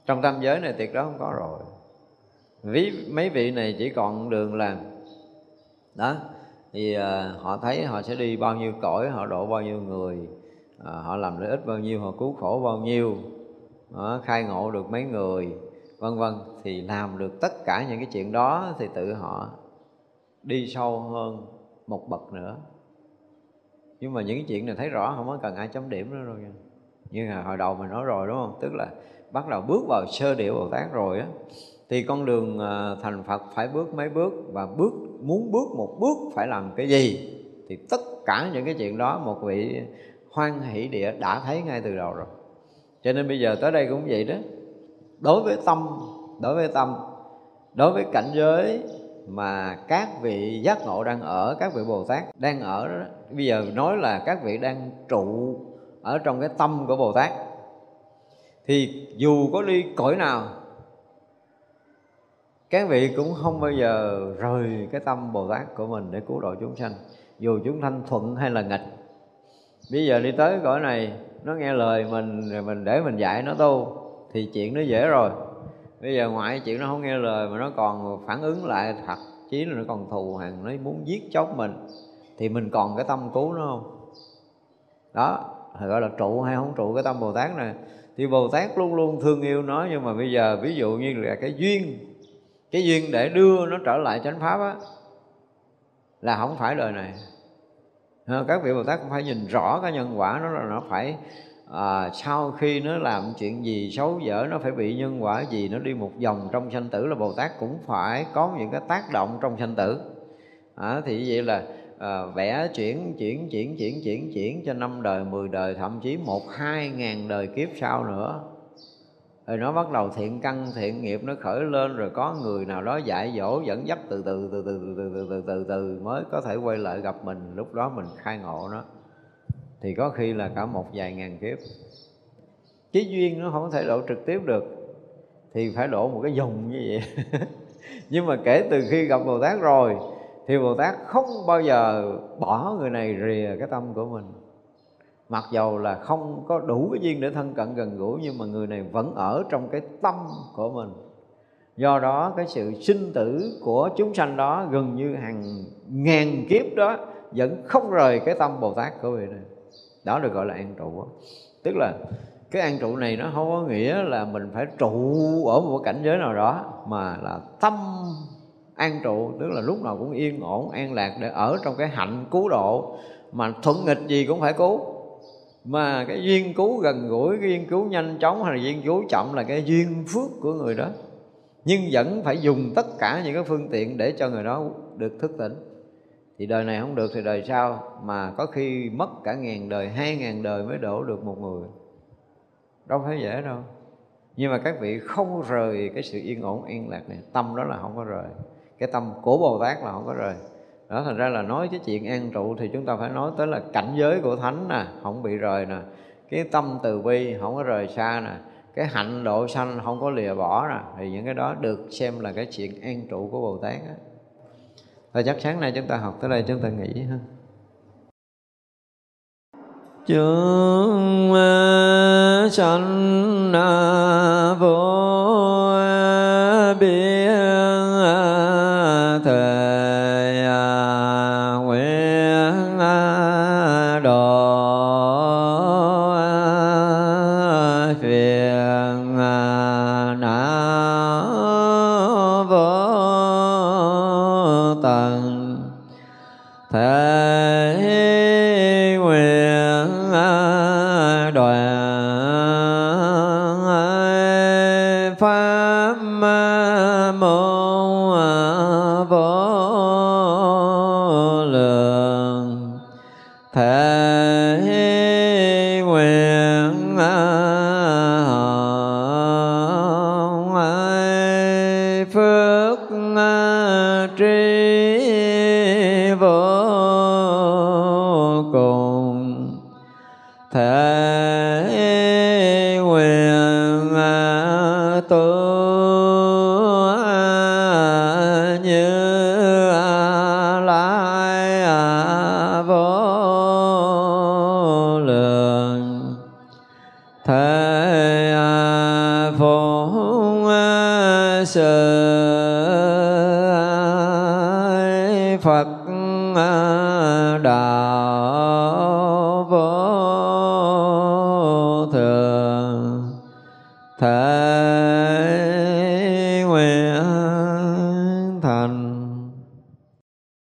Trong tam giới này tuyệt đó không có rồi. Ví mấy vị này chỉ còn đường là đó thì uh, họ thấy họ sẽ đi bao nhiêu cõi họ độ bao nhiêu người uh, họ làm lợi ích bao nhiêu họ cứu khổ bao nhiêu uh, khai ngộ được mấy người vân vân. Thì làm được tất cả những cái chuyện đó thì tự họ đi sâu hơn một bậc nữa. Nhưng mà những cái chuyện này thấy rõ, không có cần ai chấm điểm nữa rồi. Như là hồi đầu mình nói rồi, đúng không? Tức là bắt đầu bước vào sơ điệu bồ tát rồi á, thì con đường ờ, thành phật phải bước mấy bước và bước, muốn bước một bước phải làm cái gì? Thì tất cả những cái chuyện đó một vị hoan hỷ địa đã thấy ngay từ đầu rồi. Cho nên bây giờ tới đây cũng vậy đó đối với tâm, đối với tâm. Đối với cảnh giới mà các vị giác ngộ đang ở, các vị bồ tát đang ở đó, bây giờ nói là các vị đang trụ ở trong cái tâm của bồ tát, thì dù có đi cõi nào, các vị cũng không bao giờ rời cái tâm bồ tát của mình để cứu độ chúng sanh, dù chúng sanh thuận hay là nghịch. Bây giờ đi tới cõi này, nó nghe lời mình, rồi mình để mình dạy nó tu thì chuyện nó dễ rồi. Bây giờ ngoại chuyện nó không nghe lời mà nó còn phản ứng lại thật chí là nó còn thù hằn, nó muốn giết chóc mình, thì mình còn cái tâm cứu nó không? Đó gọi là trụ hay không trụ, cái tâm bồ tát này. Thì bồ tát luôn luôn thương yêu nó, nhưng mà bây giờ, ví dụ như là cái duyên cái duyên để đưa nó trở lại chánh pháp á, là không phải đời này. Ờ, các vị bồ tát cũng phải nhìn rõ cái nhân quả nó là nó phải à, sau khi nó làm chuyện gì xấu dở nó phải bị nhân quả gì nó đi một vòng trong sanh tử là bồ tát cũng phải có những cái tác động trong sanh tử. À, thì vậy là à, vẽ chuyển chuyển chuyển chuyển chuyển chuyển cho năm đời mười đời thậm chí một hai ngàn đời kiếp sau nữa. Rồi nó bắt đầu thiện căn thiện nghiệp nó khởi lên rồi có người nào đó dạy dỗ dẫn dắt từ từ từ từ từ từ từ từ, từ, từ mới có thể quay lại gặp mình. Lúc đó mình khai ngộ nó thì có khi là cả một vài ngàn kiếp. Cái duyên nó không thể độ trực tiếp được, thì phải độ một cái dùng như vậy. (laughs) Nhưng mà kể từ khi gặp bồ tát rồi, thì bồ tát không bao giờ bỏ người này rìa cái tâm của mình. Mặc dầu là không có đủ cái duyên để thân cận gần gũi, nhưng mà người này vẫn ở trong cái tâm của mình. Do đó, cái sự sinh tử của chúng sanh đó gần như hàng ngàn kiếp đó vẫn không rời cái tâm bồ tát của vị này đó được gọi là an trụ tức là cái an trụ này nó không có nghĩa là mình phải trụ ở một cảnh giới nào đó, mà là tâm an trụ, tức là lúc nào cũng yên ổn, an lạc để ở trong cái hạnh cứu độ. Mà thuận nghịch gì cũng phải cứu. Mà cái duyên cứu gần gũi, cái duyên cứu nhanh chóng hay là duyên cứu chậm là cái duyên phước của người đó. Nhưng vẫn phải dùng tất cả những cái phương tiện để cho người đó được thức tỉnh thì đời này không được thì đời sau. Mà có khi mất cả ngàn đời, hai ngàn đời mới đổ được một người. Đâu phải dễ đâu. Nhưng mà các vị không rời cái sự yên ổn, yên lạc này. Tâm đó là không có rời. Cái tâm của bồ tát là không có rời. Đó, thành ra là nói cái chuyện an trụ thì chúng ta phải nói tới là cảnh giới của thánh nè, không bị rời nè. Cái tâm từ bi không có rời xa nè. Cái hạnh độ sanh không có lìa bỏ nè. Thì những cái đó được xem là cái chuyện an trụ của bồ tát á ta chắc sáng nay chúng ta học tới đây, chúng ta nghỉ ha. Chúng ờ, sanh ờ,